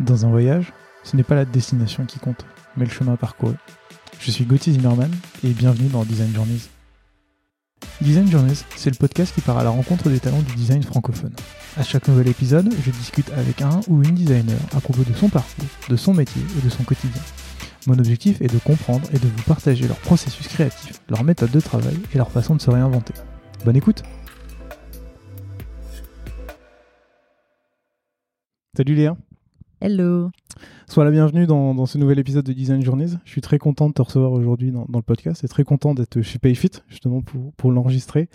Dans un voyage, ce n'est pas la destination qui compte, mais le chemin parcouru. Je suis Gauthier Zimmerman et bienvenue dans Design Journeys. Design Journeys, c'est le podcast qui part à la rencontre des talents du design francophone. À chaque nouvel épisode, je discute avec un ou une designer à propos de son parcours, de son métier et de son quotidien. Mon objectif est de comprendre et de vous partager leur processus créatif, leur méthode de travail et leur façon de se réinventer. Bonne écoute Salut Léa Hello. Sois la bienvenue dans, dans, ce nouvel épisode de Design Journeys. Je suis très content de te recevoir aujourd'hui dans, dans, le podcast et très content d'être chez Payfit justement pour, pour l'enregistrer.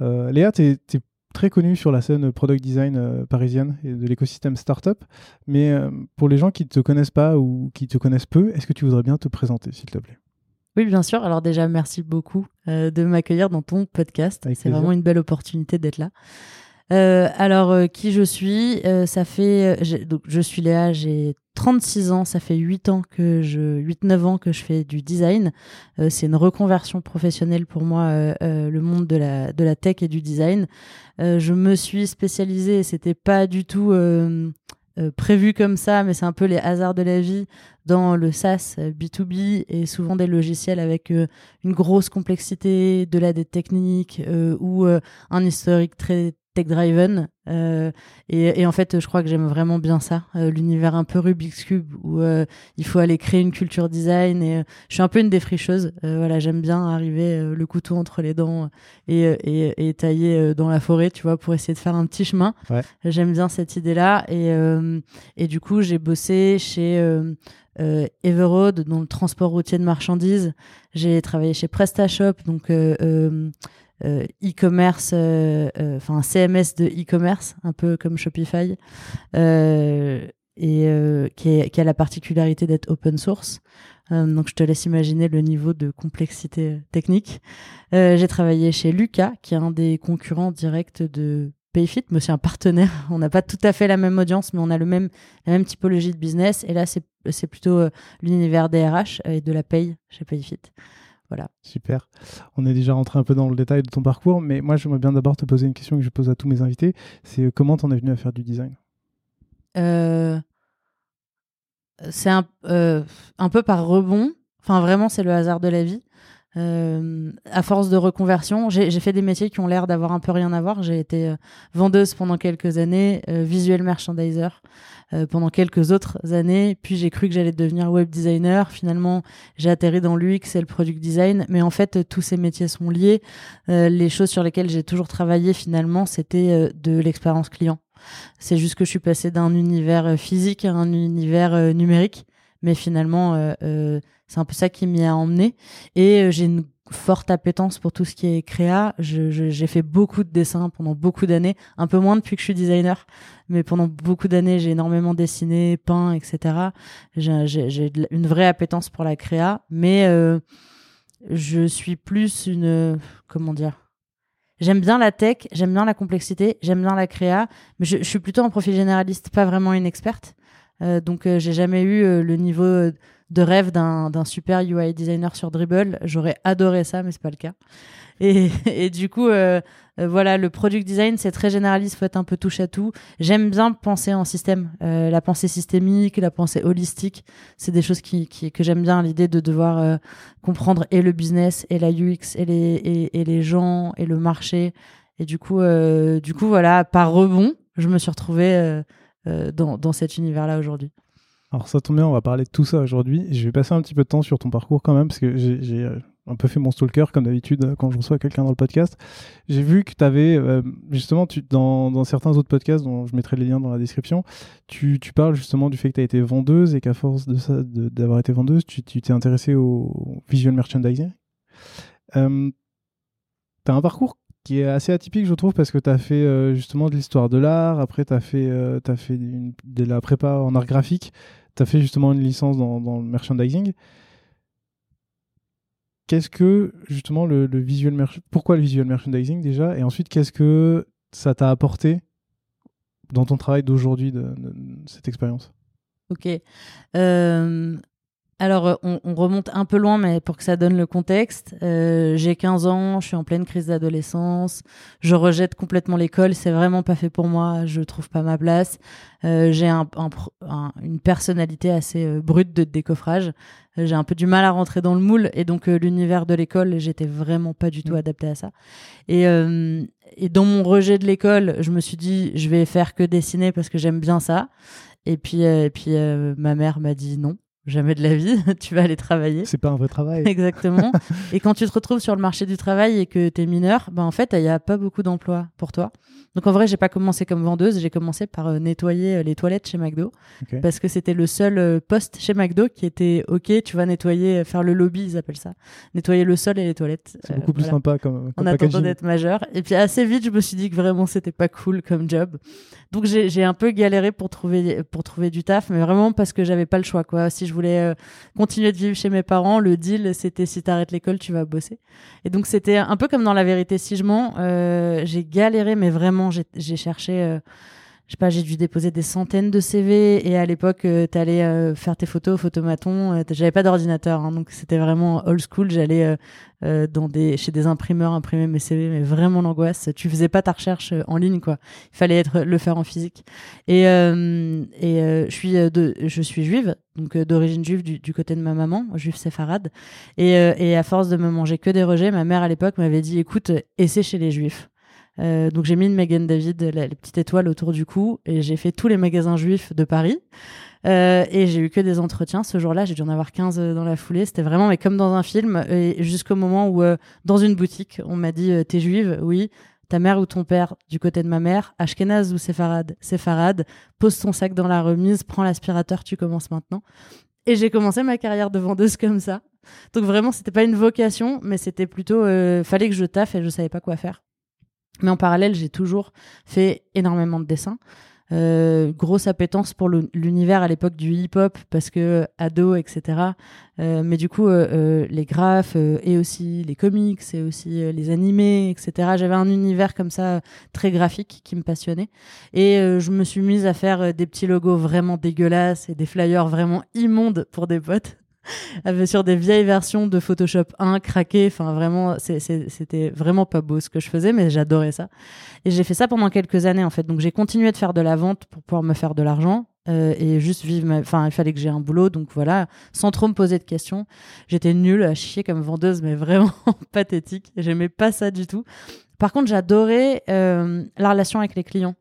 Euh, Léa, tu es, très connue sur la scène product design euh, parisienne et de l'écosystème startup. Mais euh, pour les gens qui ne te connaissent pas ou qui te connaissent peu, est-ce que tu voudrais bien te présenter, s'il te plaît? Oui, bien sûr. Alors déjà, merci beaucoup euh, de m'accueillir dans ton podcast. C'est vraiment une belle opportunité d'être là. Euh, alors, euh, qui je suis euh, Ça fait. Donc, je suis Léa, j'ai 36 ans. Ça fait 8 ans que je. 8-9 ans que je fais du design. c'est une reconversion professionnelle pour moi, le monde de la, de la tech et du design. je me suis spécialisée, c'était pas du tout. prévu comme ça, mais c'est un peu les hasards de la vie dans le SaaS B2B et souvent des logiciels avec une grosse complexité, de la dette technique ou un historique très tech-driven. Euh, et, en fait, je crois que j'aime vraiment bien ça, euh, l'univers un peu Rubik's Cube, où euh, il faut aller créer une culture design. Et je suis un peu une défricheuse. voilà, j'aime bien arriver le couteau entre les dents et, et, tailler dans la forêt, tu vois, pour essayer de faire un petit chemin. J'aime bien cette idée-là. Et, et du coup, j'ai bossé chez Everroad, dans le transport routier de marchandises. J'ai travaillé chez PrestaShop, donc euh, e-commerce, euh, euh, enfin CMS de e-commerce, un peu comme Shopify, et qui, a la particularité d'être open source. donc je te laisse imaginer le niveau de complexité technique. J'ai travaillé chez Lucas, qui est un des concurrents directs de Payfit, mais aussi un partenaire. On n'a pas tout à fait la même audience, mais on a le même, la même typologie de business. Et là, c'est plutôt l'univers des RH et de la paye chez Payfit. Voilà. Super. On est déjà rentré un peu dans le détail de ton parcours, mais moi j'aimerais bien d'abord te poser une question que je pose à tous mes invités. C'est euh, comment t'en es venu à faire du design? Euh, C'est un, euh, un, peu par rebond. Enfin vraiment c'est le hasard de la vie. À force de reconversion, j'ai fait des métiers qui ont l'air d'avoir un peu rien à voir. J'ai été vendeuse pendant quelques années, visuel merchandiser. Euh, pendant quelques autres années. Puis j'ai cru que j'allais devenir web designer. Finalement, j'ai atterri dans l'UX et le product design. Mais en fait, tous ces métiers sont liés. Euh, les choses sur lesquelles j'ai toujours travaillé, finalement, c'était euh, de l'expérience client. C'est juste que je suis passée d'un univers physique à un univers numérique. Mais finalement, c'est un peu ça qui m'y a emmené. Et j'ai une forte appétence pour tout ce qui est créa. J'ai fait beaucoup de dessins pendant beaucoup d'années, un peu moins depuis que je suis designer, mais pendant beaucoup d'années, j'ai énormément dessiné, peint, etc. J'ai une vraie appétence pour la créa, mais euh, je suis plus une... Comment dire J'aime bien la tech, j'aime bien la complexité, j'aime bien la créa, mais je, suis plutôt un profil généraliste, pas vraiment une experte. Euh, donc euh, j'ai jamais eu le niveau de rêve d'un super UI designer sur Dribble. J'aurais adoré ça, mais c'est pas le cas. Et, et du coup, euh, euh, voilà, le product design, c'est très généraliste, faut être un peu touche à tout. J'aime bien penser en système, euh, la pensée systémique, la pensée holistique. C'est des choses qui, qui que j'aime bien, l'idée de devoir euh, comprendre et le business, et la UX, et les, et, et, les gens, et le marché. Et du coup, euh, du coup, voilà, par rebond, je me suis retrouvée dans, dans cet univers-là aujourd'hui. Alors ça tombe bien, on va parler de tout ça aujourd'hui. Je vais passer un petit peu de temps sur ton parcours quand même, parce que j'ai euh, un peu fait mon stalker comme d'habitude euh, quand je reçois quelqu'un dans le podcast. J'ai vu que tu avais, euh, justement, dans, certains autres podcasts, dont je mettrai les liens dans la description, tu, parles justement du fait que tu as été vendeuse et qu'à force de ça, d'avoir été vendeuse, tu t'es intéressé au visual merchandising. Euh, tu as un parcours qui est assez atypique, je trouve, parce que tu as fait justement de l'histoire de l'art, après tu as fait, as fait de la prépa en art graphique, tu fait justement une licence dans, le merchandising. Qu'est-ce que justement le, visual merchandising pourquoi le visual merchandising déjà? Et ensuite qu'est-ce que ça t'a apporté dans ton travail d'aujourd'hui de, cette expérience? Ok. Euh, Alors, euh, on, on, remonte un peu loin, mais pour que ça donne le contexte, euh, j'ai 15 ans, je suis en pleine crise d'adolescence, je rejette complètement l'école, c'est vraiment pas fait pour moi, je trouve pas ma place. Euh, j'ai un, un, une personnalité assez euh, brute de décoffrage, j'ai un peu du mal à rentrer dans le moule, et donc l'univers de l'école, j'étais vraiment pas du tout mmh. adapté à ça. Et, et dans mon rejet de l'école, je me suis dit, je vais faire que dessiner parce que j'aime bien ça. Et puis, et puis ma mère m'a dit non jamais de la vie, tu vas aller travailler. C'est pas un vrai travail. Exactement. et quand tu te retrouves sur le marché du travail et que tu es mineur, ben en fait, il n'y a pas beaucoup d'emplois pour toi. Donc en vrai, j'ai pas commencé comme vendeuse, j'ai commencé par euh, nettoyer euh, les toilettes chez McDo parce que c'était le seul euh, poste chez McDo qui était OK, tu vas nettoyer, faire le lobby, ils appellent ça, nettoyer le sol et les toilettes. C'est beaucoup plus sympa comme, comme En attendant d'être majeur. Et puis assez vite, je me suis dit que vraiment c'était pas cool comme job. Donc j'ai un peu galéré pour trouver pour trouver du taf, mais vraiment parce que j'avais pas le choix quoi. Si je voulais continuer de vivre chez mes parents, le deal c'était si t'arrêtes l'école, tu vas bosser. Et donc c'était un peu comme dans la vérité si je mens, j'ai galéré mais vraiment j'ai cherché, euh, je sais pas, j'ai dû déposer des centaines de CV et à l'époque, euh, tu allais euh, faire tes photos au photomaton. J'avais pas d'ordinateur, hein, donc c'était vraiment old school. J'allais des, chez des imprimeurs imprimer mes CV, mais vraiment l'angoisse. Tu faisais pas ta recherche en ligne, quoi. Il fallait être le faire en physique. Et, et je suis je suis juive, donc d'origine juive du, du, côté de ma maman, juive séfarade. Et, et à force de me manger que des rejets, ma mère à l'époque m'avait dit, écoute, essaie chez les juifs. Euh, donc j'ai mis une Megan David, la, petite étoile autour du cou, et j'ai fait tous les magasins juifs de Paris. Euh, et j'ai eu que des entretiens ce jour-là. J'ai dû en avoir 15 dans la foulée. C'était vraiment mais comme dans un film. Jusqu'au moment où, euh, dans une boutique, on m'a dit T'es juive? Oui. Ta mère ou ton père, du côté de ma mère, Ashkenaz ou Séfarade? Séfarade. Pose ton sac dans la remise, prends l'aspirateur, tu commences maintenant. Et j'ai commencé ma carrière de vendeuse comme ça. Donc vraiment, c'était pas une vocation, mais c'était plutôt fallait que je taffe et je savais pas quoi faire. Mais en parallèle, j'ai toujours fait énormément de dessins. Euh, grosse appétence pour l'univers à l'époque du hip-hop parce que ado, etc. Euh, mais du coup, euh, euh les graphes euh, et aussi les comics et aussi euh, les animés, etc. J'avais un univers comme ça très graphique qui me passionnait et je me suis mise à faire des petits logos vraiment dégueulasses et des flyers vraiment immondes pour des potes sur des vieilles versions de Photoshop 1 craquées. Enfin, vraiment, c'était vraiment pas beau ce que je faisais, mais j'adorais ça. Et j'ai fait ça pendant quelques années, en fait. Donc, j'ai continué de faire de la vente pour pouvoir me faire de l'argent. Euh, et juste vivre enfin il fallait que j'ai un boulot donc voilà sans trop me poser de questions j'étais nulle à chier comme vendeuse mais vraiment pathétique j'aimais pas ça du tout par contre j'adorais euh, la relation avec les clients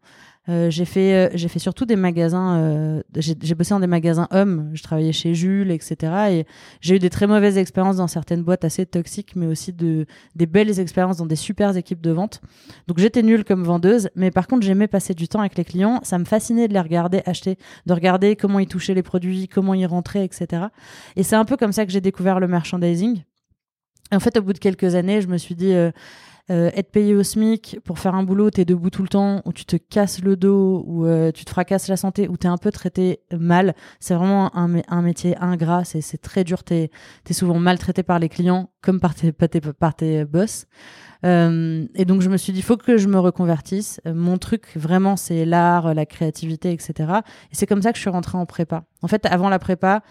euh, j'ai fait, euh, j'ai fait surtout des magasins. Euh, j'ai bossé dans des magasins hommes. Je travaillais chez Jules, etc. Et j'ai eu des très mauvaises expériences dans certaines boîtes assez toxiques, mais aussi de des belles expériences dans des super équipes de vente. Donc j'étais nulle comme vendeuse, mais par contre j'aimais passer du temps avec les clients. Ça me fascinait de les regarder acheter, de regarder comment ils touchaient les produits, comment ils rentraient, etc. Et c'est un peu comme ça que j'ai découvert le merchandising. Et en fait, au bout de quelques années, je me suis dit, euh, être payé au SMIC pour faire un boulot, t'es debout tout le temps, ou tu te casses le dos, ou euh, tu te fracasses la santé, ou t'es un peu traité mal, c'est vraiment un, métier ingrat, c'est très dur, t'es es souvent maltraité par les clients comme par tes, par tes, par tes boss. Euh, et donc je me suis dit, faut que je me reconvertisse. Euh, mon truc vraiment, c'est l'art, la créativité, etc. Et c'est comme ça que je suis rentrée en prépa. En fait, avant la prépa,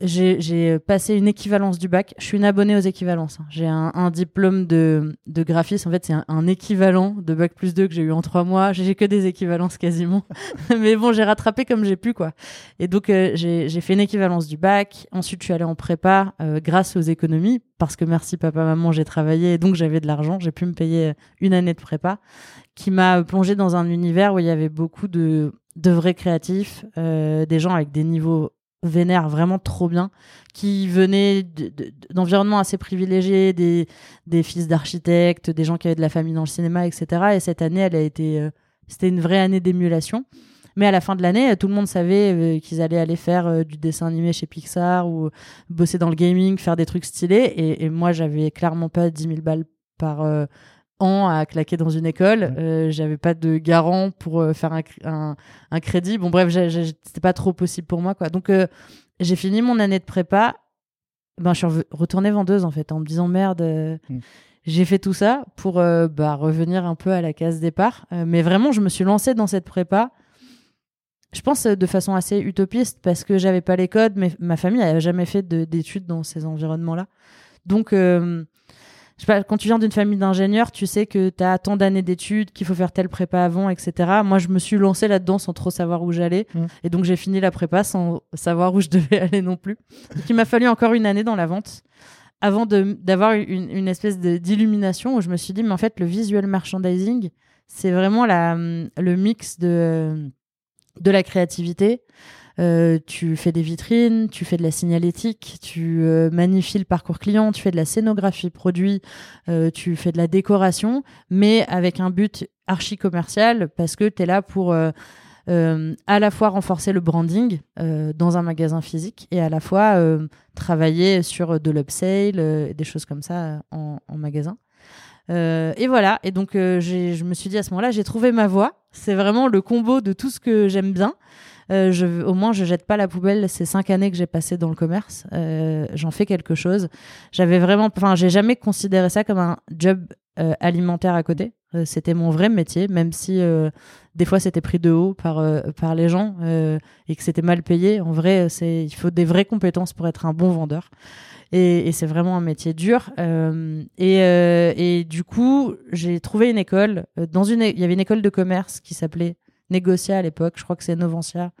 j'ai passé une équivalence du bac. Je suis une abonnée aux équivalences. Hein. J'ai un, diplôme de, de graphiste. En fait, c'est un, équivalent de bac plus 2 que j'ai eu en trois mois. J'ai que des équivalences quasiment. Mais bon, j'ai rattrapé comme j'ai pu, quoi. Et donc, euh, j'ai fait une équivalence du bac. Ensuite, je suis allée en prépa euh, grâce aux économies. Parce que merci papa, maman, j'ai travaillé. Et donc, j'avais de l'argent. J'ai pu me payer une année de prépa qui m'a plongé dans un univers où il y avait beaucoup de, de vrais créatifs, euh, des gens avec des niveaux vénère vraiment trop bien, qui venaient d'environnements assez privilégiés, des, fils d'architectes, des gens qui avaient de la famille dans le cinéma, etc. Et cette année, elle a été, euh, c'était une vraie année d'émulation. Mais à la fin de l'année, tout le monde savait euh, qu'ils allaient aller faire euh, du dessin animé chez Pixar ou bosser dans le gaming, faire des trucs stylés. Et, et moi, j'avais clairement pas 10 000 balles par, à claquer dans une école. Euh, j'avais pas de garant pour euh, faire un, un, crédit. Bon, bref, c'était pas trop possible pour moi, quoi. Donc, euh, j'ai fini mon année de prépa. Ben, je suis retournée vendeuse, en fait, en me disant merde. Mm. J'ai fait tout ça pour bah, revenir un peu à la case départ. mais vraiment, je me suis lancée dans cette prépa. je pense de façon assez utopiste parce que j'avais pas les codes, mais ma famille n'avait jamais fait d'études dans ces environnements-là. Donc, je sais pas, quand tu viens d'une famille d'ingénieurs, tu sais que tu as tant d'années d'études, qu'il faut faire telle prépa avant, etc. Moi, je me suis lancée là-dedans sans trop savoir où j'allais. Mmh. Et donc, j'ai fini la prépa sans savoir où je devais aller non plus. Donc, il m'a fallu encore une année dans la vente avant d'avoir une, une, espèce d'illumination où je me suis dit, mais en fait, le visual merchandising, c'est vraiment la, le mix de, de la créativité. Euh, tu fais des vitrines, tu fais de la signalétique, tu euh, magnifies le parcours client, tu fais de la scénographie produit, euh, tu fais de la décoration, mais avec un but archi commercial parce que tu es là pour euh, à la fois renforcer le branding dans un magasin physique et à la fois travailler sur de l'upsale, des choses comme ça en, magasin. et voilà, et donc je me suis dit à ce moment-là, j'ai trouvé ma voie. C'est vraiment le combo de tout ce que j'aime bien. Je, au moins, je jette pas la poubelle ces cinq années que j'ai passées dans le commerce. J'en fais quelque chose. J'avais vraiment, enfin, j'ai jamais considéré ça comme un job alimentaire à côté. C'était mon vrai métier, même si des fois c'était pris de haut par, euh, par les gens euh, et que c'était mal payé. En vrai, c'est il faut des vraies compétences pour être un bon vendeur. Et, et c'est vraiment un métier dur. Euh, et, et, du coup, j'ai trouvé une école. Dans une, il y avait une école de commerce qui s'appelait Négocia à l'époque. Je crois que c'est Novencia.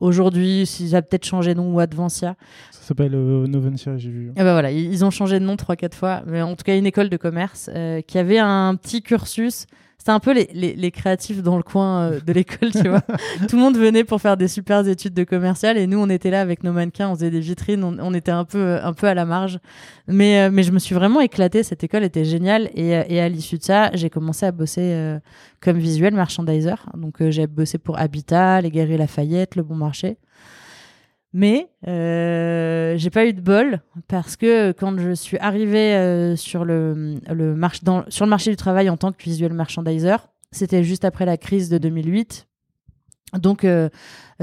Aujourd'hui, ça a peut-être changé de nom ou Advancia. Ça s'appelle Novencia, j'ai vu. Et ben voilà, ils ont changé de nom trois quatre fois, mais en tout cas une école de commerce qui avait un petit cursus c'était un peu les, les, créatifs dans le coin euh, de l'école, tu vois. Tout le monde venait pour faire des super études de commercial et nous, on était là avec nos mannequins, on faisait des vitrines, on, était un peu, euh, un peu à la marge. Mais, euh, mais je me suis vraiment éclatée, cette école était géniale et, et à l'issue de ça, j'ai commencé à bosser comme visuel merchandiser. Donc j'ai bossé pour Habitat, les Guerriers Lafayette, Le Bon Marché. Mais euh, j'ai pas eu de bol parce que quand je suis arrivée euh, sur, le, le sur le marché du travail en tant que visual merchandiser, c'était juste après la crise de 2008. Donc euh,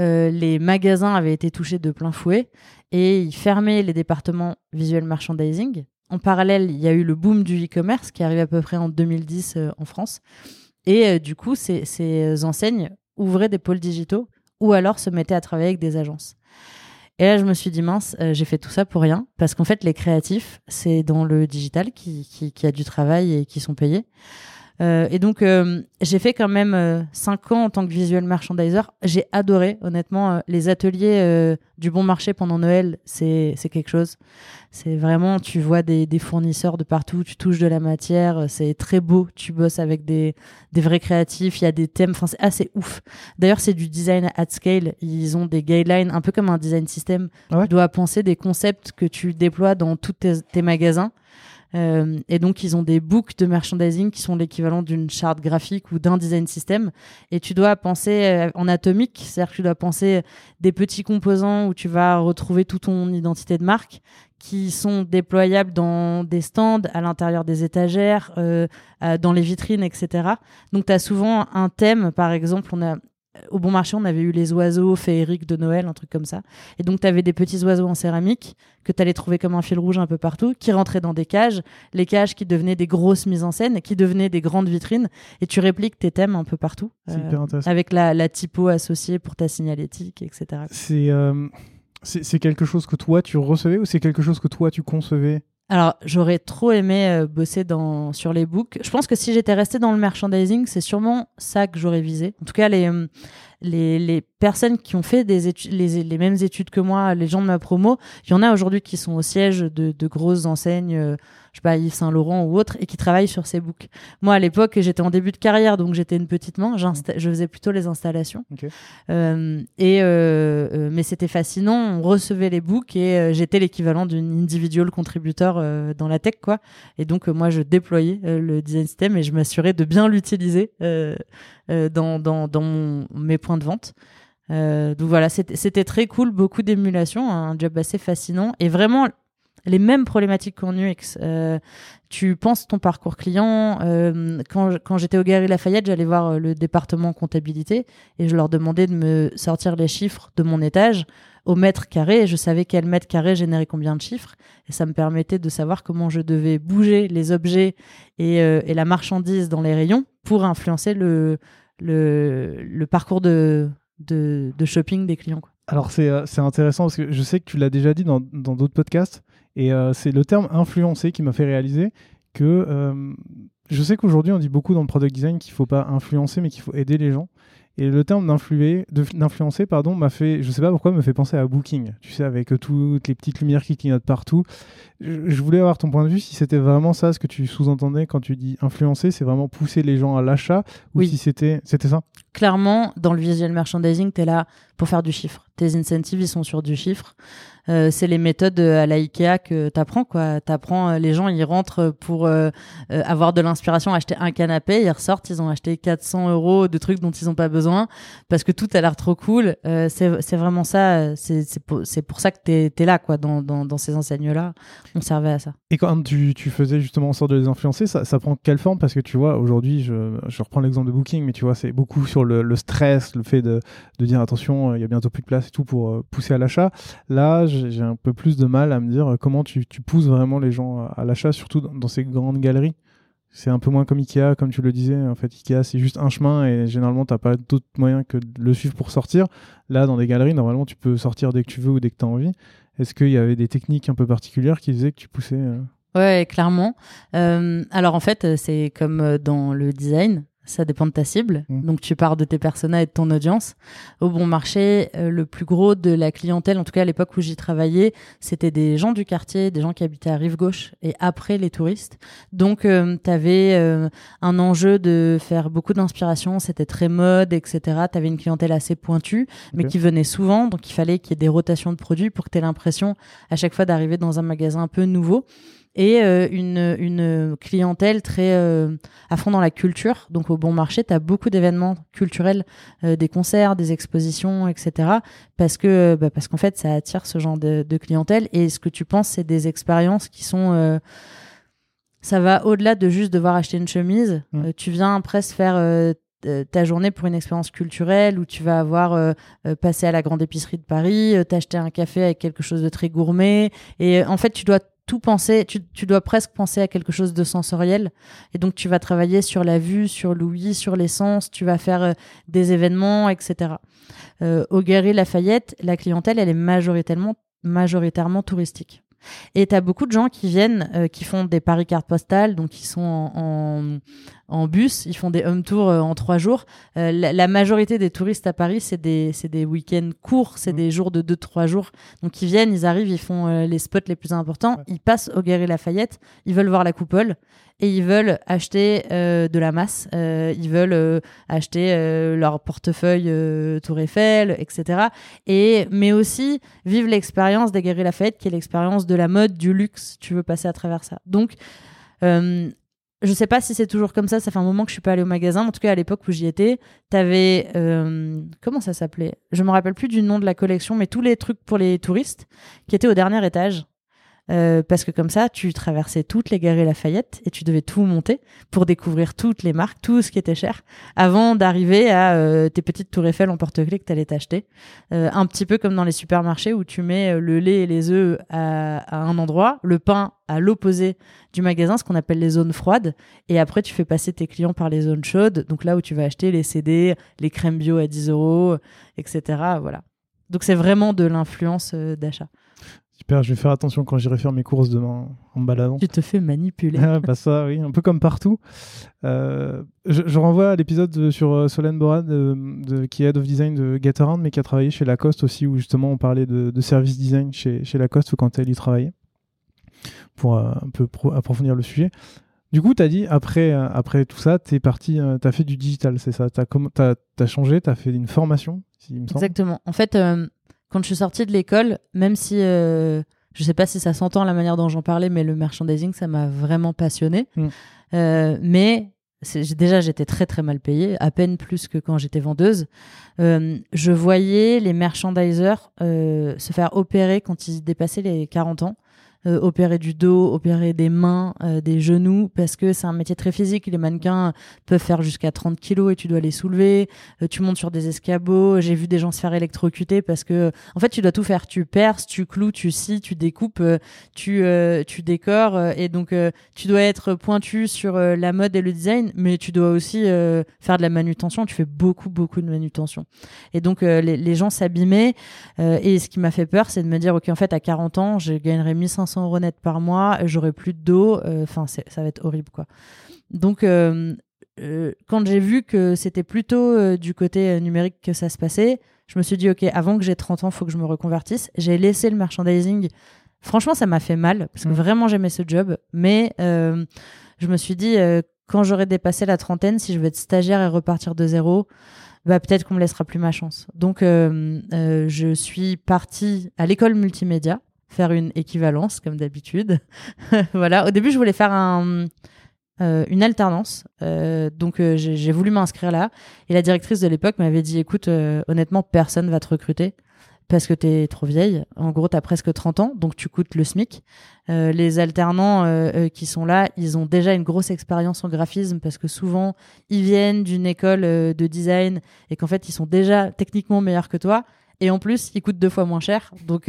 euh, les magasins avaient été touchés de plein fouet et ils fermaient les départements visual merchandising. En parallèle, il y a eu le boom du e-commerce qui arrive à peu près en 2010 en France. Et du coup, ces enseignes ouvraient des pôles digitaux ou alors se mettaient à travailler avec des agences. Et là, je me suis dit, mince, euh, j'ai fait tout ça pour rien. Parce qu'en fait, les créatifs, c'est dans le digital qui, qui, qui, a du travail et qui sont payés. Euh, et donc, euh, j'ai fait quand même euh, cinq ans en tant que visual merchandiser. J'ai adoré, honnêtement, les ateliers du bon marché pendant Noël, c'est quelque chose. C'est vraiment, tu vois des, des, fournisseurs de partout, tu touches de la matière, c'est très beau. Tu bosses avec des, des vrais créatifs, il y a des thèmes, enfin, c'est assez ouf. D'ailleurs, c'est du design at scale. Ils ont des guidelines, un peu comme un design system. Ah tu dois penser des concepts que tu déploies dans tous tes, tes magasins. Euh, et donc, ils ont des books de merchandising qui sont l'équivalent d'une charte graphique ou d'un design system. Et tu dois penser euh, en atomique, c'est-à-dire que tu dois penser des petits composants où tu vas retrouver toute ton identité de marque qui sont déployables dans des stands, à l'intérieur des étagères, euh, dans les vitrines, etc. Donc, tu as souvent un thème, par exemple, on a au bon marché, on avait eu les oiseaux féeriques de Noël, un truc comme ça. Et donc, tu avais des petits oiseaux en céramique que tu allais trouver comme un fil rouge un peu partout, qui rentraient dans des cages, les cages qui devenaient des grosses mises en scène, qui devenaient des grandes vitrines, et tu répliques tes thèmes un peu partout, euh, avec la, la, typo associée pour ta signalétique, etc. Euh, c'est c'est quelque chose que toi tu recevais ou c'est quelque chose que toi tu concevais? Alors, j'aurais trop aimé euh, bosser dans, sur les books. Je pense que si j'étais resté dans le merchandising, c'est sûrement ça que j'aurais visé. En tout cas, les, euh, les, les personnes qui ont fait des études, les, les mêmes études que moi, les gens de ma promo, il y en a aujourd'hui qui sont au siège de, de grosses enseignes. Euh, je sais pas, Yves Saint Laurent ou autre, et qui travaillent sur ces books. Moi, à l'époque, j'étais en début de carrière, donc j'étais une petite main. Je faisais plutôt les installations. Euh, et euh, euh, mais c'était fascinant. On recevait les books et j'étais l'équivalent d'une individual contributeur dans la tech, quoi. Et donc moi, je déployais le design system et je m'assurais de bien l'utiliser dans, dans, dans mon, mes points de vente. Euh, donc voilà, c'était très cool, beaucoup d'émulation, un job assez fascinant et vraiment les mêmes problématiques qu'en UX. Euh, tu penses ton parcours client. Euh, quand, j'étais au Galerie Lafayette, j'allais voir le département comptabilité et je leur demandais de me sortir les chiffres de mon étage au mètre carré. Et je savais quel mètre carré générait combien de chiffres. Et ça me permettait de savoir comment je devais bouger les objets et, et la marchandise dans les rayons pour influencer le, le, parcours de, shopping des clients. Alors c'est euh, c'est intéressant parce que je sais que tu l'as déjà dit dans d'autres podcasts et euh, c'est le terme influencer qui m'a fait réaliser que euh, je sais qu'aujourd'hui on dit beaucoup dans le product design qu'il faut pas influencer mais qu'il faut aider les gens. Et le terme d'influencer, pardon, m'a fait, je sais pas pourquoi, me fait penser à Booking. Tu sais, avec euh, toutes les petites lumières qui clignotent partout. Je, je voulais avoir ton point de vue si c'était vraiment ça ce que tu sous-entendais quand tu dis influencer, c'est vraiment pousser les gens à l'achat ou Oui. si c'était, c'était ça? Clairement, dans le visual merchandising, tu es là pour faire du chiffre. Tes incentives, ils sont sur du chiffre. Euh, c'est les méthodes euh, à la Ikea que tu apprends. Quoi. T'apprends, euh, les gens, ils rentrent pour avoir de l'inspiration, acheter un canapé, ils ressortent, ils ont acheté 400 euros de trucs dont ils n'ont pas besoin parce que tout a l'air trop cool. Euh, c'est vraiment ça. C'est pour, pour ça que tu es, là, quoi, dans, dans, dans ces enseignes-là. On servait à ça. Et quand tu, tu faisais justement en sorte de les influencer, ça, ça prend quelle forme? Parce que tu vois, aujourd'hui, je, je reprends l'exemple de Booking, mais tu vois, c'est beaucoup sur le, stress, le fait de, de dire attention, il y a bientôt plus de place et tout pour pousser à l'achat. Là, j'ai j'ai un peu plus de mal à me dire euh, comment tu, tu pousses vraiment les gens à, l'achat, surtout dans, ces grandes galeries. C'est un peu moins comme Ikea, comme tu le disais. En fait, Ikea, c'est juste un chemin et généralement, t'as pas d'autre moyen que de le suivre pour sortir. Là, dans des galeries, normalement, tu peux sortir dès que tu veux ou dès que tu as envie. Est-ce qu'il y avait des techniques un peu particulières qui faisaient que tu poussais euh, Ouais, clairement. Euh, alors en fait, euh, c'est comme dans le design, ça dépend de ta cible. Mm. Donc tu pars de tes personas et de ton audience. Au bon marché, euh, le plus gros de la clientèle, en tout cas à l'époque où j'y travaillais, c'était des gens du quartier, des gens qui habitaient à rive gauche et après les touristes. Donc tu avais un enjeu de faire beaucoup d'inspiration, c'était très mode, etc. Tu avais une clientèle assez pointue, mais qui venait souvent, donc il fallait qu'il y ait des rotations de produits pour que tu aies l'impression à chaque fois d'arriver dans un magasin un peu nouveau et euh, une, une clientèle très euh, à fond dans la culture. Donc au bon marché, tu as beaucoup d'événements culturels, euh, des concerts, des expositions, etc. Parce que bah, parce qu'en fait, ça attire ce genre de, de clientèle. Et ce que tu penses, c'est des expériences qui sont... euh, ça va au-delà de juste devoir acheter une chemise. Mm. Euh, tu viens presque faire... euh, euh, ta journée pour une expérience culturelle où tu vas avoir euh, euh, passé à la grande épicerie de Paris, euh, t'acheter un café avec quelque chose de très gourmet et euh, en fait tu dois tout penser, tu, tu dois presque penser à quelque chose de sensoriel. Et donc, tu vas travailler sur la vue, sur l'ouïe, sur les sens, tu vas faire euh, des événements, etc. Euh, au Galeries Lafayette, la clientèle, elle est majoritairement, majoritairement touristique. Et tu as beaucoup de gens qui viennent, euh, qui font des paris cartes postales, donc qui sont en, en bus, ils font des home tours euh, en trois jours. Euh, la, la majorité des touristes à Paris, c'est des, des week-ends courts, c'est Mhm. des jours de 2-3 jours. Donc ils viennent, ils arrivent, ils font euh, les spots les plus importants, Ouais. ils passent au Galeries Lafayette, ils veulent voir la coupole et ils veulent acheter euh, de la masse, ils veulent acheter leur portefeuille Tour Eiffel, etc. Et mais aussi vivre l'expérience des Galeries Lafayette, qui est l'expérience de la mode, du luxe. Tu veux passer à travers ça. Donc euh, je sais pas si c'est toujours comme ça, ça fait un moment que je suis pas allée au magasin, en tout cas à l'époque où j'y étais, t'avais euh, comment ça s'appelait? Je me rappelle plus du nom de la collection, mais tous les trucs pour les touristes qui étaient au dernier étage. Euh, parce que comme ça, tu traversais toutes les galeries Lafayette et tu devais tout monter pour découvrir toutes les marques, tout ce qui était cher, avant d'arriver à euh, tes petites tours Eiffel en porte-clés que tu allais t'acheter. Euh, un petit peu comme dans les supermarchés où tu mets le lait et les œufs à, à un endroit, le pain à l'opposé du magasin, ce qu'on appelle les zones froides, et après tu fais passer tes clients par les zones chaudes, donc là où tu vas acheter les CD, les crèmes bio à 10 euros, etc. Voilà. Donc c'est vraiment de l'influence d'achat. Super, je vais faire attention quand j'irai faire mes courses demain en me baladant. Tu te fais manipuler. Ah, bah ça, oui, un peu comme partout. Euh, je, je renvoie à l'épisode de- sur euh, Solène Borad, de, de- qui est Head of Design de Getaround, mais qui a travaillé chez Lacoste aussi, où justement on parlait de, de service design chez, chez Lacoste quand elle y travaillait, pour euh, un peu pro- approfondir le sujet. Du coup, tu as dit, après, euh, après tout ça, tu es parti, tu as fait du digital, c'est ça? Tu as, as, changé, tu as fait une formation, il me semble. Exactement. En fait, euh, quand je suis sortie de l'école, même si euh, je sais pas si ça s'entend la manière dont j'en parlais, mais le merchandising, ça m'a vraiment passionné. Mm. Euh, mais déjà, j'étais très très mal payée, à peine plus que quand j'étais vendeuse. Euh, je voyais les merchandisers euh, se faire opérer quand ils dépassaient les 40 ans. Euh, opérer du dos, opérer des mains, euh, des genoux, parce que c'est un métier très physique. Les mannequins peuvent faire jusqu'à 30 kilos et tu dois les soulever. Euh, tu montes sur des escabeaux. J'ai vu des gens se faire électrocuter parce que, en fait, tu dois tout faire. Tu perces, tu cloues, tu scies, tu découpes, tu, tu décores. et donc, tu dois être pointu sur la mode et le design, mais tu dois aussi faire de la manutention. Tu fais beaucoup, beaucoup de manutention. Et donc, les, les, gens s'abîmaient. et ce qui m'a fait peur, c'est de me dire, OK, en fait, à 40 ans, je gagnerai 1500 500 euros net par mois, j'aurai plus de dos. Euh, enfin, ça va être horrible, quoi. Donc, euh, euh, quand j'ai vu que c'était plutôt du côté numérique que ça se passait, je me suis dit, OK, avant que j'ai 30 ans, il faut que je me reconvertisse. J'ai laissé le merchandising. Franchement, ça m'a fait mal, parce que mmh. vraiment, j'aimais ce job. Mais je me suis dit, quand j'aurai dépassé la trentaine, si je veux être stagiaire et repartir de zéro, bah, peut-être qu'on me laissera plus ma chance. Donc, je suis partie à l'école multimédia faire une équivalence comme d'habitude. voilà. Au début, je voulais faire un, euh, une alternance, euh, donc euh, j'ai voulu m'inscrire là. Et la directrice de l'époque m'avait dit "Écoute, honnêtement, personne va te recruter." Parce que t'es trop vieille. En gros, t'as presque 30 ans, donc tu coûtes le SMIC. les alternants qui sont là, ils ont déjà une grosse expérience en graphisme parce que souvent, ils viennent d'une école de design et qu'en fait, ils sont déjà techniquement meilleurs que toi. Et en plus, ils coûtent deux fois moins cher. Donc,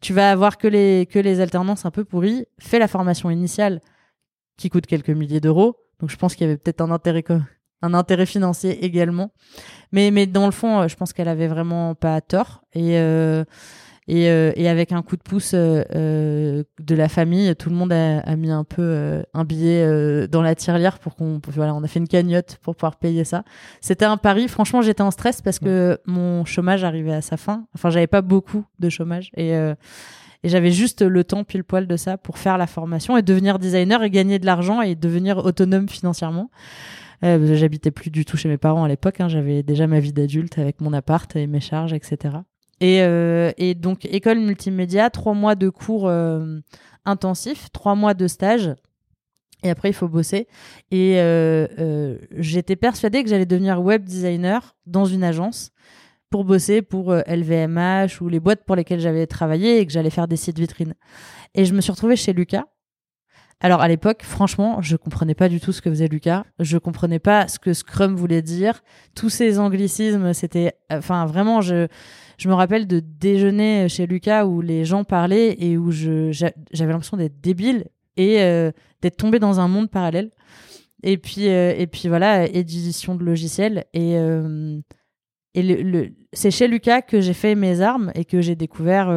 tu vas avoir que les, que les alternances un peu pourries. Fais la formation initiale qui coûte quelques milliers d'euros. Donc je pense qu'il y avait peut-être un intérêt, financier également. Mais, mais dans le fond, euh, je pense qu'elle avait vraiment pas tort. Et, euh, euh, et, avec un coup de pouce euh, euh, de la famille, tout le monde a, mis un peu un billet dans la tirelire pour qu'on, voilà, on a fait une cagnotte pour pouvoir payer ça. C'était un pari. Franchement, j'étais en stress parce que mon chômage arrivait à sa fin. Enfin, j'avais pas beaucoup de chômage et et j'avais juste le temps pile poil de ça pour faire la formation et devenir designer et gagner de l'argent et devenir autonome financièrement. Euh, J'habitais plus du tout chez mes parents à l'époque. Hein. J'avais déjà ma vie d'adulte avec mon appart et mes charges, etc. Et, euh, et, donc, école multimédia, trois mois de cours euh, intensifs, trois mois de stage. Et après, il faut bosser. Et euh j'étais persuadée que j'allais devenir web designer dans une agence pour bosser pour LVMH ou les boîtes pour lesquelles j'avais travaillé et que j'allais faire des sites vitrines. Et je me suis retrouvée chez Lucas. Alors à l'époque, franchement, je comprenais pas du tout ce que faisait Lucas. Je comprenais pas ce que Scrum voulait dire. Tous ces anglicismes, c'était, enfin vraiment, je je me rappelle de déjeuner chez Lucas où les gens parlaient et où je, j'avais l'impression d'être débile et euh, d'être tombé dans un monde parallèle. Et puis, euh, et puis voilà, édition de logiciels. Et, euh, et le, c'est chez Lucas que j'ai fait mes armes et que j'ai découvert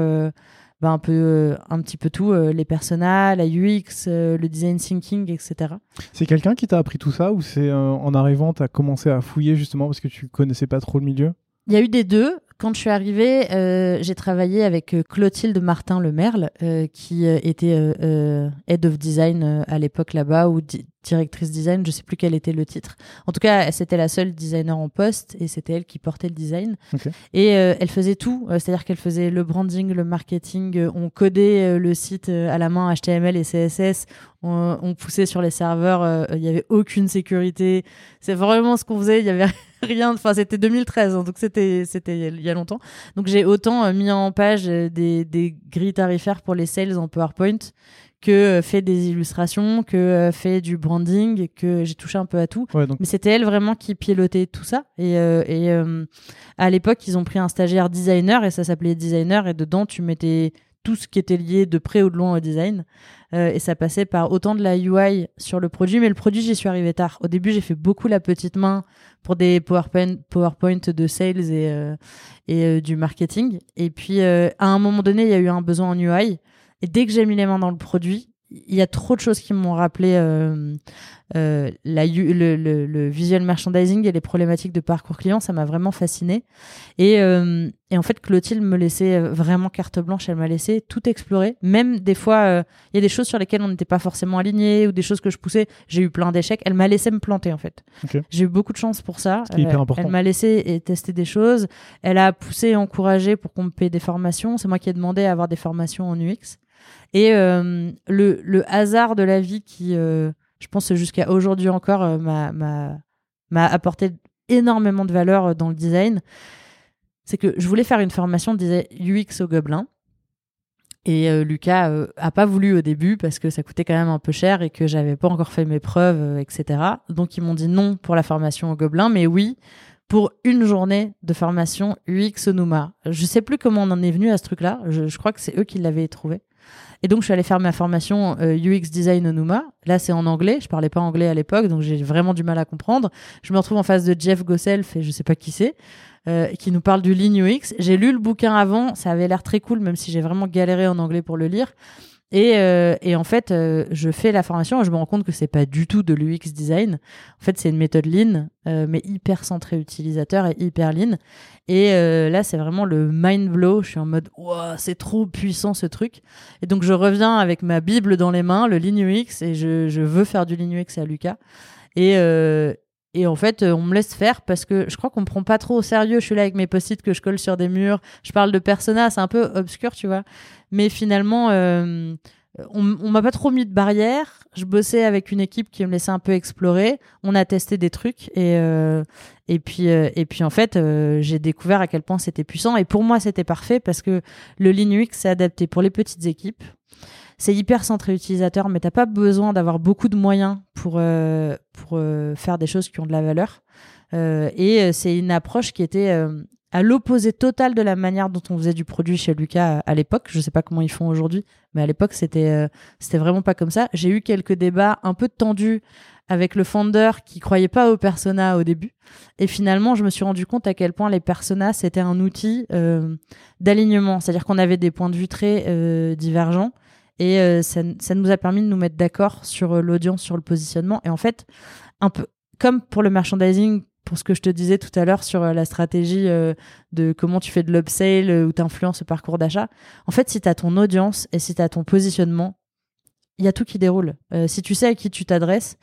bah, un, peu, un petit peu tout, les personnages, la UX, le design thinking, etc. C'est quelqu'un qui t'a appris tout ça ou c'est en arrivant, tu as commencé à fouiller justement parce que tu connaissais pas trop le milieu? Il y a eu des deux quand je suis arrivée, euh, j'ai travaillé avec euh, Clotilde Martin Lemerle, euh, qui était head of design à l'époque là-bas, ou directrice design, je sais plus quel était le titre. En tout cas, c'était la seule designer en poste et c'était elle qui portait le design. Et elle faisait tout, c'est-à-dire qu'elle faisait le branding, le marketing, on codait le site à la main HTML et CSS, on, on poussait sur les serveurs, il n'y avait aucune sécurité. C'est vraiment ce qu'on faisait, il y avait rien. Enfin, c'était 2013, hein, donc c'était c'était il y a longtemps. Donc j'ai autant euh, mis en page euh, des, des grilles tarifaires pour les sales en PowerPoint que euh, fait des illustrations, que fait du branding, que j'ai touché un peu à tout. Mais c'était elle vraiment qui pilotait tout ça. Et, et à l'époque, ils ont pris un stagiaire designer et ça s'appelait designer et dedans tu mettais tout ce qui était lié de près ou de loin au design. Euh, et ça passait par autant de la UI sur le produit, mais le produit, j'y suis arrivé tard. Au début, j'ai fait beaucoup la petite main pour des PowerPoint, PowerPoint de sales et, euh, et euh, du marketing. Et puis, à un moment donné, il y a eu un besoin en UI. Et dès que j'ai mis les mains dans le produit, il y a trop de choses qui m'ont rappelé euh, euh, la, le, le, le, visual merchandising et les problématiques de parcours client. Ça m'a vraiment fasciné. Et, euh, et, en fait, Clotilde me laissait vraiment carte blanche. Elle m'a laissé tout explorer. Même des fois, il y a des choses sur lesquelles on n'était pas forcément aligné ou des choses que je poussais. J'ai eu plein d'échecs. Elle m'a laissé me planter en fait. J'ai eu beaucoup de chance pour ça. hyper important. Elle m'a laissé tester des choses. Elle a poussé et encouragé pour qu'on me paye des formations. C'est moi qui ai demandé à avoir des formations en UX. Et euh, le, hasard de la vie qui, euh, je pense jusqu'à aujourd'hui encore, euh, m'a apporté énormément de valeur dans le design, c'est que je voulais faire une formation UX au Gobelin. Et Lucas euh, a pas voulu au début parce que ça coûtait quand même un peu cher et que j'avais pas encore fait mes preuves, etc. Donc ils m'ont dit non pour la formation au Gobelin, mais oui pour une journée de formation UX Onuma. Je sais plus comment on en est venu à ce truc-là. Je crois que c'est eux qui l'avaient trouvé. Et donc je suis allée faire ma formation euh, UX Design Onuma. Là c'est en anglais. Je parlais pas anglais à l'époque, donc j'ai vraiment du mal à comprendre. Je me retrouve en face de Jeff Gosself et je sais pas qui c'est. Euh, qui nous parle du Lean UX. J'ai lu le bouquin avant, ça avait l'air très cool, même si j'ai vraiment galéré en anglais pour le lire. Et, euh, et en fait, euh, je fais la formation et je me rends compte que c'est pas du tout de l'UX design. En fait, c'est une méthode Lean, euh, mais hyper centrée utilisateur et hyper Lean. Et euh, là, c'est vraiment le mind blow. Je suis en mode, wow, c'est trop puissant ce truc. Et donc, je reviens avec ma Bible dans les mains, le Lean UX, et je, je veux faire du Lean UX à Lucas. Et, euh, et en fait, euh, on me laisse faire parce que je crois qu'on me prend pas trop au sérieux. Je suis là avec mes post-it que je colle sur des murs. Je parle de persona, c'est un peu obscur, tu vois. Mais finalement, euh, on, m'a pas trop mis de barrière. Je bossais avec une équipe qui me laissait un peu explorer. On a testé des trucs et euh, et puis et puis en fait, j'ai découvert à quel point c'était puissant. Et pour moi, c'était parfait parce que le Linux s'est adapté pour les petites équipes. C'est hyper centré utilisateur, mais t'as pas besoin d'avoir beaucoup de moyens pour euh, pour euh, faire des choses qui ont de la valeur. Euh, et c'est une approche qui était à l'opposé total de la manière dont on faisait du produit chez Lucas à, l'époque. Je sais pas comment ils font aujourd'hui, mais à l'époque c'était c'était vraiment pas comme ça. J'ai eu quelques débats un peu tendus avec le founder qui croyait pas aux personas au début. Et finalement, je me suis rendu compte à quel point les personas c'était un outil d'alignement, c'est-à-dire qu'on avait des points de vue très divergents et euh, ça, nous a permis de nous mettre d'accord sur euh, l'audience, sur le positionnement. Et en fait, un peu comme pour le merchandising, pour ce que je te disais tout à l'heure sur euh, la stratégie de comment tu fais de l'upsale euh, ou t'influences le parcours d'achat. En fait, si tu as ton audience et si tu ton positionnement, il y a tout qui déroule. Euh, si tu sais à qui tu t'adresses,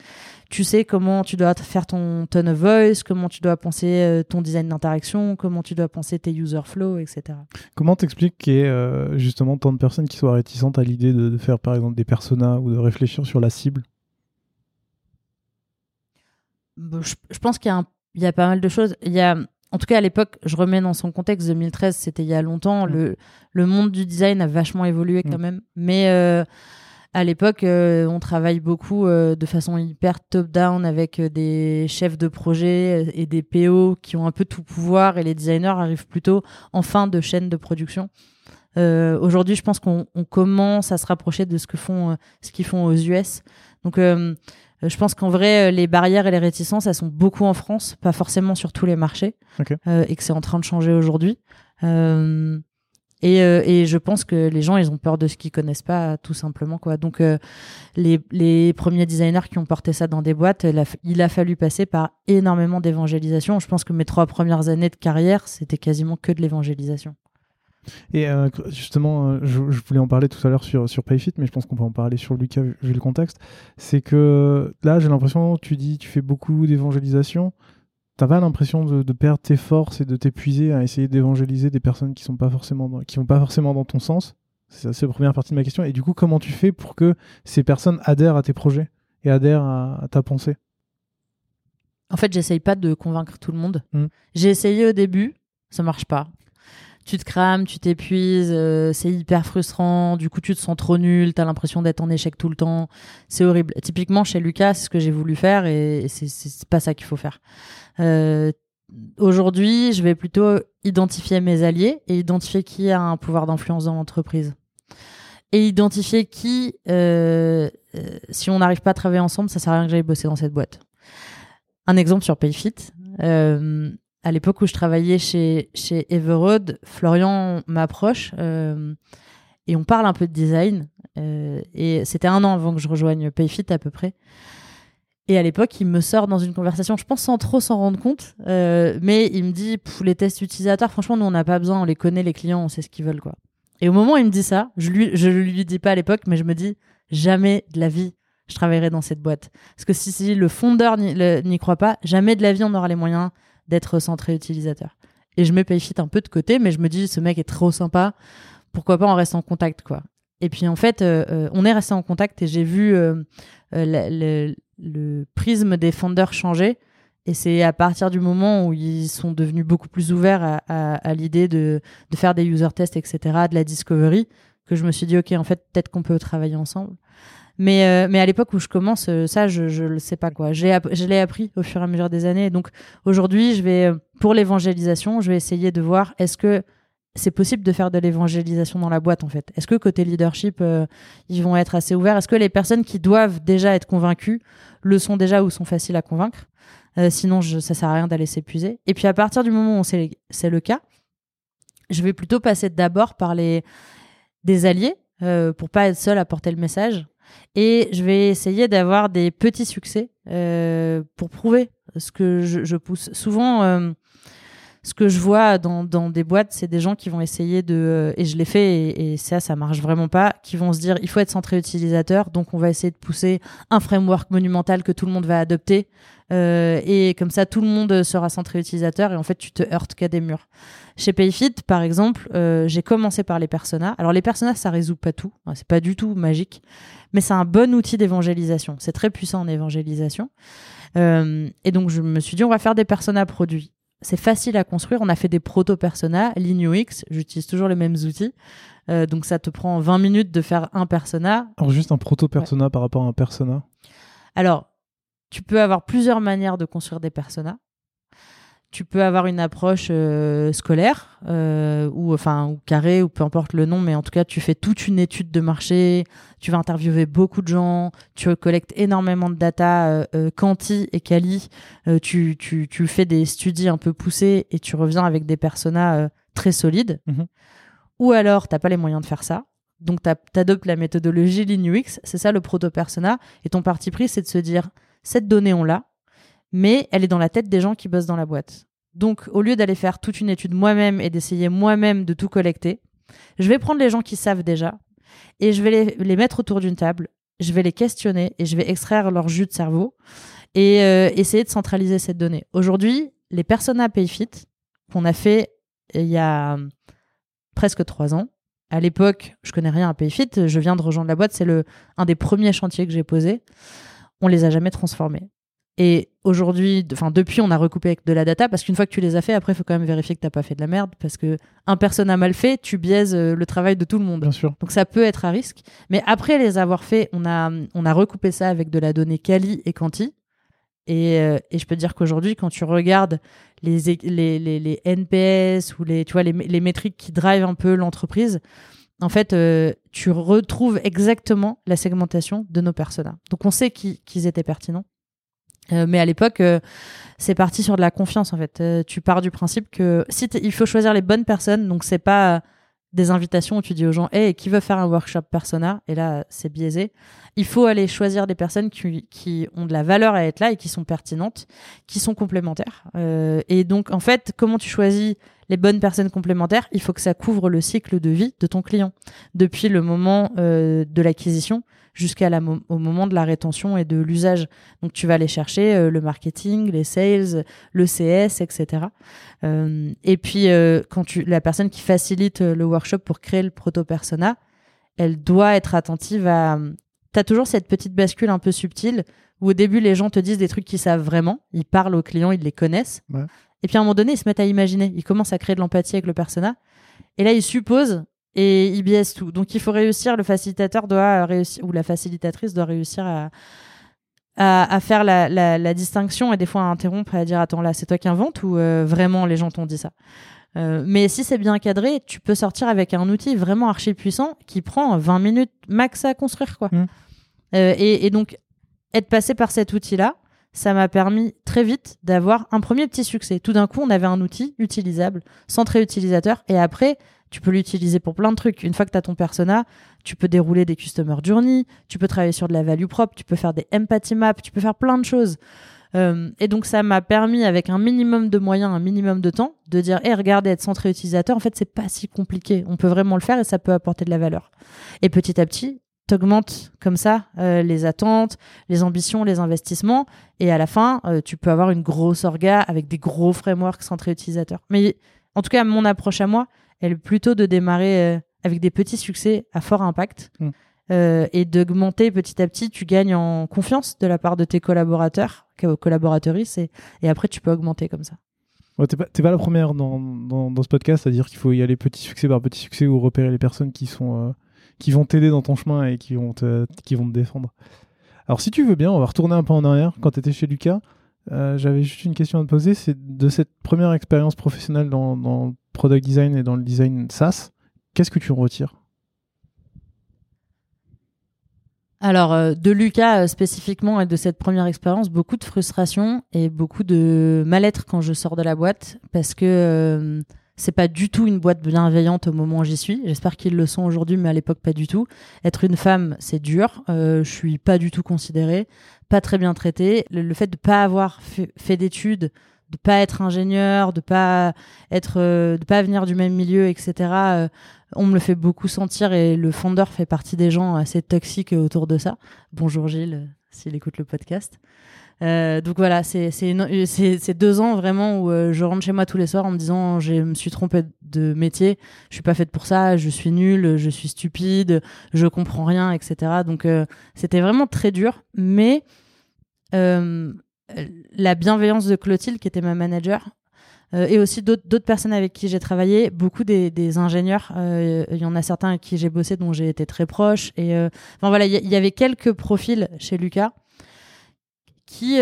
tu sais comment tu dois faire ton tone of voice, comment tu dois penser euh, ton design d'interaction, comment tu dois penser tes user flow, etc. Comment t'expliques qu'il y ait euh, justement tant de personnes qui soient réticentes à l'idée de, de faire par exemple des personas ou de réfléchir sur la cible? Bon, Je, je pense qu'il y, a un- il y a pas mal de choses. Il y a, en tout cas, à l'époque, je remets dans son contexte, 2013, c'était il y a longtemps. Le, le monde du design a vachement évolué quand même. Mais euh, à l'époque, euh, on travaille beaucoup euh, de façon hyper top-down avec euh, des chefs de projet et des PO qui ont un peu tout pouvoir et les designers arrivent plutôt en fin de chaîne de production. Euh, Aujourd'hui, je pense qu'on on commence à se rapprocher de ce que font, ce qu'ils font aux US. Donc, je pense qu'en vrai, les barrières et les réticences, elles sont beaucoup en France, pas forcément sur tous les marchés, et que c'est en train de changer aujourd'hui. Euh, et, euh, et je pense que les gens, ils ont peur de ce qu'ils connaissent pas, tout simplement, quoi. Donc, euh, les, premiers designers qui ont porté ça dans des boîtes, il a, fallu passer par énormément d'évangélisation. Je pense que mes trois premières années de carrière, c'était quasiment que de l'évangélisation. Et euh, justement, je, voulais en parler tout à l'heure sur, sur PayFit, mais je pense qu'on peut en parler sur Lucas vu, vu le contexte. C'est que là, j'ai l'impression, tu dis, tu fais beaucoup d'évangélisation. T'as pas l'impression de, de perdre tes forces et de t'épuiser à essayer d'évangéliser des personnes qui sont pas forcément dans, qui vont pas forcément dans ton sens? C'est la première partie de ma question. Et du coup, comment tu fais pour que ces personnes adhèrent à tes projets et adhèrent à, à ta pensée? En fait, j'essaye pas de convaincre tout le monde. Mm. J'ai essayé au début, ça marche pas. Tu te crames, tu t'épuises, euh, c'est hyper frustrant. Du coup, tu te sens trop nul, t'as l'impression d'être en échec tout le temps. C'est horrible. Typiquement, chez Lucas, ce que j'ai voulu faire et c'est- c'est pas ça qu'il faut faire. Euh, Aujourd'hui, je vais plutôt identifier mes alliés et identifier qui a un pouvoir d'influence dans l'entreprise. Et identifier qui, euh, si on n'arrive pas à travailler ensemble, ça sert à rien que j'aille bosser dans cette boîte. Un exemple sur Payfit. À l'époque où je travaillais chez, chez Everode, Florian m'approche euh, et on parle un peu de design. Euh, et c'était un an avant que je rejoigne Payfit à peu près. Et à l'époque, il me sort dans une conversation, je pense sans trop s'en rendre compte, euh, mais il me dit Pff, les tests utilisateurs, franchement, nous on n'a pas besoin, on les connaît, les clients, on sait ce qu'ils veulent quoi. Et au moment où il me dit ça, je lui, je lui dis pas à l'époque, mais je me dis jamais de la vie je travaillerai dans cette boîte. Parce que si, si le fondeur n'y croit pas, jamais de la vie on aura les moyens d'être centré utilisateur. Et je mets un peu de côté, mais je me dis ce mec est trop sympa, pourquoi pas on reste en contact quoi. Et puis en fait, euh, euh, on est resté en contact et j'ai vu euh, le, prisme des founders changer. Et c'est à partir du moment où ils sont devenus beaucoup plus ouverts à, à- à l'idée de, de faire des user tests, etc., de la discovery, que je me suis dit, OK, en fait, peut-être qu'on peut travailler ensemble. Mais, euh, mais à l'époque où je commence, euh, ça, je ne le sais pas. quoi. Je l'ai appris au fur et à mesure des années. donc aujourd'hui, je vais, pour l'évangélisation, je vais essayer de voir est-ce que c'est possible de faire de l'évangélisation dans la boîte en fait? Est-ce que côté leadership, ils vont être assez ouverts? Est-ce que les personnes qui doivent déjà être convaincues le sont déjà ou sont faciles à convaincre? Sinon, je, ça sert à rien d'aller s'épuiser. Et puis à partir du moment où c'est le cas, je vais plutôt passer d'abord par les des alliés euh, pour pas être seul à porter le message. Et je vais essayer d'avoir des petits succès euh, pour prouver ce que je, pousse. Souvent, euh, ce que je vois dans, des boîtes, c'est des gens qui vont essayer de, euh, et je l'ai fait, et, et, ça, ça marche vraiment pas, qui vont se dire, il faut être centré utilisateur, donc on va essayer de pousser un framework monumental que tout le monde va adopter, et comme ça, tout le monde sera centré utilisateur, et en fait, tu te heurtes qu'à des murs. Chez Payfit, par exemple, euh, j'ai commencé par les personas. Alors les personas, ça résout pas tout, c'est pas du tout magique, mais c'est un bon outil d'évangélisation. C'est très puissant en évangélisation. Euh, et donc je me suis dit, on va faire des personas produits c'est facile à construire. On a fait des proto-personas, UX, j'utilise toujours les mêmes outils. Euh, donc ça te prend 20 minutes de faire un persona. Alors juste un proto-persona par rapport à un persona? Alors, tu peux avoir plusieurs manières de construire des personas tu peux avoir une approche euh, scolaire euh, ou enfin ou carré ou peu importe le nom mais en tout cas tu fais toute une étude de marché tu vas interviewer beaucoup de gens tu collectes énormément de data euh, euh quanti et quali tu, tu, tu fais des studies un peu poussés et tu reviens avec des personas très solides. Mhm. ou alors t'as pas les moyens de faire ça. Donc t'adoptes la méthodologie Linux. C'est ça le proto persona et ton parti pris c'est de se dire cette donnée on l'a mais elle est dans la tête des gens qui bossent dans la boîte. Donc, au lieu d'aller faire toute une étude moi-même et d'essayer moi-même de tout collecter, je vais prendre les gens qui savent déjà et je vais les, mettre autour d'une table, je vais les questionner et je vais extraire leur jus de cerveau et euh, essayer de centraliser cette donnée. Aujourd'hui, les personas PayFit qu'on a fait il y a presque trois ans, à l'époque, je connais rien à PayFit, je viens de rejoindre la boîte, c'est un des premiers chantiers que j'ai posé. On les a jamais transformés. Et aujourd'hui, enfin depuis, on a recoupé avec de la data parce qu'une fois que tu les as fait, après, il faut quand même vérifier que t'as pas fait de la merde parce que un personne a mal fait, tu biaises euh, le travail de tout le monde. Bien sûr. Donc ça peut être à risque. Mais après les avoir fait, on a, on a recoupé ça avec de la donnée quali et quanti. Et, euh, et je peux te dire qu'aujourd'hui, quand tu regardes les, les, les, les, NPS ou les, tu vois, les, les métriques qui drivent un peu l'entreprise, en fait, euh, tu retrouves exactement la segmentation de nos personas. Donc on sait qu'ils étaient pertinents. Euh, mais à l'époque, euh, c'est parti sur de la confiance en fait. Euh, tu pars du principe que si il faut choisir les bonnes personnes, donc c'est pas des invitations où tu dis aux gens, hey, qui veut faire un workshop persona? Et là, c'est biaisé. Il faut aller choisir des personnes qui, qui, ont de la valeur à être là et qui sont pertinentes, qui sont complémentaires. et donc, en fait, comment tu choisis les bonnes personnes complémentaires? Il faut que ça couvre le cycle de vie de ton client, depuis le moment de l'acquisition jusqu'à au moment de la rétention et de l'usage. Donc tu vas aller chercher euh, le marketing, les sales, le CS, etc. Euh, et puis euh, quand tu la personne qui facilite le workshop pour créer le proto persona, elle doit être attentive à. T'as toujours cette petite bascule un peu subtile où au début les gens te disent des trucs qu'ils savent vraiment, ils parlent aux clients, ils les connaissent. Ouais. Et puis à un moment donné, ils se mettent à imaginer, ils commencent à créer de l'empathie avec le persona. Et là, ils supposent et IBS tout. Donc il faut réussir, le facilitateur doit réussir, ou la facilitatrice doit réussir à, à, à faire la, la, la, distinction et des fois à interrompre et à dire attends là c'est toi qui inventes ou euh, vraiment les gens t'ont dit ça? Euh, mais si c'est bien cadré, tu peux sortir avec un outil vraiment archi puissant qui prend 20 minutes max à construire quoi. Mmh. Euh, et, et donc être passé par cet outil là, ça m'a permis très vite d'avoir un premier petit succès. Tout d'un coup, on avait un outil utilisable, centré utilisateur, et après, tu peux l'utiliser pour plein de trucs. Une fois que tu as ton persona, tu peux dérouler des customer journey, tu peux travailler sur de la value propre, tu peux faire des empathy maps, tu peux faire plein de choses. Euh, et donc ça m'a permis avec un minimum de moyens, un minimum de temps, de dire "Eh regardez être centré utilisateur, en fait c'est pas si compliqué, on peut vraiment le faire et ça peut apporter de la valeur." Et petit à petit, t'augmentes comme ça euh, les attentes, les ambitions, les investissements et à la fin, euh, tu peux avoir une grosse orga avec des gros frameworks centrés utilisateurs. Mais en tout cas, mon approche à moi, elle plutôt de démarrer euh, avec des petits succès à fort impact Mm. euh, et d'augmenter petit à petit. Tu gagnes en confiance de la part de tes collaborateurs, co- collaboratrices, et, et après tu peux augmenter comme ça. Ouais, t'es pas, pas la première dans, dans, dans ce podcast à dire qu'il faut y aller petit succès par petit succès ou repérer les personnes qui sont, euh, qui vont t'aider dans ton chemin et qui vont te, qui vont te défendre. Alors, si tu veux bien, on va retourner un peu en arrière. Quand tu étais chez Lucas, euh, j'avais juste une question à te poser. C'est de cette première expérience professionnelle dans, product design et dans le design SaaS, qu'est-ce que tu retires? Alors, euh, de Lucas euh, spécifiquement et de cette première expérience, beaucoup de frustration et beaucoup de mal-être quand je sors de la boîte parce que euh, c'est pas du tout une boîte bienveillante au moment où j'y suis. J'espère qu'ils le sont aujourd'hui, mais à l'époque pas du tout. Être une femme, c'est dur. je suis pas du tout considérée, pas très bien traitée. Le, fait de pas avoir fait, d'études, de pas être ingénieur, de pas être, de pas venir du même milieu, etc on me le fait beaucoup sentir et le fondeur fait partie des gens assez toxiques autour de ça. Bonjour Gilles, s'il écoute le podcast. Euh, donc voilà, c'est deux ans vraiment où euh, je rentre chez moi tous les soirs en me disant je me suis trompée de métier, je suis pas faite pour ça, je suis nulle, je suis stupide, je comprends rien, etc. Donc euh, c'était vraiment très dur, mais la bienveillance de Clotilde, qui était ma manager, et aussi d'autres personnes avec qui j'ai travaillé, beaucoup des, ingénieurs. Il y en a certains avec qui j'ai bossé, dont j'ai été très proche. Et enfin voilà, il y, avait quelques profils chez Lucas qui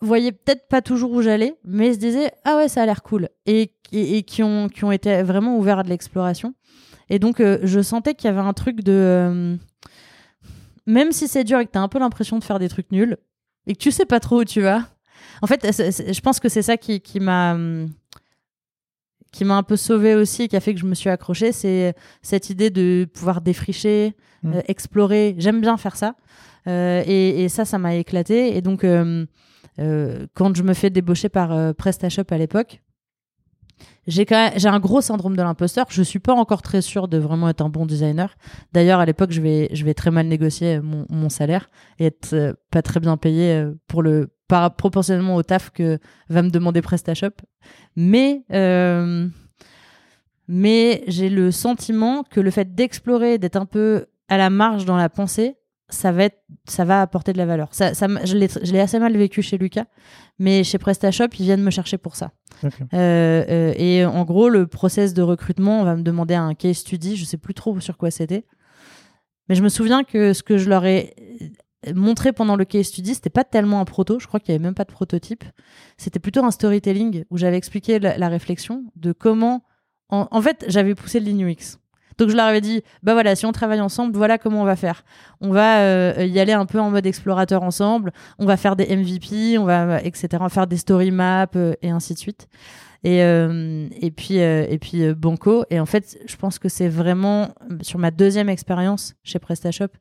voyaient peut-être pas toujours où j'allais, mais se disaient ah ouais ça a l'air cool et, et, qui ont qui ont été vraiment ouverts à de l'exploration. Et donc je sentais qu'il y avait un truc de même si c'est dur et que tu as un peu l'impression de faire des trucs nuls et que tu sais pas trop où tu vas, en fait, je pense que c'est ça qui, m'a qui m'a un peu sauvé aussi et qui a fait que je me suis accrochée, c'est cette idée de pouvoir défricher, mmh. euh, explorer. J'aime bien faire ça. Euh, et, ça, ça m'a éclaté. Et donc, euh, quand je me fais débaucher par PrestaShop à l'époque, j'ai un gros syndrome de l'imposteur. Je suis pas encore très sûre de vraiment être un bon designer. D'ailleurs, à l'époque, je vais, je vais très mal négocier mon, salaire et être pas très bien payé pour le par proportionnellement au taf que va me demander PrestaShop. Mais, euh, mais j'ai le sentiment que le fait d'explorer, d'être un peu à la marge dans la pensée, ça va, être, ça va apporter de la valeur. Ça, ça, je l'ai assez mal vécu chez Lucas, mais chez PrestaShop, ils viennent me chercher pour ça. Euh, euh, et en gros, le process de recrutement, on va me demander un case study, je sais plus trop sur quoi c'était. Mais je me souviens que ce que je leur ai montré pendant le case study, c'était pas tellement un proto, je crois qu'il y avait même pas de prototype. C'était plutôt un storytelling où j'avais expliqué la, réflexion de comment. En, fait, j'avais poussé le ligne UX. Donc je leur avais dit, bah voilà, si on travaille ensemble, voilà comment on va faire. On va euh, y aller un peu en mode explorateur ensemble. On va faire des MVP, on va etc. On va faire des story maps euh, et ainsi de suite. Et euh, et puis et puis Banco. Et en fait, je pense que c'est vraiment sur ma deuxième expérience chez PrestaShop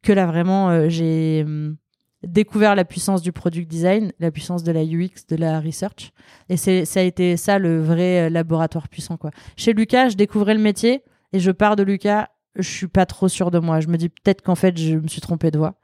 que là vraiment j'ai hum, découvert la puissance du product design, la puissance de la UX, de la research. Et ça a été ça le vrai laboratoire puissant quoi. Chez Lucas, je découvrais le métier et je pars de Lucas, je suis pas trop sûr de moi. Je me dis peut-être qu'en fait je me suis trompé de voie.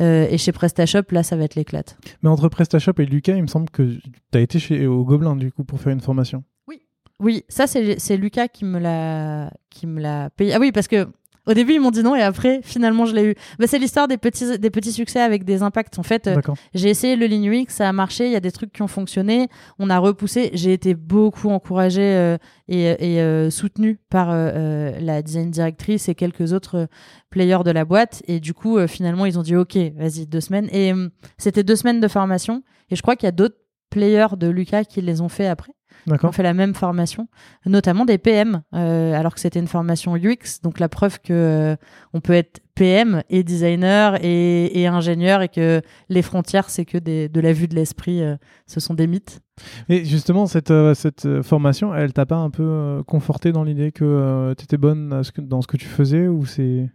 Euh, et chez PrestaShop, là, ça va être l'éclate. Mais entre PrestaShop et Lucas, il me semble que tu as été chez, au Gobelin, du coup, pour faire une formation. Oui. Oui, ça, c'est Lucas qui me l'a payé. Ah oui, parce que au début, ils m'ont dit non et après, finalement, je l'ai eu. Bah, c'est l'histoire des petits, des petits succès avec des impacts. En fait, euh, j'ai essayé le Lean UX, ça a marché. Il y a des trucs qui ont fonctionné. On a repoussé. J'ai été beaucoup encouragée euh, et, et euh, soutenue par la design directrice et quelques autres players de la boîte. Et du coup, finalement, ils ont dit OK, vas-y, deux semaines. Et c'était deux semaines de formation. Et je crois qu'il y a d'autres players de Lucas qui les ont fait après. On fait la même formation, notamment des PM, euh, alors que c'était une formation UX. Donc la preuve que euh, on peut être PM et designer et, ingénieur et que les frontières, c'est que de la vue de l'esprit, euh, ce sont des mythes. Et justement, cette, cette formation, elle t'a pas un peu conforté dans l'idée que tu étais bonne dans ce que tu faisais ou c'est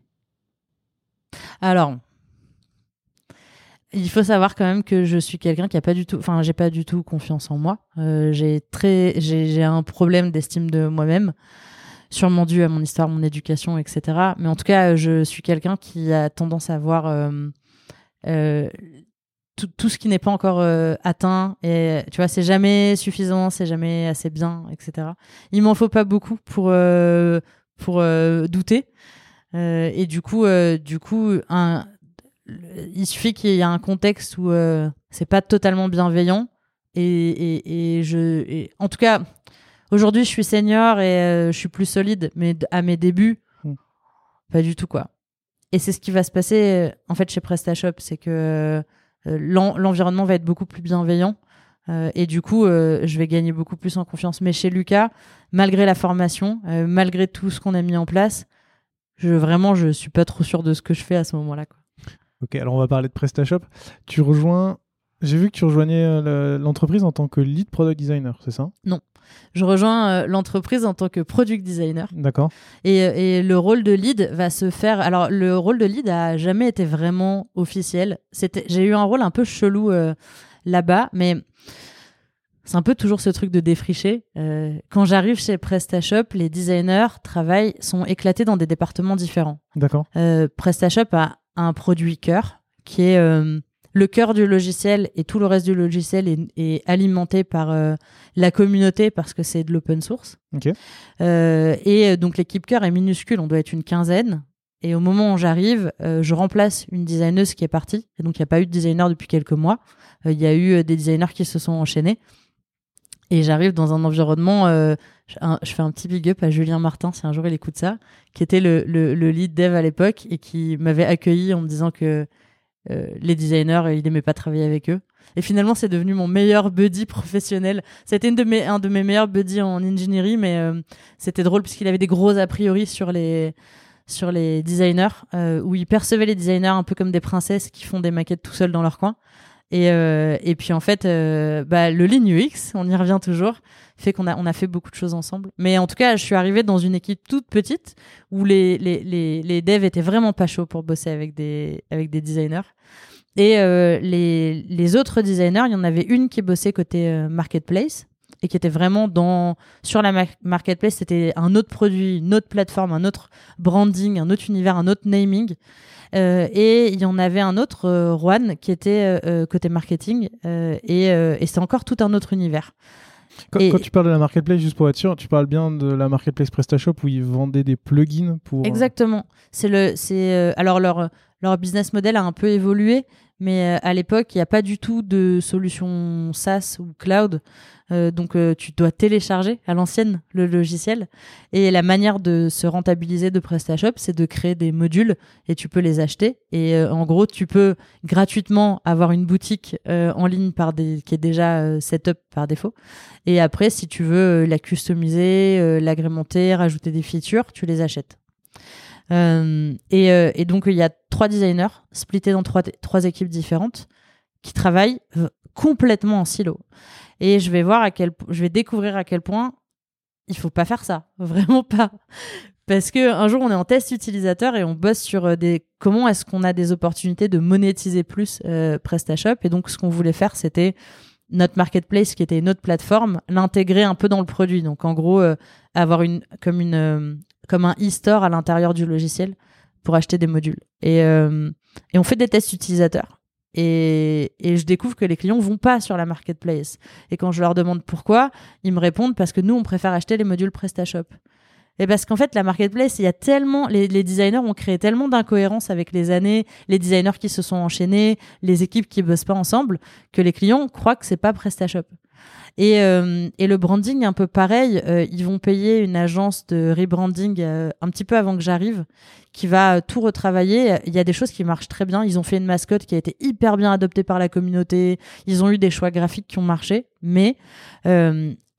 alors, il faut savoir quand même que je suis quelqu'un qui a pas du tout, enfin, j'ai pas du tout confiance en moi. Euh, j'ai très, j'ai un problème d'estime de moi-même, sûrement dû à mon histoire, mon éducation, etc. Mais en tout cas, je suis quelqu'un qui a tendance à voir euh, euh, tout, tout, ce qui n'est pas encore atteint. Et tu vois, c'est jamais suffisant, c'est jamais assez bien, etc. Il m'en faut pas beaucoup pour pour douter. et du coup, du coup, un il suffit qu'il y ait un contexte où euh, c'est pas totalement bienveillant. Et, je, en tout cas, aujourd'hui, je suis senior et euh, je suis plus solide. Mais à mes débuts, pas du tout quoi. Et c'est ce qui va se passer en fait chez PrestaShop, c'est que l'environnement va être beaucoup plus bienveillant. et du coup, je vais gagner beaucoup plus en confiance. Mais chez Lucas, malgré la formation, malgré tout ce qu'on a mis en place, je vraiment, je suis pas trop sûr de ce que je fais à ce moment-là. Ok, alors on va parler de PrestaShop. Tu rejoins j'ai vu que tu rejoignais euh, l'entreprise en tant que lead product designer, c'est ça? Non. Je rejoins euh, l'entreprise en tant que product designer. D'accord. Et, euh, et, le rôle de lead va se faire. Alors, le rôle de lead a jamais été vraiment officiel. J'ai eu un rôle un peu chelou là-bas, mais c'est un peu toujours ce truc de défricher. quand j'arrive chez PrestaShop, les designers travaillent, sont éclatés dans des départements différents. D'accord. PrestaShop a un produit cœur qui est le cœur du logiciel et tout le reste du logiciel est, alimenté par euh, la communauté parce que c'est de l'open source. Euh, et donc l'équipe cœur est minuscule, on doit être une quinzaine. Et au moment où j'arrive, euh, je remplace une designeuse qui est partie. Et donc il n'y a pas eu de designer depuis quelques mois. Il y a eu des designers qui se sont enchaînés. Et j'arrive dans un environnement, je fais un petit big up à Julien Martin, si un jour il écoute ça, qui était le, le lead dev à l'époque et qui m'avait accueilli en me disant que euh, les designers, il aimait pas travailler avec eux. Et finalement, c'est devenu mon meilleur buddy professionnel. C'était une de mes, un de mes meilleurs buddies en ingénierie, mais euh, c'était drôle puisqu'il avait des gros a priori sur les, sur les designers, euh, où il percevait les designers un peu comme des princesses qui font des maquettes tout seuls dans leur coin. Et, euh, et puis en fait, euh, bah, le Lean UX, on y revient toujours, fait qu'on a, on a fait beaucoup de choses ensemble. Mais en tout cas, je suis arrivée dans une équipe toute petite où les, les, les, les devs étaient vraiment pas chauds pour bosser avec des, avec des designers. Et euh, les, les autres designers, il y en avait une qui bossait côté euh, marketplace et qui était vraiment dans sur la marketplace, c'était un autre produit, une autre plateforme, un autre branding, un autre univers, un autre naming. Euh, et il y en avait un autre, euh, Juan, qui était euh, côté marketing, et, et c'est encore tout un autre univers. Quand, quand, tu parles de la marketplace, juste pour être sûr, tu parles bien de la marketplace PrestaShop où ils vendaient des plugins pour. Exactement. C'est le, c'est alors leur leur business model a un peu évolué, mais à l'époque, il n'y a pas du tout de solution SaaS ou cloud. Euh, donc euh, tu dois télécharger à l'ancienne le logiciel. Et la manière de se rentabiliser de PrestaShop, c'est de créer des modules et tu peux les acheter. Et euh, en gros, tu peux gratuitement avoir une boutique en ligne qui est déjà setup par défaut. Et après, si tu veux la customiser, l'agrémenter, rajouter des features, tu les achètes. Et, et, donc il y a trois designers splittés dans trois, équipes différentes qui travaillent complètement en silo et je vais voir à quel je vais découvrir à quel point il faut pas faire ça, vraiment pas. Parce que un jour on est en test utilisateur et on bosse sur euh, des comment est-ce qu'on a des opportunités de monétiser plus euh, PrestaShop et donc ce qu'on voulait faire c'était notre marketplace qui était une autre plateforme, l'intégrer un peu dans le produit. Donc en gros euh, avoir une comme une comme un e-store à l'intérieur du logiciel pour acheter des modules. Et et on fait des tests utilisateurs. Et, je découvre que les clients vont pas sur la marketplace. Et quand je leur demande pourquoi, ils me répondent parce que nous, on préfère acheter les modules PrestaShop. Et parce qu'en fait, la marketplace, il y a tellement, les, les designers ont créé tellement d'incohérences avec les années, les designers qui se sont enchaînés, les équipes qui bossent pas ensemble, que les clients croient que c'est pas PrestaShop. Et, euh, et le branding, un peu pareil, euh, ils vont payer une agence de rebranding euh, un petit peu avant que j'arrive, qui va tout retravailler. Il y a des choses qui marchent très bien. Ils ont fait une mascotte qui a été hyper bien adoptée par la communauté. Ils ont eu des choix graphiques qui ont marché, mais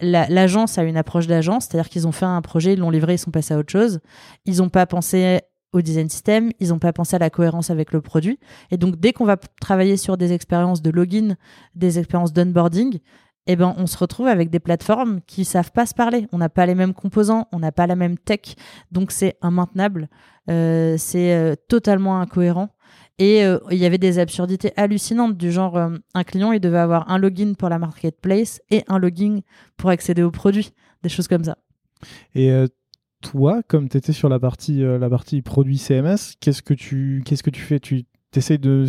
l'agence a une approche d'agence, c'est-à-dire qu'ils ont fait un projet, ils l'ont livré, ils sont passés à autre chose. Ils n'ont pas pensé au design system, ils n'ont pas pensé à la cohérence avec le produit. Et donc, dès qu'on va travailler sur des expériences de login, des expériences d'onboarding, eh ben, on se retrouve avec des plateformes qui savent pas se parler. On n'a pas les mêmes composants, on n'a pas la même tech, donc c'est immaintenable, euh, c'est euh, totalement incohérent. Et euh, il y avait des absurdités hallucinantes du genre un client il devait avoir un login pour la marketplace et un login pour accéder aux produits, des choses comme ça. Et toi, comme tu étais sur la partie la partie produit CMS, qu'est-ce que tu que tu fais? Tu T'essayes de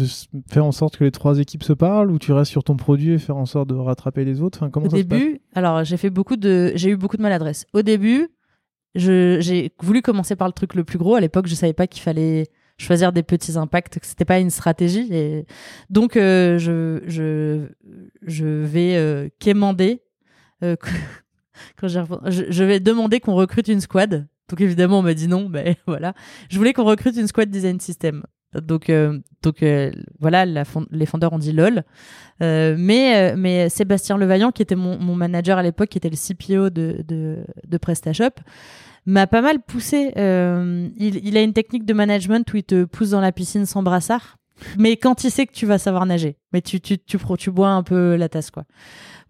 faire en sorte que les trois équipes se parlent ou tu restes sur ton produit et faire en sorte de rattraper les autres? Enfin, comment Au début, alors j'ai fait beaucoup de, j'ai eu beaucoup de maladresse. Au début, j'ai voulu commencer par le truc le plus gros. À l'époque, je savais pas qu'il fallait choisir des petits impacts, que c'était pas une stratégie. Et donc, euh, je, je, je vais euh, quémander. Euh, quand je, je vais demander qu'on recrute une squad Donc évidemment, on m'a dit non, mais voilà. Je voulais qu'on recrute une squad design system. Donc, euh, donc euh, voilà, les fondeurs ont dit lol. Euh, mais, mais Sébastien Levaillant, qui était mon, mon manager à l'époque, qui était le CPO de, de, de PrestaShop, m'a pas mal poussé. il, il, a une technique de management où il te pousse dans la piscine sans brassard, mais quand il sait que tu vas savoir nager. Mais tu, tu, tu, tu, tu bois un peu la tasse, quoi.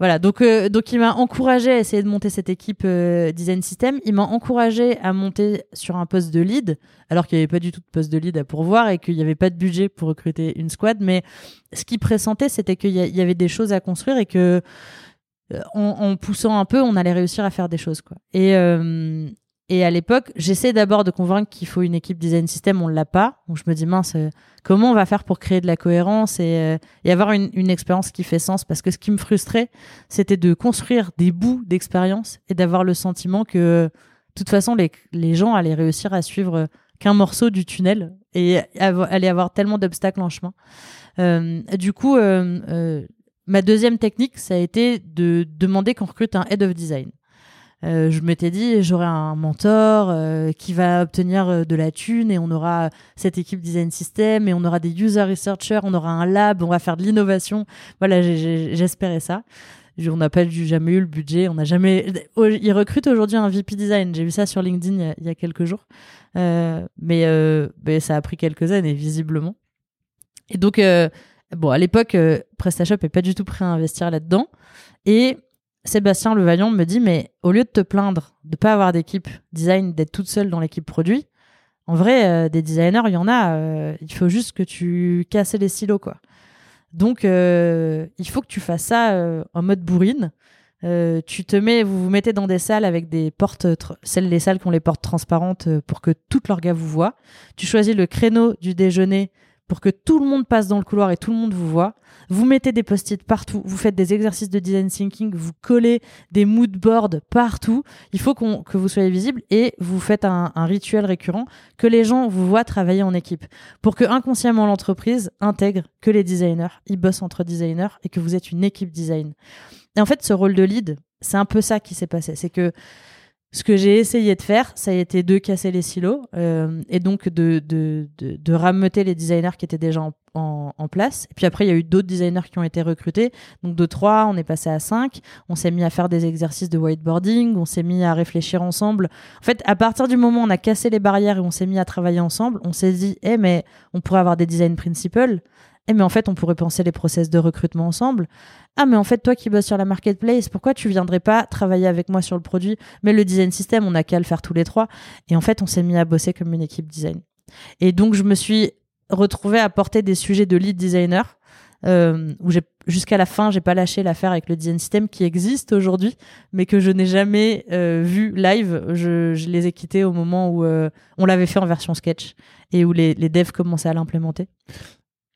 Voilà, donc, euh, donc il m'a encouragé à essayer de monter cette équipe euh, Design System. Il m'a encouragé à monter sur un poste de lead, alors qu'il n'y avait pas du tout de poste de lead à pourvoir et qu'il n'y avait pas de budget pour recruter une squad. Mais ce qui pressentait, c'était qu'il y, avait des choses à construire et que euh, en, poussant un peu, on allait réussir à faire des choses. Quoi. Et, et à l'époque, j'essaie d'abord de convaincre qu'il faut une équipe design system, on ne l'a pas. Donc je me dis, mince, euh, comment on va faire pour créer de la cohérence et, euh, avoir une, expérience qui fait sens? Parce que ce qui me frustrait, c'était de construire des bouts d'expérience et d'avoir le sentiment que, de toute façon, les, les gens allaient réussir à suivre qu'un morceau du tunnel et allaient avoir tellement d'obstacles en chemin. Euh, du coup, euh, ma deuxième technique, ça a été de demander qu'on recrute un head of design. Euh, je m'étais dit j'aurai un mentor euh, qui va obtenir euh, de la thune et on aura cette équipe design system et on aura des user researchers, on aura un lab, on va faire de l'innovation. Voilà, j'espérais ça. On n'a pas jamais eu le budget, on n'a jamais. Ils recrutent aujourd'hui un VP design. J'ai vu ça sur LinkedIn il y a, quelques jours, mais, mais, ça a pris quelques années visiblement. Et donc, bon, à l'époque, PrestaShop est pas du tout prêt à investir là-dedans. Et Sébastien Levaillant me dit mais au lieu de te plaindre de pas avoir d'équipe design, d'être toute seule dans l'équipe produit, en vrai euh, des designers il y en a, euh, il faut juste que tu casses les silos quoi. Donc euh, il faut que tu fasses ça en mode bourrine. tu te mets, vous vous mettez dans des salles avec des portes, celles les salles qui ont les portes transparentes pour que toute leur gars vous voit. Tu choisis le créneau du déjeuner pour que tout le monde passe dans le couloir et tout le monde vous voit. Vous mettez des post-it partout, vous faites des exercices de design thinking, vous collez des mood boards partout. Il faut que vous soyez visible et vous faites un, rituel récurrent que les gens vous voient travailler en équipe pour que inconsciemment l'entreprise intègre que les designers, ils bossent entre designers et que vous êtes une équipe design. Et en fait, ce rôle de lead, c'est un peu ça qui s'est passé. C'est que ce que j'ai essayé de faire, ça a été de casser les silos euh, et donc de, de, de, de, rameuter les designers qui étaient déjà en, en, place. Et puis après, il y a eu d'autres designers qui ont été recrutés. Donc de 3, on est passé à 5. On s'est mis à faire des exercices de whiteboarding, on s'est mis à réfléchir ensemble. En fait, à partir du moment où on a cassé les barrières et on s'est mis à travailler ensemble, on s'est dit, eh mais on pourrait avoir des design principles. Eh mais en fait, on pourrait penser les process de recrutement ensemble. Ah, mais en fait, toi qui bosses sur la marketplace, pourquoi tu viendrais pas travailler avec moi sur le produit? Mais le design system, on a qu'à le faire tous les trois. Et en fait, on s'est mis à bosser comme une équipe design. Et donc, je me suis retrouvée à porter des sujets de lead designer. Euh, où jusqu'à la fin j'ai pas lâché l'affaire avec le design system qui existe aujourd'hui mais que je n'ai jamais euh, vu live je, les ai quittés au moment où euh, on l'avait fait en version sketch et où les devs commençaient à l'implémenter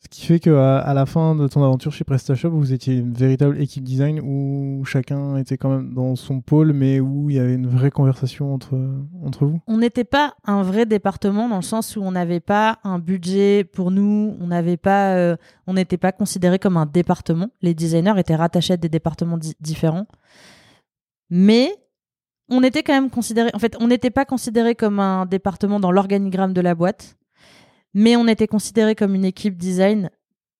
ce qui fait qu'à à la fin de ton aventure chez PrestaShop, vous étiez une véritable équipe design où chacun était quand même dans son pôle, mais où il y avait une vraie conversation entre, entre vous? On n'était pas un vrai département dans le sens où on n'avait pas un budget pour nous, on n'avait pas, euh, n'était pas considéré comme un département. Les designers étaient rattachés à des départements différents. Mais on était quand même considéré, en fait, on n'était pas considéré comme un département dans l'organigramme de la boîte mais on était considéré comme une équipe design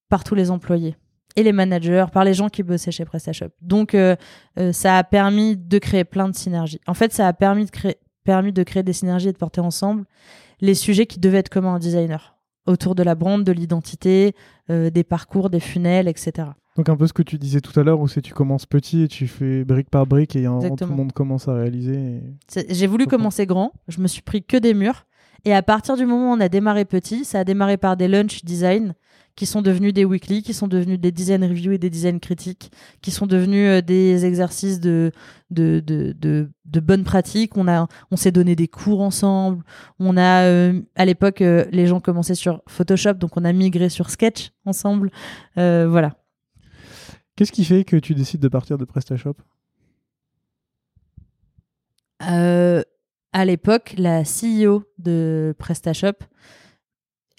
par tous les employés et les managers, par les gens qui bossaient chez PrestaShop. Donc, euh, euh, ça a permis de créer plein de synergies. En fait, ça a permis de créer, permis de créer des synergies et de porter ensemble les sujets qui devaient être communs à un designer autour de la brand, de l'identité, euh, des parcours, des funnels, etc. Donc un peu ce que tu disais tout à l'heure, où c'est tu commences petit et tu fais brique par brique et tout le monde commence à réaliser. J'ai voulu commencer grand, je me suis pris que des murs et à partir du moment où on a démarré petit, ça a démarré par des lunch design qui sont devenus des weekly, qui sont devenus des design reviews et des design critiques, qui sont devenus euh, des exercices de, de, de, de, bonnes pratiques. On, a, on s'est donné des cours ensemble. On a, euh, à l'époque, euh, les gens commençaient sur Photoshop, donc on a migré sur Sketch ensemble. voilà. Qu'est-ce qui fait que tu décides de partir de PrestaShop? À l'époque, la CEO de PrestaShop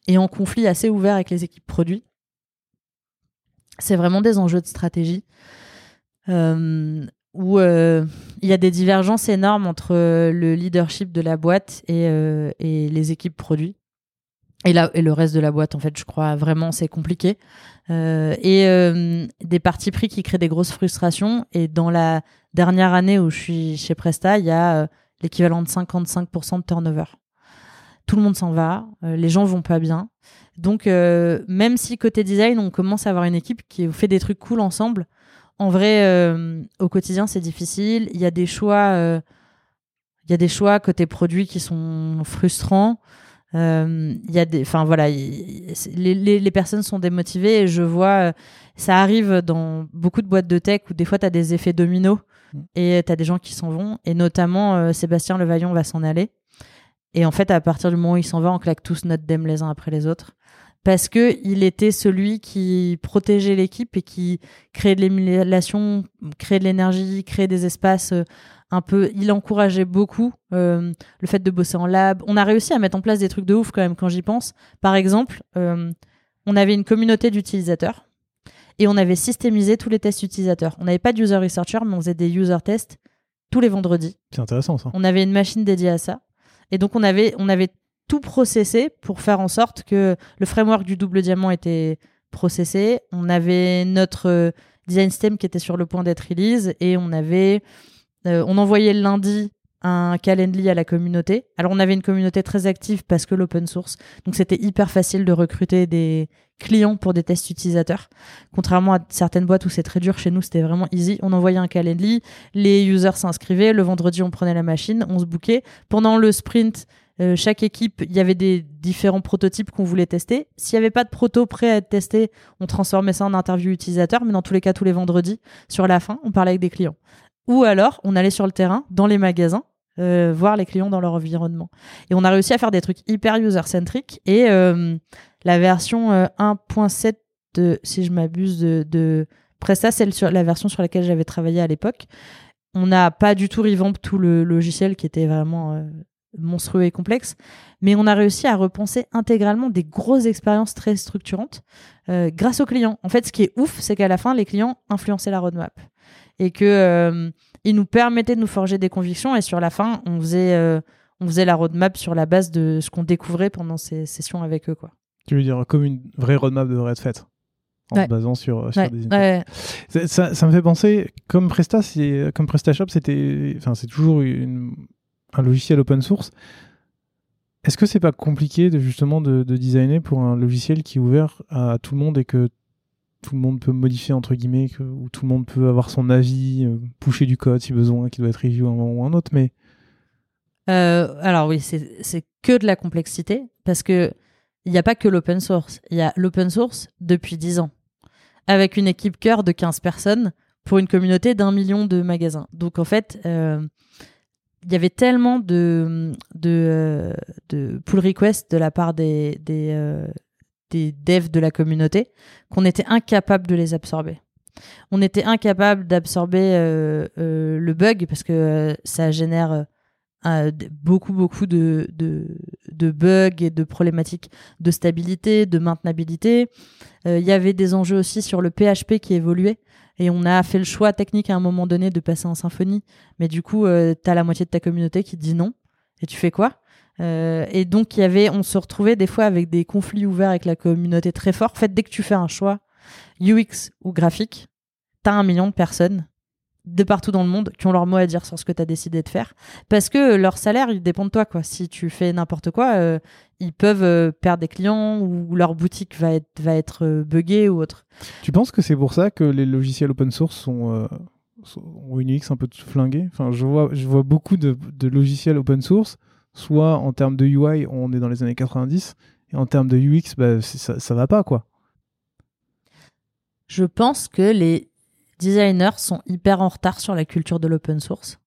est en conflit assez ouvert avec les équipes produits. C'est vraiment des enjeux de stratégie. Euh, où il y a des divergences énormes entre le leadership de la boîte et, et les équipes produits. Et, là, et le reste de la boîte, en fait, je crois vraiment, c'est compliqué. et des partis pris qui créent des grosses frustrations. Et dans la dernière année où je suis chez Presta, il y a l'équivalent de 55% de turnover. Tout le monde s'en va, les gens vont pas bien. Donc, euh, même si côté design, on commence à avoir une équipe qui fait des trucs cool ensemble, en vrai, euh, au quotidien, c'est difficile. Il y a des choix, euh, y a des choix côté produit qui sont frustrants. il y a des, enfin voilà, les, les, personnes sont démotivées et je vois, ça arrive dans beaucoup de boîtes de tech où des fois tu as des effets dominos. Et tu as des gens qui s'en vont et notamment Sébastien Levaillon va s'en aller. Et en fait, à partir du moment où il s'en va, on claque tous notre dème les uns après les autres parce que il était celui qui protégeait l'équipe et qui créait de l'émulation, créait de l'énergie, créait des espaces euh, un peu. Il encourageait beaucoup euh, le fait de bosser en lab. On a réussi à mettre en place des trucs de ouf quand même quand j'y pense. Par exemple, euh, on avait une communauté d'utilisateurs et on avait systémisé tous les tests utilisateurs. On n'avait pas de user researcher, mais on faisait des user tests tous les vendredis. C'est intéressant ça. On avait une machine dédiée à ça. Et donc on avait, on avait tout processé pour faire en sorte que le framework du double diamant était processé. On avait notre euh, design system qui était sur le point d'être release et on avait, euh, on envoyait le lundi un calendly à la communauté. Alors on avait une communauté très active parce que l'open source, donc c'était hyper facile de recruter des clients pour des tests utilisateurs. Contrairement à certaines boîtes où c'est très dur, chez nous c'était vraiment easy. On envoyait un calendly, les users s'inscrivaient, le vendredi on prenait la machine, on se bookait. Pendant le sprint, euh, chaque équipe, il y avait des différents prototypes qu'on voulait tester. S'il n'y avait pas de proto prêt à être testé, on transformait ça en interview utilisateur, mais dans tous les cas, tous les vendredis, sur la fin, on parlait avec des clients. Ou alors, on allait sur le terrain, dans les magasins, euh, voir les clients dans leur environnement. Et on a réussi à faire des trucs hyper user-centric. Et euh, la version 1.7, de, si je m'abuse, de, de Presta, c'est la version sur laquelle j'avais travaillé à l'époque. On n'a pas du tout revamp tout le logiciel qui était vraiment monstrueux et complexe, mais on a réussi à repenser intégralement des grosses expériences très structurantes euh, grâce aux clients. En fait, ce qui est ouf, c'est qu'à la fin, les clients influençaient la roadmap et que euh, ils nous permettaient de nous forger des convictions et sur la fin, on faisait euh, on faisait la roadmap sur la base de ce qu'on découvrait pendant ces sessions avec eux, quoi. Tu veux dire comme une vraie roadmap devrait être faite en se basant sur, sur des ouais. ça, ça, me fait penser comme Presta comme PrestaShop c'était enfin c'est toujours une un logiciel open source. Est-ce que c'est pas compliqué de justement de, designer pour un logiciel qui est ouvert à tout le monde et que tout le monde peut modifier entre guillemets, que, tout le monde peut avoir son avis, euh, pousser du code si besoin, qui doit être review un moment ou un autre, mais euh, alors oui, c'est que de la complexité parce que il n'y a pas que l'open source. Il y a l'open source depuis 10 ans avec une équipe cœur de 15 personnes pour une communauté d'un million de magasins. Donc en fait, euh, il y avait tellement de, de, euh, de pull requests de la part des, des devs de la communauté qu'on était incapable de les absorber. On était incapable d'absorber euh, le bug parce que ça génère beaucoup, beaucoup de, bugs et de problématiques de stabilité, de maintenabilité. Il y avait des enjeux aussi sur le PHP qui évoluait. Et on a fait le choix technique à un moment donné de passer en symphonie. Mais du coup, euh, tu as la moitié de ta communauté qui dit non. Et tu fais quoi? Euh, Et donc, y avait, on se retrouvait des fois avec des conflits ouverts avec la communauté très forts. En fait, dès que tu fais un choix UX ou graphique, tu as un million de personnes de partout dans le monde qui ont leur mot à dire sur ce que tu as décidé de faire. Parce que leur salaire, il dépend de toi. Quoi. Si tu fais n'importe quoi, euh, ils peuvent euh, perdre des clients ou leur boutique va être, va buggée ou autre. Tu penses que c'est pour ça que les logiciels open source sont, ont une UX un peu flinguée? Enfin, je, vois, je vois beaucoup de, logiciels open source, soit en termes de UI, on est dans les années 90, et en termes de UX, bah, ça, ça va pas. quoi. Je pense que les designers sont hyper en retard sur la culture de l'open source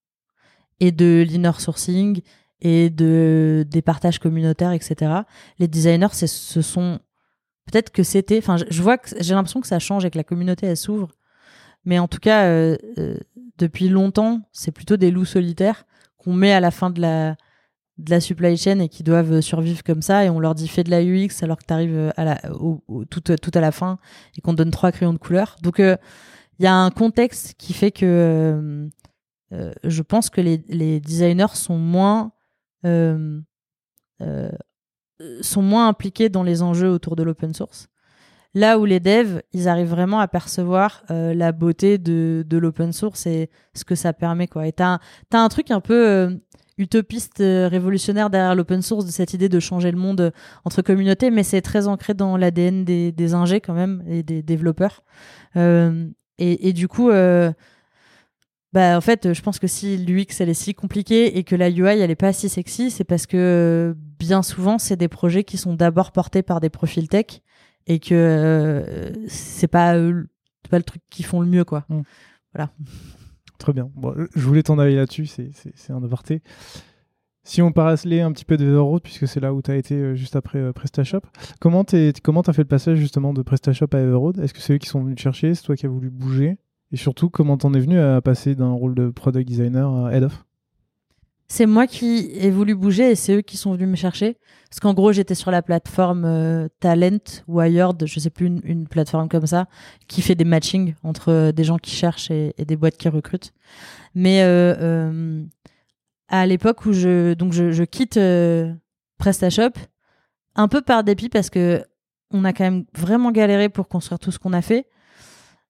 et de l'inner sourcing et de des partages communautaires, etc. Les designers, ce sont peut-être que c'était, enfin, je vois que j'ai l'impression que ça change et que la communauté elle s'ouvre, mais en tout cas, euh, euh, depuis longtemps, c'est plutôt des loups solitaires qu'on met à la fin de la de la supply chain et qui doivent survivre comme ça et on leur dit fais de la UX alors que tu arrives à la, tout, tout à la fin et qu'on donne trois crayons de couleur. Donc euh, il y a un contexte qui fait que je pense que les, les, designers sont moins sont moins impliqués dans les enjeux autour de l'open source. Là où les devs, ils arrivent vraiment à percevoir euh, la beauté de, de l'open source et ce que ça permet. Quoi. Et t'as as un truc un peu euh, utopiste, euh, révolutionnaire derrière l'open source, de cette idée de changer le monde entre communautés, mais c'est très ancré dans l'ADN des, des ingés quand même et des développeurs. Et, et, du coup, bah en fait, je pense que si l'UX elle est si compliquée et que la UI elle est pas si sexy, c'est parce que bien souvent c'est des projets qui sont d'abord portés par des profils tech et que euh, c'est pas pas le truc qui font le mieux quoi. Mm. Voilà. Très bien. Je voulais ton avis là-dessus, c'est un aparté. Si on parlait un petit peu de Everroad, puisque c'est là où tu as été euh, juste après euh, PrestaShop, comment tu as fait le passage justement de PrestaShop à Everroad Est-ce que c'est eux qui sont venus te chercher? C'est toi qui as voulu bouger? Et surtout, comment t'en es venu à passer d'un rôle de product designer à head of c'est moi qui ai voulu bouger et c'est eux qui sont venus me chercher. Parce qu'en gros, j'étais sur la plateforme euh, Talent, Wired, je sais plus, une, plateforme comme ça, qui fait des matchings entre euh, des gens qui cherchent et, des boîtes qui recrutent. Mais euh, à l'époque où je, donc je, quitte PrestaShop, un peu par dépit parce que on a quand même vraiment galéré pour construire tout ce qu'on a fait.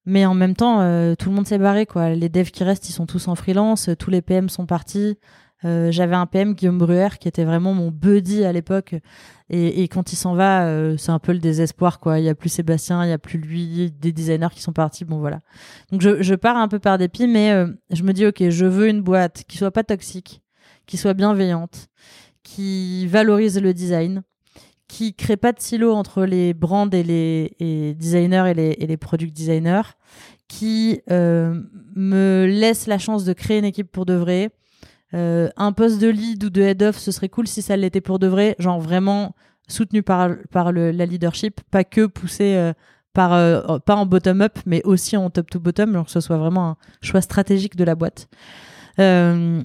Mais en même temps, tout le monde s'est barré. Quoi. Les devs qui restent, ils sont tous en freelance, tous les PM sont partis. Euh, j'avais un PM, Guillaume Bruer, qui était vraiment mon buddy à l'époque. Et, quand il s'en va, euh, c'est un peu le désespoir, quoi. Il y a plus Sébastien, il y a plus lui, des designers qui sont partis. Bon, voilà. Donc, je, pars un peu par dépit, mais euh, je me dis, OK, je veux une boîte qui soit pas toxique, qui soit bienveillante, qui valorise le design, qui crée pas de silo entre les brands et les designers et les, et les product designers, qui me laisse la chance de créer une équipe pour de vrai, euh, un poste de lead ou de head of, ce serait cool si ça l'était pour de vrai, genre vraiment soutenu par, par le, la leadership, pas que poussé euh, par, euh, pas en bottom-up, mais aussi en top-to-bottom, donc que ce soit vraiment un choix stratégique de la boîte. et,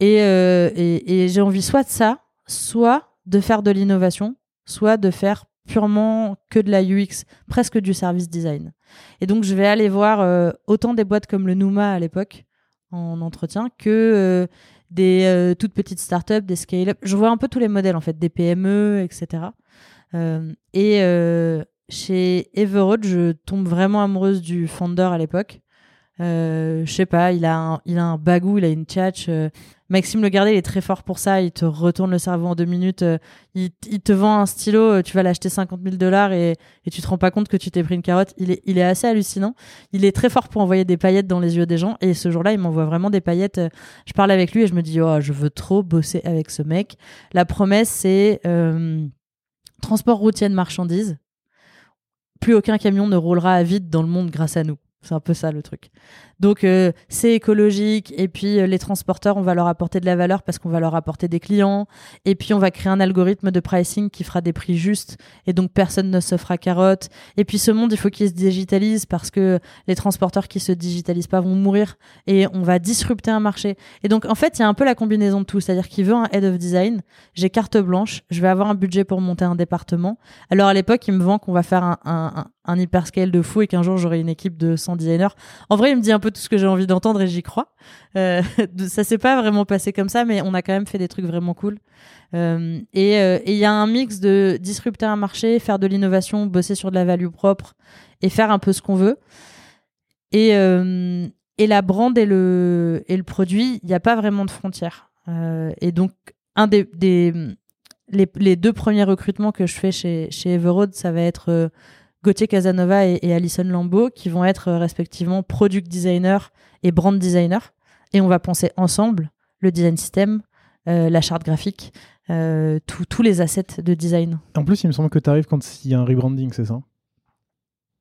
et, et j'ai envie soit de ça, soit de faire de l'innovation, soit de faire purement que de la UX, presque du service design. Et donc je vais aller voir autant des boîtes comme le Numa à l'époque, en entretien que euh, des euh, toutes petites startups, des scale-up. Je vois un peu tous les modèles en fait, des PME, etc. et euh, chez Everroad, je tombe vraiment amoureuse du founder à l'époque. Je sais pas, il a un, il a un bagou, il a une tchatch. Euh, Maxime Le Gardé, il est très fort pour ça. Il te retourne le cerveau en deux minutes. Euh, il, te vend un stylo, tu vas l'acheter 50 000 dollars et, et tu te rends pas compte que tu t'es pris une carotte. Il est, assez hallucinant. Il est très fort pour envoyer des paillettes dans les yeux des gens. Et ce jour-là, il m'envoie vraiment des paillettes. Je parle avec lui et je me dis, oh, je veux trop bosser avec ce mec. La promesse, c'est transport routier de marchandises. Plus aucun camion ne roulera à vide dans le monde grâce à nous. C'est un peu ça le truc. Donc euh, c'est écologique et puis euh, les transporteurs, on va leur apporter de la valeur parce qu'on va leur apporter des clients et puis on va créer un algorithme de pricing qui fera des prix justes et donc personne ne se fera carotte. Et puis ce monde, il faut qu'il se digitalise parce que les transporteurs qui se digitalisent pas vont mourir et on va disrupter un marché. Et donc en fait, il y a un peu la combinaison de tout, c'est-à-dire qu'il veut un head of design, j'ai carte blanche, je vais avoir un budget pour monter un département. Alors à l'époque, il me vend qu'on va faire un, un, un hyperscale de fou et qu'un jour j'aurai une équipe de 100 designers. En vrai, il me dit un peu tout ce que j'ai envie d'entendre et j'y crois. Euh, ça s'est pas vraiment passé comme ça, mais on a quand même fait des trucs vraiment cool. Euh, euh, et il y a un mix de disrupter un marché, faire de l'innovation, bosser sur de la value propre et faire un peu ce qu'on veut. Et, et la brand et le, produit, il n'y a pas vraiment de frontières. et donc, un des, les, deux premiers recrutements que je fais chez, chez Everroad, ça va être Gauthier Casanova et, Alison Lambeau, qui vont être euh, respectivement product designer et brand designer. Et on va penser ensemble le design system, euh, la charte graphique, euh, tous les assets de design. En plus, il me semble que tu arrives quand il y a un rebranding, c'est ça?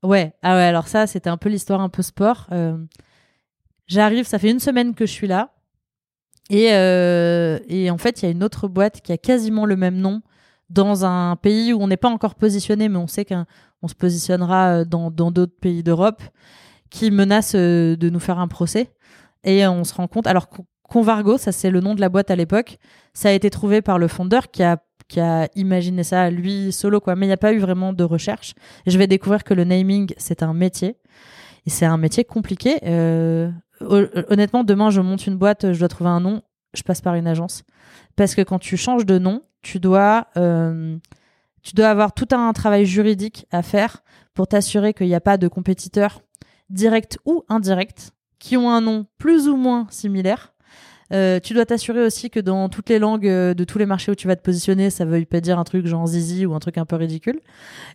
Ouais, ah ouais, alors ça, c'était un peu l'histoire un peu sport. J'arrive, ça fait une semaine que je suis là. Et, et en fait, il y a une autre boîte qui a quasiment le même nom dans un pays où on n'est pas encore positionné, mais on sait qu'on se positionnera euh, dans d'autres pays d'Europe, qui menace euh, de nous faire un procès. Et on se rend compte, alors Convargo, ça c'est le nom de la boîte à l'époque, ça a été trouvé par le fondeur qui a imaginé ça lui solo quoi mais il n'y a pas eu vraiment de recherche je vais découvrir que le naming c'est un métier et c'est un métier compliqué euh, honnêtement, demain, je monte une boîte, je dois trouver un nom, je passe par une agence. Parce que quand tu changes de nom, tu dois, euh, tu dois avoir tout un travail juridique à faire pour t'assurer qu'il n'y a pas de compétiteurs directs ou indirects qui ont un nom plus ou moins similaire. Euh, tu dois t'assurer aussi que dans toutes les langues euh, de tous les marchés où tu vas te positionner, ça veuille pas dire un truc genre zizi ou un truc un peu ridicule.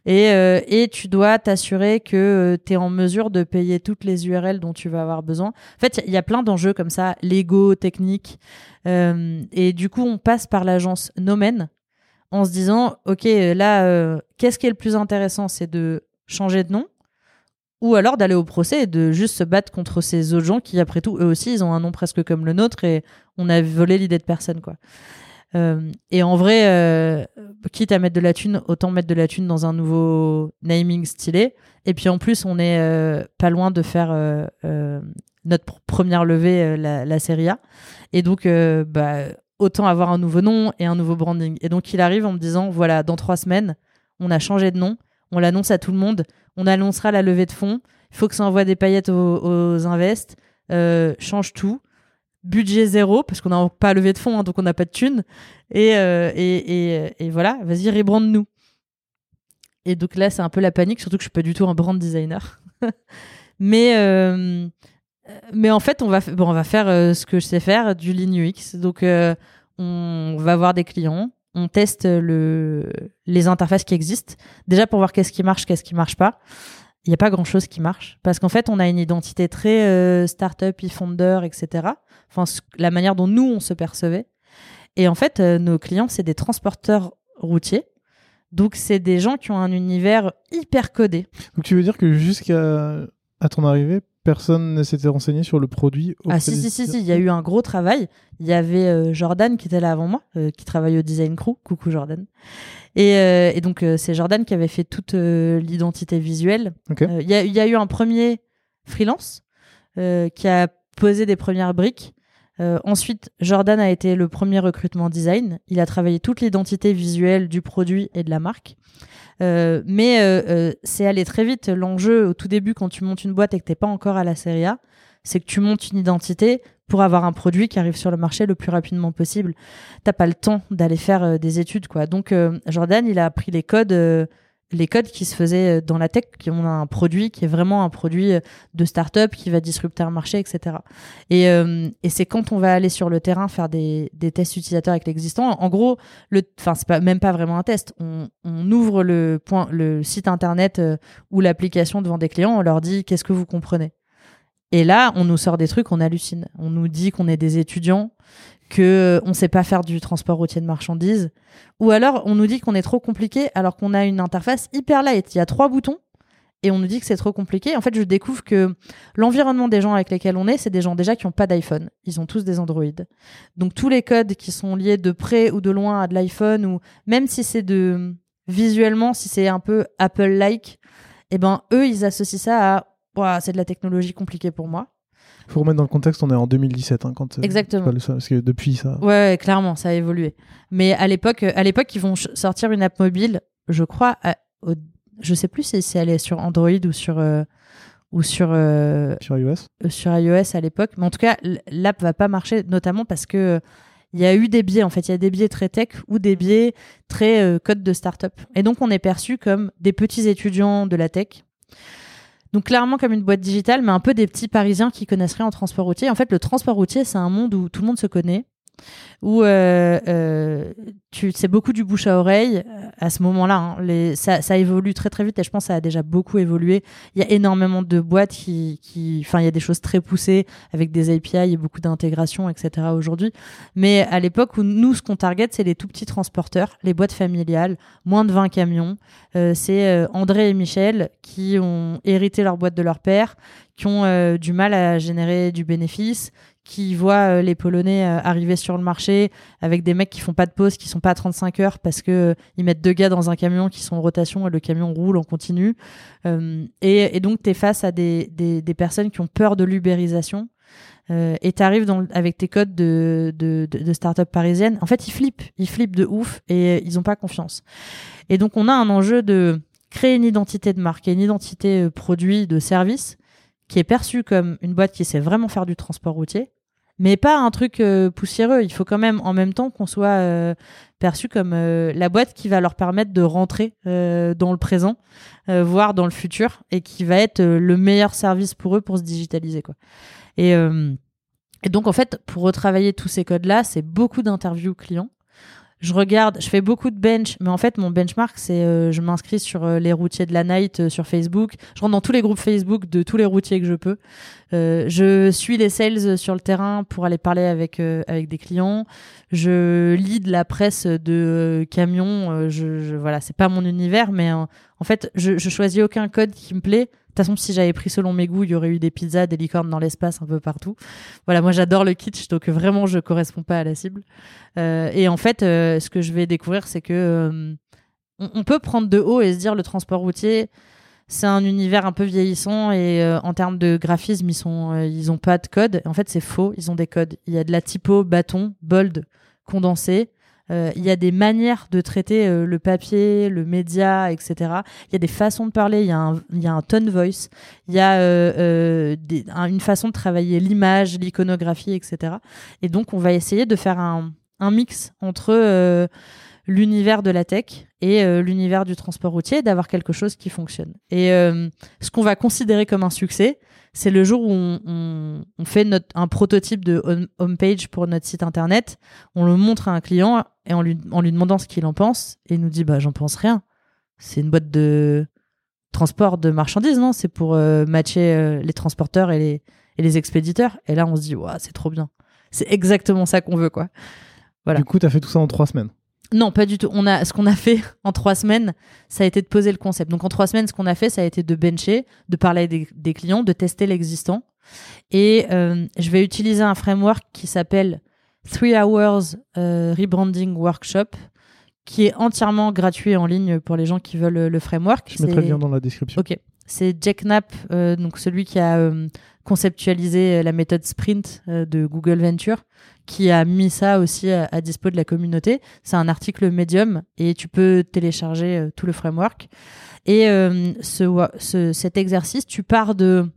Et, euh, et tu dois t'assurer que tu es en mesure de payer toutes les URL dont tu vas avoir besoin. En fait, il y, a plein d'enjeux comme ça, légaux, techniques. et du coup, on passe par l'agence Nomen en se disant, OK, là, qu'est-ce qui est le plus intéressant? C'est de changer de nom ou alors d'aller au procès et de juste se battre contre ces autres gens qui, après tout, eux aussi, ils ont un nom presque comme le nôtre et on a volé l'idée de personne, quoi. Euh, et en vrai, euh, quitte à mettre de la thune, autant mettre de la thune dans un nouveau naming stylé. Et puis en plus, on est euh, pas loin de faire notre première levée, la, la série A. Et donc, bah, autant avoir un nouveau nom et un nouveau branding. Et donc, il arrive en me disant, voilà, dans trois semaines, on a changé de nom, on l'annonce à tout le monde on annoncera la levée de fonds. Il faut que ça envoie des paillettes aux, aux invests. Euh, change tout. Budget zéro, parce qu'on n'a pas levé de fonds, hein, donc on n'a pas de thunes. Et, euh, voilà, vas-y, rebrande-nous. Et donc là, c'est un peu la panique, surtout que je suis pas du tout un brand designer. mais, euh, mais en fait, on va, bon, on va faire ce que je sais faire, du Lean UX. Donc, on va voir des clients, on teste le, les interfaces qui existent. Déjà pour voir qu'est-ce qui marche, qu'est-ce qui marche pas. Il n'y a pas grand-chose qui marche. Parce qu'en fait, on a une identité très euh, startup, e-founder, etc. Enfin, la manière dont nous, on se percevait. Et en fait, euh, nos clients, c'est des transporteurs routiers. Donc, c'est des gens qui ont un univers hyper codé. Donc, tu veux dire que jusqu'à ton arrivée, personne ne s'était renseigné sur le produit Ah si, si, si, si, il y a eu un gros travail. Il y avait euh, Jordan qui était là avant moi, euh, qui travaille au Design Crew. Coucou Jordan. Et, euh, et donc, c'est Jordan qui avait fait toute l'identité visuelle. Il y, a eu un premier freelance qui a posé des premières briques. Ensuite, Jordan a été le premier recrutement design. Il a travaillé toute l'identité visuelle du produit et de la marque. Euh, mais euh, euh, c'est aller très vite. L'enjeu au tout début, quand tu montes une boîte et que t'es pas encore à la série A, c'est que tu montes une identité pour avoir un produit qui arrive sur le marché le plus rapidement possible. T'as pas le temps d'aller faire des études. Donc Jordan, il a appris les codes les codes qui se faisaient euh, dans la tech, qui ont un produit qui est vraiment un produit euh, de start-up qui va disrupter un marché, etc. Et, euh, et c'est quand on va aller sur le terrain faire des, tests utilisateurs avec l'existant. En gros, le, enfin c'est pas même pas vraiment un test. On, on ouvre le point, le site internet ou l'application devant des clients, on leur dit qu'est-ce que vous comprenez? Et là, on nous sort des trucs, on hallucine. On nous dit qu'on est des étudiants, que on sait pas faire du transport routier de marchandises, ou alors on nous dit qu'on est trop compliqué alors qu'on a une interface hyper light. Il y a trois boutons et on nous dit que c'est trop compliqué. En fait, je découvre que l'environnement des gens avec lesquels on est, c'est des gens déjà qui n'ont pas d'iPhone. Ils ont tous des Android. Donc tous les codes qui sont liés de près ou de loin à de l'iPhone, ou même si c'est de visuellement, si c'est un peu Apple-like, eh ben eux, ils associent ça à c'est de la technologie compliquée pour moi. Faut remettre dans le contexte, on est en 2017 hein, quand euh, Exactement. parce que depuis ça. Ouais, clairement, ça a évolué. Mais à l'époque, à l'époque, ils vont sortir une app mobile, je crois, je sais plus si, elle est sur Android ou sur euh, ou sur euh, sur iOS. sur iOS à l'époque, mais en tout cas, l'app va pas marcher, notamment parce que il y a eu des biais en fait, il y a des biais très tech ou des biais très code de startup. Et donc on est perçu comme des petits étudiants de la tech donc clairement comme une boîte digitale, mais un peu des petits Parisiens qui connaissent rien en transport routier. En fait, le transport routier, c'est un monde où tout le monde se connaît où euh, euh, tu c'est beaucoup du bouche à oreille euh, à ce moment-là. Hein. Ça, évolue très très vite et je pense que ça a déjà beaucoup évolué. Il y a énormément de boîtes qui, enfin il y a des choses très poussées avec des API et beaucoup d'intégration, etc. Aujourd'hui. Mais à l'époque où nous ce qu'on target c'est les tout petits transporteurs, les boîtes familiales, moins de 20 camions. C'est André et Michel qui ont hérité leur boîte de leur père, qui ont du mal à générer du bénéfice, qui voient euh, les Polonais euh, arriver sur le marché avec des mecs qui font pas de pause, qui sont pas à 35 heures parce que euh, ils mettent deux gars dans un camion qui sont en rotation et le camion roule en continu. Et, donc, tu es face à des, des, personnes qui ont peur de l'ubérisation. et tu arrives avec tes codes de, de, start-up parisienne. En fait, ils flippent. Ils flippent de ouf et ils ont pas confiance. Et donc, on a un enjeu de créer une identité de marque et une identité produit, de service qui est perçue comme une boîte qui sait vraiment faire du transport routier, mais pas un truc euh, poussiéreux. Il faut quand même en même temps qu'on soit euh, perçu comme euh, la boîte qui va leur permettre de rentrer dans le présent, voire dans le futur, et qui va être le meilleur service pour eux pour se digitaliser. Et donc en fait, pour retravailler tous ces codes-là, c'est beaucoup d'interviews clients je regarde, je fais beaucoup de bench, mais en fait, mon benchmark, c'est euh, je m'inscris sur euh, les routiers de la night euh, sur Facebook. Je rentre dans tous les groupes Facebook de tous les routiers que je peux. je suis les sales sur le terrain pour aller parler avec avec des clients. Je lis de la presse de camions. je, je, voilà, c'est pas mon univers, mais en fait, je, je choisis aucun code qui me plaît toute façon, si j'avais pris selon mes goûts, il y aurait eu des pizzas, des licornes dans l'espace un peu partout. Voilà, moi j'adore le kitsch, donc vraiment je correspond pas à la cible. Euh, et en fait, euh, ce que je vais découvrir, c'est que euh, on, peut prendre de haut et se dire le transport routier, c'est un univers un peu vieillissant et en termes de graphisme, ils sont, ils pas de code. En fait, c'est faux, ils ont des codes. Il y a de la typo, bâton, bold, condensé. Euh, il y a des manières de traiter euh, le papier, le média, etc. Il y a des façons de parler, il y a un, il y a un tone voice, il y a euh, une façon de travailler l'image, l'iconographie, etc. Et donc, on va essayer de faire un, un mix entre l'univers de la tech et l'univers du transport routier, d'avoir quelque chose qui fonctionne. Et ce qu'on va considérer comme un succès, c'est le jour où on, fait notre, un prototype de homepage pour notre site internet, on le montre à un client et en lui, demandant ce qu'il en pense, il nous dit bah j'en pense rien. C'est une boîte de transport de marchandises, non? C'est pour euh, matcher euh, les transporteurs et les, et les expéditeurs. Et là on se dit ouais, c'est trop bien. C'est exactement ça qu'on veut quoi. Du coup, tu as fait tout ça en trois semaines. Non, pas du tout. On a, ce qu'on a fait en trois semaines, ça a été de poser le concept. Donc en trois semaines, ce qu'on a fait, ça a été de bencher, de parler des, des clients, de tester l'existant. Et euh, je vais utiliser un framework qui s'appelle Three Hours euh, Rebranding Workshop, qui est entièrement gratuit en ligne pour les gens qui veulent le framework. Je mettrai le lien dans la description. Ok. C'est Jack Knapp, euh, donc celui qui a conceptualisé la méthode Sprint de Google Venture qui a mis ça aussi à, dispo de la communauté. C'est un article Medium et tu peux télécharger euh, tout le framework. Et euh, ce, cet exercice, tu pars de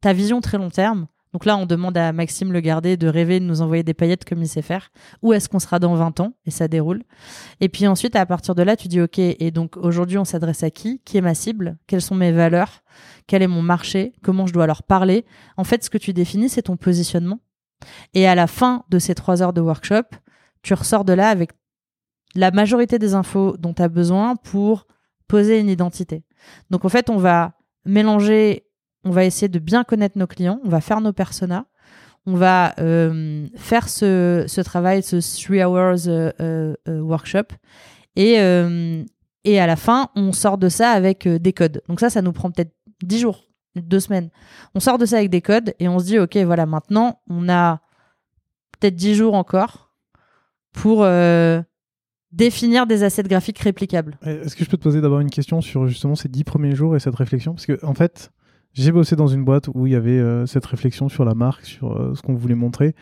ta vision très long terme. Donc là, on demande à Maxime Le Gardé de rêver de nous envoyer des paillettes comme il sait faire. Où est-ce qu'on sera dans 20 ans? Et ça déroule. Et puis ensuite, à partir de là, tu dis OK. Et donc aujourd'hui, on s'adresse à qui? Qui est ma cible? Quelles sont mes valeurs? Quel est mon marché? Comment je dois leur parler? En fait, ce que tu définis, c'est ton positionnement. Et à la fin de ces trois heures de workshop, tu ressors de là avec la majorité des infos dont tu as besoin pour poser une identité. Donc en fait, on va mélanger, on va essayer de bien connaître nos clients, on va faire nos personas, on va euh, faire ce, travail, ce three hours euh, euh, workshop, et, et à la fin, on sort de ça avec des codes. Donc ça, ça nous prend peut-être dix jours deux semaines. On sort de ça avec des codes et on se dit, OK, voilà, maintenant, on a peut-être dix jours encore pour euh, définir des assets graphiques réplicables. Est-ce que je peux te poser d'abord une question sur justement ces dix premiers jours et cette réflexion? Parce que, en fait, j'ai bossé dans une boîte où il y avait euh, cette réflexion sur la marque, sur euh, ce qu'on voulait montrer.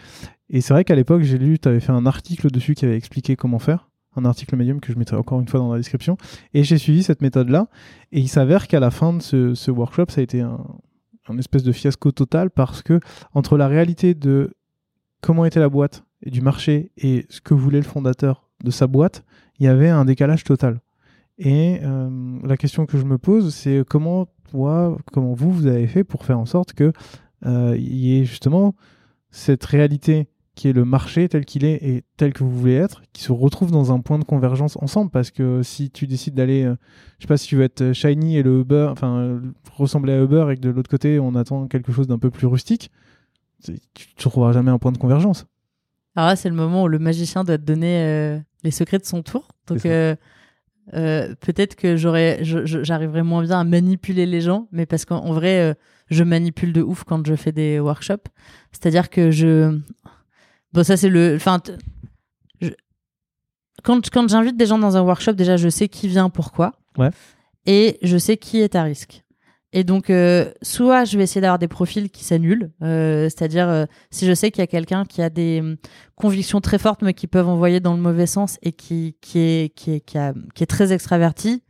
Et c'est vrai qu'à l'époque, j'ai lu, tu avais fait un article dessus qui avait expliqué comment faire un article médium que je mettrai encore une fois dans la description. Et j'ai suivi cette méthode-là. Et il s'avère qu'à la fin de ce, workshop, ça a été un, espèce de fiasco total parce que entre la réalité de comment était la boîte et du marché et ce que voulait le fondateur de sa boîte, il y avait un décalage total. Et euh, la question que je me pose, c'est comment toi, comment vous, vous avez fait pour faire en sorte que euh, il y ait justement cette réalité qui est le marché tel qu'il est et tel que vous voulez être, qui se retrouve dans un point de convergence ensemble. Parce que si tu décides d'aller, euh, je sais pas si tu veux être shiny et le Uber, enfin euh, ressembler à Uber et que de l'autre côté on attend quelque chose d'un peu plus rustique, tu ne trouveras jamais un point de convergence. Alors là, c'est le moment où le magicien doit te donner euh, les secrets de son tour. Donc peut-être que j'aurais, j'arriverai moins bien à manipuler les gens, mais parce qu'en vrai, je manipule de ouf quand je fais des workshops. C'est-à-dire que je, Bon, ça, c'est le. Enfin, quand, quand j'invite des gens dans un workshop, déjà, je sais qui vient, pourquoi. Ouais. Et je sais qui est à risque. Et donc, euh, soit je vais essayer d'avoir des profils qui s'annulent, euh, c'est-à-dire euh, si je sais qu'il y a quelqu'un qui a des hum, convictions très fortes mais qui peuvent envoyer dans le mauvais sens et qui, qui, est, qui, est, qui, a- qui est très extraverti,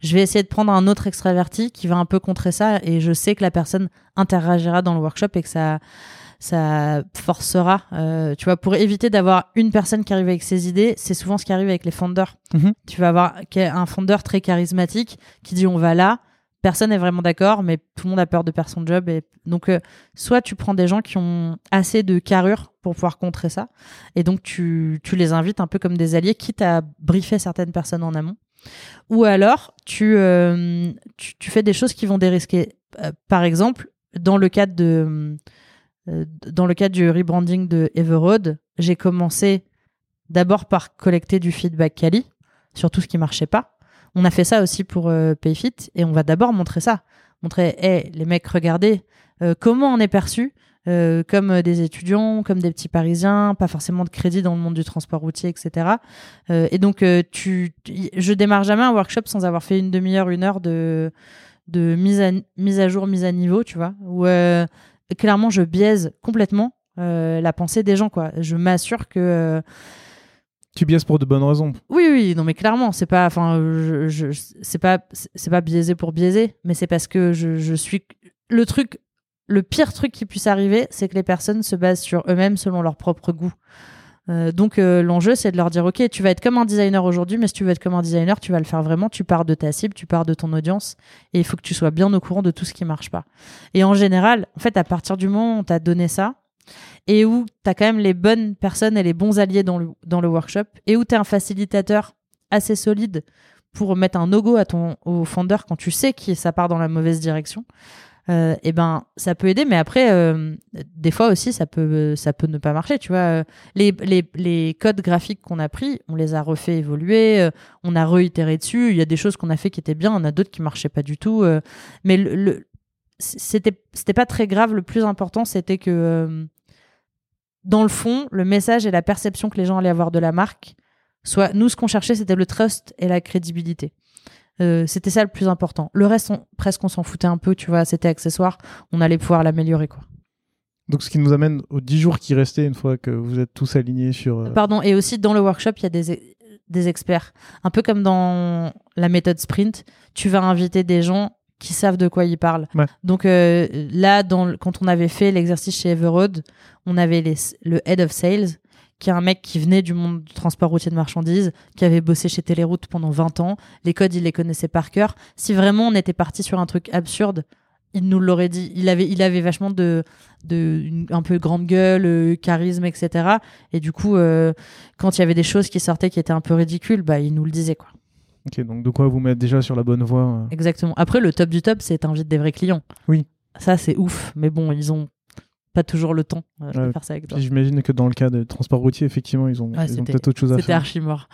je vais essayer de prendre un autre extraverti qui va un peu contrer ça et je sais que la personne interagira dans le workshop et que ça ça forcera, euh, tu vois, pour éviter d'avoir une personne qui arrive avec ses idées, c'est souvent ce qui arrive avec les founders. Mhm. Tu vas avoir un founder très charismatique qui dit on va là, personne n'est vraiment d'accord, mais tout le monde a peur de perdre son job. Et donc, euh, soit tu prends des gens qui ont assez de carrure pour pouvoir contrer ça, et donc tu, tu les invites un peu comme des alliés, quitte à briefer certaines personnes en amont. Ou alors, tu, euh, tu, tu fais des choses qui vont dérisquer. Euh, par exemple, dans le cadre de dans le cadre du rebranding de Everroad, j'ai commencé d'abord par collecter du feedback quali sur tout ce qui marchait pas. On a fait ça aussi pour euh, Payfit et on va d'abord montrer ça. Montrer, hey, les mecs, regardez euh, comment on est perçu euh, comme euh, des étudiants, comme des petits Parisiens, pas forcément de crédit dans le monde du transport routier, etc. Euh, et donc, euh, tu, tu- je démarre jamais un workshop sans avoir fait une demi-heure, une heure de, de mise, à, mise à jour, mise à niveau, tu vois, où euh, clairement je biaise complètement euh, la pensée des gens, quoi. Je m'assure que euh, Tu biaises pour de bonnes raisons. oui, oui, non, mais clairement, c'est pas, enfin, je, je- c'est pas, c'est pas biaisé pour biaiser, mais c'est parce que je, je suis le truc, le pire truc qui puisse arriver, c'est que les personnes se basent sur eux-mêmes selon leur propre goût. Euh, donc euh, l'enjeu, c'est de leur dire, ok, tu vas être comme un designer aujourd'hui, mais si tu veux être comme un designer, tu vas le faire vraiment. Tu pars de ta cible, tu pars de ton audience, et il faut que tu sois bien au courant de tout ce qui marche pas. Et en général, en fait, à partir du moment où on t'a donné ça, et où tu as quand même les bonnes personnes et les bons alliés dans le, dans le workshop, et où tu es un facilitateur assez solide pour mettre un no-go à ton, au founder quand tu sais que ça part dans la mauvaise direction, euh, et ben ça peut aider, mais après, euh, des fois aussi, ça peut, ça peut ne pas marcher. Tu vois, Euh, les, les, les codes graphiques qu'on a pris, on les a refait évoluer, euh, on a réitéré dessus. Il y a des choses qu'on a fait qui étaient bien, on a d'autres qui marchaient pas du tout. euh, mais le, le- c'était c'était pas très grave. Le plus important, c'était que euh, dans le fond, le message et la perception que les gens allaient avoir de la marque, soit nous, ce qu'on cherchait, c'était le trust et la crédibilité. Euh, c'était ça le plus important. Le reste, on- presque, on s'en foutait un peu, tu vois, c'était accessoire. On allait pouvoir l'améliorer, quoi. Donc, ce qui nous amène aux 10 jours qui restaient une fois que vous êtes tous alignés sur. euh, Pardon, et aussi dans le workshop, il y a des, des experts. Un peu comme dans la méthode sprint, tu vas inviter des gens qui savent de quoi ils parlent. Ouais. Donc euh, là, dans, quand on avait fait l'exercice chez Everroad, on avait les, le head of sales, qui est un mec qui venait du monde du transport routier de marchandises, qui avait bossé chez Téléroute pendant 20 ans. Les codes, il les connaissait par cœur. Si vraiment on était parti sur un truc absurde, il nous l'aurait dit. Il avait, il avait vachement de, de une- un peu grande gueule, euh, charisme, etc. Et du coup, euh, quand il y avait des choses qui sortaient qui étaient un peu ridicules, bah, il nous le disait, quoi. Ok, donc de quoi vous mettre déjà sur la bonne voie. euh? Exactement. Après, le top du top, c'est t'invites des vrais clients. Oui. Ça, c'est ouf. Mais bon, ils ont pas toujours le temps euh, de Ouais. faire ça avec toi. J'imagine que dans le cas de transport routier, effectivement, ils ont, Ouais, ils ont c'était- peut-être autre chose à C'était faire. archi mort.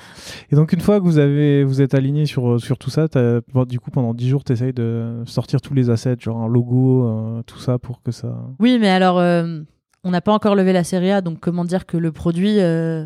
Et donc, une fois que vous, avez, vous êtes aligné sur, sur tout ça, bon, du coup, pendant 10 jours, tu essayes de sortir tous les assets, genre un logo, euh, tout ça, pour que ça. Oui, mais alors, euh, on n'a pas encore levé la série A, donc comment dire que le produit, euh,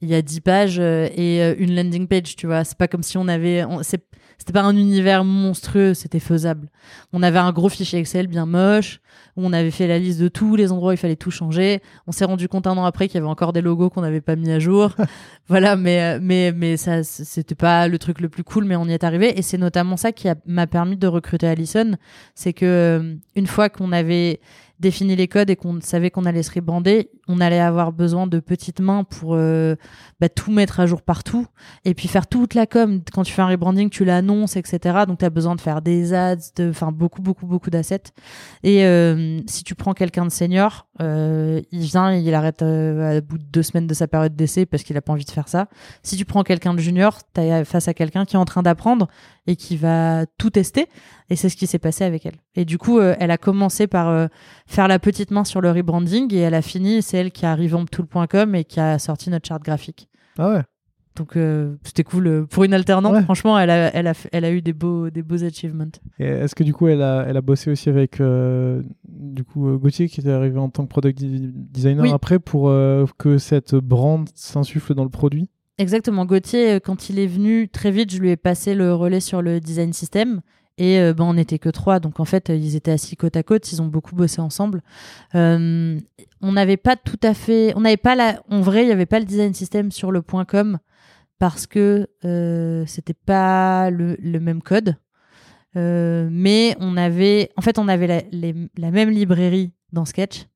il y a 10 pages euh, et euh, une landing page, tu vois. C'est pas comme si on avait. on- c'est- C'était pas un univers monstrueux, c'était faisable. On avait un gros fichier Excel bien moche, où on avait fait la liste de tous les endroits où il fallait tout changer. On s'est rendu compte un an après qu'il y avait encore des logos qu'on n'avait pas mis à jour. voilà, mais, euh, mais, mais ça, c'était pas le truc le plus cool, mais on y est arrivé. Et c'est notamment ça qui m'a permis de recruter Alison. C'est que, une fois qu'on avait défini les codes et qu'on savait qu'on allait se rebrander, on allait avoir besoin de petites mains pour euh, bah, tout mettre à jour partout et puis faire toute la com. Quand tu fais un rebranding, tu l'annonces, etc. Donc tu as besoin de faire des ads, de, enfin beaucoup, beaucoup, beaucoup d'assets. Et euh, si tu prends quelqu'un de senior, euh, il vient, il arrête à bout de deux semaines de sa période d'essai parce qu'il a pas envie de faire ça. Si tu prends quelqu'un de junior, tu face à quelqu'un qui est en train d'apprendre et qui va tout tester. Et c'est ce qui s'est passé avec elle. Et du coup, euh, elle a commencé par euh, faire la petite main sur le rebranding et elle a fini, c'est elle qui a revamptool.com et qui a sorti notre charte graphique. Ah ouais Donc euh, c'était cool pour une alternante. Ouais. Franchement, elle a, elle a, elle a eu des beaux, des beaux achievements. Est-ce que du coup, elle a, elle a bossé aussi avec euh, du coup, Gauthier, qui était arrivé en tant que product designer Oui. après, pour euh, que cette brand s'insuffle dans le produit? Exactement. Gauthier, euh, quand il est venu très vite, je lui ai passé le relais sur le design system Et euh, ben, on n'était que trois, donc en fait, ils étaient assis côte à côte, ils ont beaucoup bossé ensemble. Euh, on n'avait pas tout à fait, on n'avait pas la, en vrai, il n'y avait pas le design system sur le point .com parce que euh, c'était pas le, même code. Mais on avait, en fait, on avait la même librairie dans Sketch.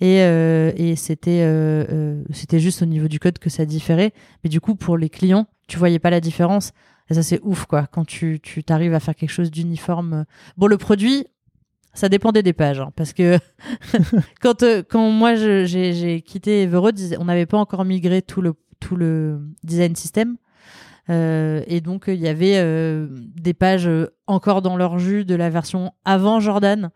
Et, euh, et c'était euh, euh, c'était juste au niveau du code que ça différait. Mais du coup, pour les clients, tu voyais pas la différence. Et ça, c'est ouf, quoi, quand tu tu t'arrives à faire quelque chose d'uniforme. Bon, le produit, ça dépendait des pages, hein, parce que quand quand moi j'ai quitté Everode, on n'avait pas encore migré tout le tout le design system. Euh, et donc il y avait euh, des pages encore dans leur jus de la version avant Jordan,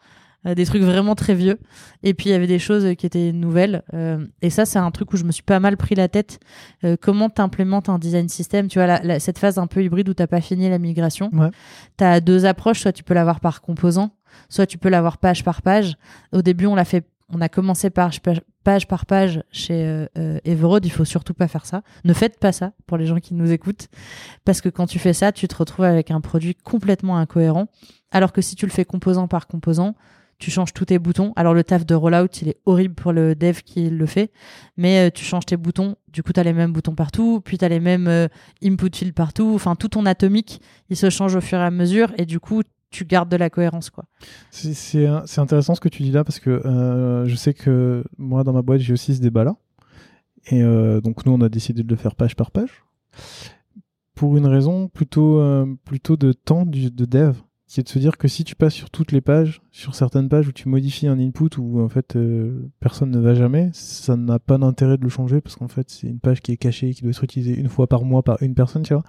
des trucs vraiment très vieux. Et puis il y avait des choses qui étaient nouvelles. Euh, et ça, c'est un truc où je me suis pas mal pris la tête. Euh, comment t'implémentes un design system Tu vois, la, la, cette phase un peu hybride où t'as pas fini la migration. Ouais. T'as deux approches. Soit tu peux l'avoir par composant, soit tu peux l'avoir page par page. Au début, on l'a fait on a commencé par page par page chez euh, Everode. Il faut surtout pas faire ça. Ne faites pas ça pour les gens qui nous écoutent, parce que quand tu fais ça, tu te retrouves avec un produit complètement incohérent. Alors que si tu le fais composant par composant, tu changes tous tes boutons. Alors le taf de rollout, il est horrible pour le dev qui le fait, mais euh, tu changes tes boutons, du coup tu as les mêmes boutons partout, puis tu as les mêmes euh, input fields partout, enfin tout ton atomique, il se change au fur et à mesure et du coup tu gardes de la cohérence quoi. C'est intéressant ce que tu dis là parce que euh, je sais que moi dans ma boîte j'ai aussi ce débat là et donc nous on a décidé de le faire page par page. Pour une raison plutôt plutôt de temps de dev qui est de se dire que si tu passes sur toutes les pages, sur certaines pages où tu modifies un input où en fait euh, personne ne va jamais, ça n'a pas d'intérêt de le changer parce qu'en fait c'est une page qui est cachée, qui doit être utilisée une fois par mois par une personne, tu vois.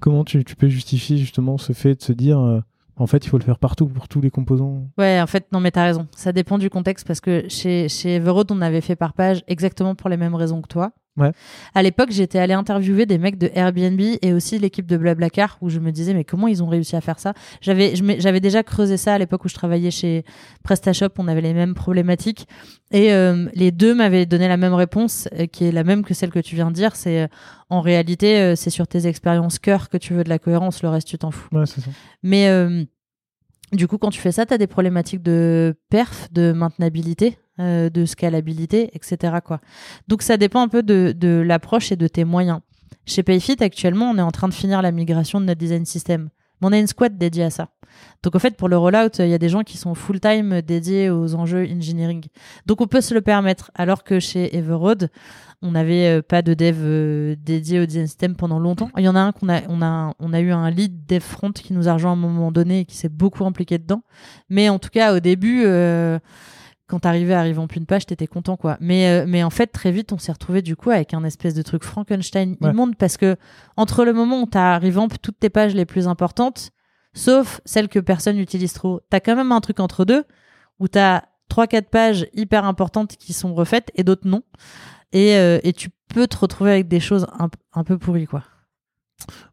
Comment tu, tu peux justifier justement ce fait de se dire euh, en fait il faut le faire partout pour tous les composants? Ouais, en fait non mais t'as raison, ça dépend du contexte parce que chez, chez Everode on avait fait par page exactement pour les mêmes raisons que toi. Ouais. À l'époque, j'étais allé interviewer des mecs de Airbnb et aussi l'équipe de Blablacar où je me disais mais comment ils ont réussi à faire ça? J'avais j'avais déjà creusé ça à l'époque où je travaillais chez PrestaShop, on avait les mêmes problématiques et euh, les deux m'avaient donné la même réponse euh, qui est la même que celle que tu viens de dire, c'est euh, en réalité euh, c'est sur tes expériences cœur que tu veux de la cohérence, le reste tu t'en fous. Ouais, c'est ça. Mais du coup, quand tu fais ça, tu as des problématiques de perf, de maintenabilité, euh, de scalabilité, etc. Donc ça dépend un peu de, l'approche et de tes moyens. Chez Payfit, actuellement, on est en train de finir la migration de notre design system. Mais on a une squad dédiée à ça. Donc en fait, pour le rollout, il y a des gens qui sont full-time dédiés aux enjeux engineering. Donc on peut se le permettre. Alors que chez Everode, on n'avait euh, pas de dev euh, dédié au design system pendant longtemps. Il y en a un qu'on a, on a, eu un lead dev front qui nous a rejoint à un moment donné et qui s'est beaucoup impliqué dedans. Mais en tout cas, au début, quand t'arrivais à en une page, t'étais content, quoi. Mais, euh, mais en fait, très vite, on s'est retrouvé du coup avec un espèce de truc Frankenstein Ouais. immonde parce que entre le moment où t'as revamp toutes tes pages les plus importantes, sauf celles que personne n'utilise trop, t'as quand même un truc entre deux où t'as trois, quatre pages hyper importantes qui sont refaites et d'autres non. Et, euh, et tu peux te retrouver avec des choses un, un peu pourries, quoi.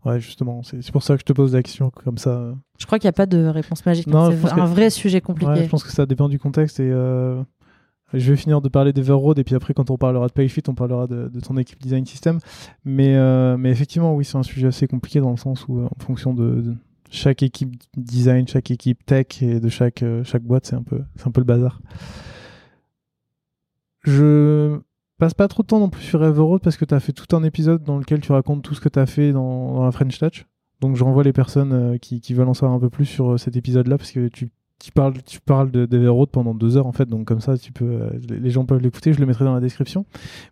Ouais, justement, c'est pour ça que je te pose la question comme ça. Je crois qu'il n'y a pas de réponse magique. Non, C'est un que- vrai sujet compliqué. Ouais, je pense que ça dépend du contexte et euh, je vais finir de parler d'Everroad et puis après quand on parlera de Payfit, on parlera de, de ton équipe design system. Mais, euh, mais effectivement, oui, c'est un sujet assez compliqué dans le sens où euh, en fonction de, de chaque équipe design, chaque équipe tech et de chaque, chaque boîte, c'est un, peu, c'est un peu le bazar. Je passe pas trop de temps non plus sur Everroad parce que tu as fait tout un épisode dans lequel tu racontes tout ce que tu as fait dans, la French Touch. Donc je renvoie les personnes euh, qui, veulent en savoir un peu plus sur euh, cet épisode-là parce que tu, parles, tu parles pendant deux heures en fait, donc comme ça tu peux, euh, les gens peuvent l'écouter, je le mettrai dans la description.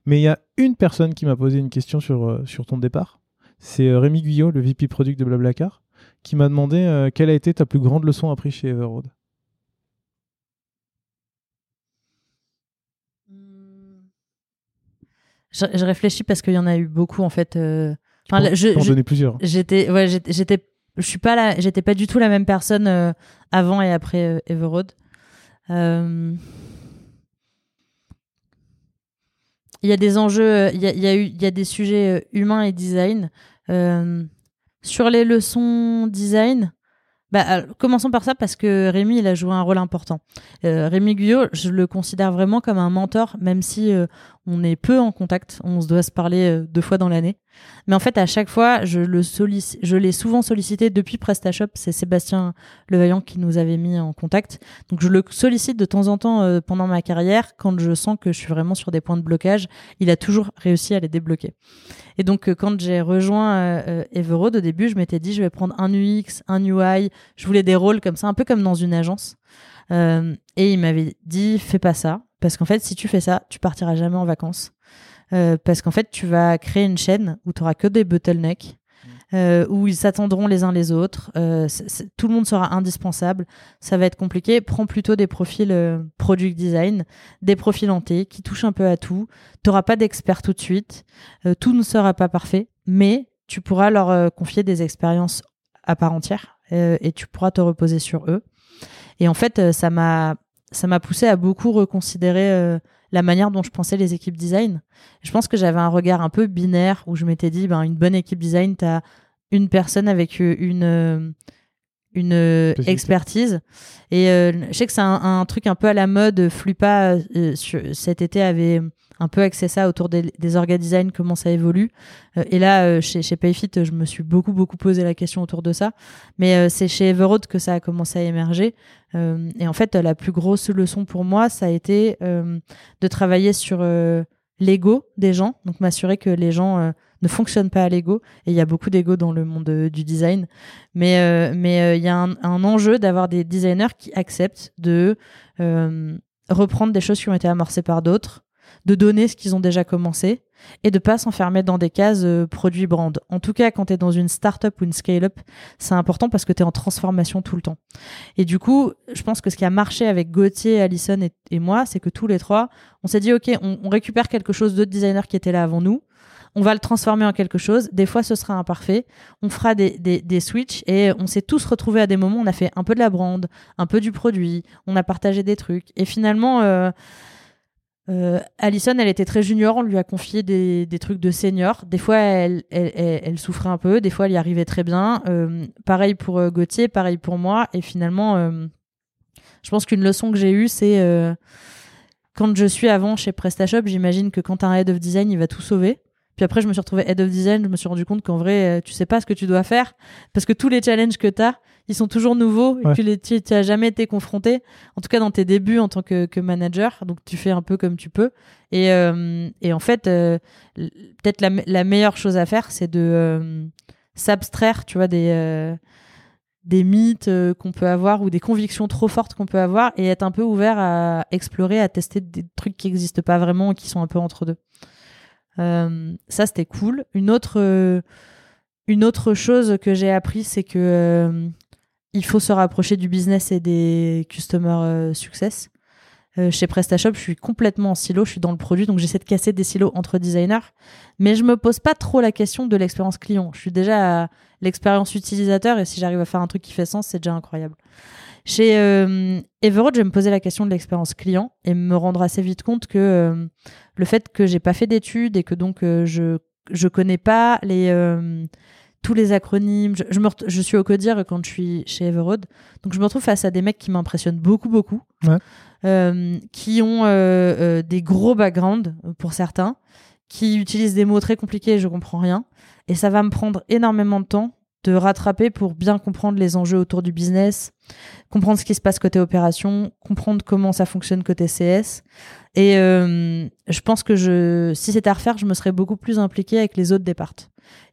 Mais il y a une personne qui m'a posé une question sur, ton départ. C'est Rémi Guyot, le VP Product de Blablacar, qui m'a demandé quelle a été ta plus grande leçon apprise chez Everroad. Je, je réfléchis parce qu'il y en a eu beaucoup en fait. euh, Enfin, Je je- plusieurs. J'étais, ouais, j'étais, je suis pas là, j'étais pas du tout la même personne euh, avant et après euh, Everroad. Euh, Il y a des enjeux, il y a, il y a y a des sujets humains et design. Sur les leçons design, bah, alors, commençons par ça parce que Rémi, il a joué un rôle important. Euh, Rémi Guyot, je le considère vraiment comme un mentor, même si euh, On est peu en contact. On se doit se parler euh, deux fois dans l'année. Mais en fait, à chaque fois, je le je l'ai souvent sollicité depuis PrestaShop. C'est Sébastien Levaillant qui nous avait mis en contact. Donc, je le sollicite de temps en temps euh, pendant ma carrière quand je sens que je suis vraiment sur des points de blocage. Il a toujours réussi à les débloquer. Et donc, euh, quand j'ai rejoint Everode, au début, je m'étais dit, je vais prendre un UX, un UI. Je voulais des rôles comme ça, un peu comme dans une agence. Et il m'avait dit, fais pas ça. Parce qu'en fait, si tu fais ça, tu partiras jamais en vacances. Euh, parce qu'en fait, tu vas créer une chaîne où tu auras que des bottlenecks, mm. euh, où ils s'attendront les uns les autres. Euh, tout le monde sera indispensable. Ça va être compliqué. Prends plutôt des profils product design, des profils hantés qui touchent un peu à tout. Tu n'auras pas d'experts tout de suite. Tout ne sera pas parfait, mais tu pourras leur confier des expériences à part entière et tu pourras te reposer sur eux. Et en fait, ça m'a ça m'a poussé à beaucoup reconsidérer la manière dont je pensais les équipes design. Je pense que j'avais un regard un peu binaire où je m'étais dit, ben, une bonne équipe design, tu as une personne avec euh, une, euh, une euh, expertise. Et je sais que c'est un, truc un peu à la mode. Flupa, cet été, avait un peu axé ça autour des, des orga design, comment ça évolue. et là, chez, chez Payfit, je me suis beaucoup, beaucoup posé la question autour de ça. Mais c'est chez Everode que ça a commencé à émerger. Euh, et en fait, la plus grosse leçon pour moi, ça a été euh, de travailler sur euh, l'ego des gens, donc m'assurer que les gens ne fonctionnent pas à l'ego. Et il y a beaucoup d'ego dans le monde du design, mais mais il y a un, un enjeu d'avoir des designers qui acceptent de reprendre des choses qui ont été amorcées par d'autres, de donner ce qu'ils ont déjà commencé et de pas s'enfermer dans des cases euh, produits brand. En tout cas, quand tu es dans une startup ou une scale-up, c'est important parce que tu es en transformation tout le temps. Et du coup, je pense que ce qui a marché avec Gauthier, Allison et, moi, c'est que tous les trois, on s'est dit, OK, on, récupère quelque chose d'autres designers qui étaient là avant nous. On va le transformer en quelque chose. Des fois, ce sera imparfait. On fera des, des, switches et on s'est tous retrouvés à des moments. On a fait un peu de la brand, un peu du produit. On a partagé des trucs. Et finalement, euh, euh, Alison, elle était très junior, on lui a confié des, des trucs de senior. Des fois, elle, elle, souffrait un peu, des fois, elle y arrivait très bien. Euh, pareil pour euh, Gauthier, pareil pour moi. Et finalement, euh, je pense qu'une leçon que j'ai eue, c'est quand je suis avant chez PrestaShop, j'imagine que quand un head of design, il va tout sauver. Puis après, je me suis retrouvée head of design, je me suis rendu compte qu'en vrai, tu sais pas ce que tu dois faire parce que tous les challenges que tu as, ils sont toujours nouveaux et que tu n'as jamais été confronté, en tout cas dans tes débuts en tant que, que manager. Donc tu fais un peu comme tu peux. Et, euh, et en fait, euh, peut-être la, la, meilleure chose à faire, c'est de euh, s'abstraire, tu vois, des des mythes qu'on peut avoir ou des convictions trop fortes qu'on peut avoir et être un peu ouvert à explorer, à tester des trucs qui n'existent pas vraiment et qui sont un peu entre deux. ça, c'était cool. Une autre, une autre chose que j'ai appris, c'est que il faut se rapprocher du business et des customer euh, success. Euh, chez PrestaShop, je suis complètement en silo, je suis dans le produit, donc j'essaie de casser des silos entre designers. Mais je me pose pas trop la question de l'expérience client. Je suis déjà l'expérience utilisateur et si j'arrive à faire un truc qui fait sens, c'est déjà incroyable. Chez euh, je vais me poser la question de l'expérience client et me rendre assez vite compte que euh, le fait que j'ai pas fait d'études et que donc je je connais pas les tous les acronymes. Je, je, me je suis au codir quand je suis chez Everode. Donc je me retrouve face à des mecs qui m'impressionnent beaucoup, beaucoup. Euh, qui ont euh, euh, des gros backgrounds pour certains, qui utilisent des mots très compliqués et je comprends rien. Et ça va me prendre énormément de temps de rattraper pour bien comprendre les enjeux autour du business, comprendre ce qui se passe côté opération, comprendre comment ça fonctionne côté CS. Et euh, je pense que je, si c'était à refaire, je me serais beaucoup plus impliquée avec les autres départs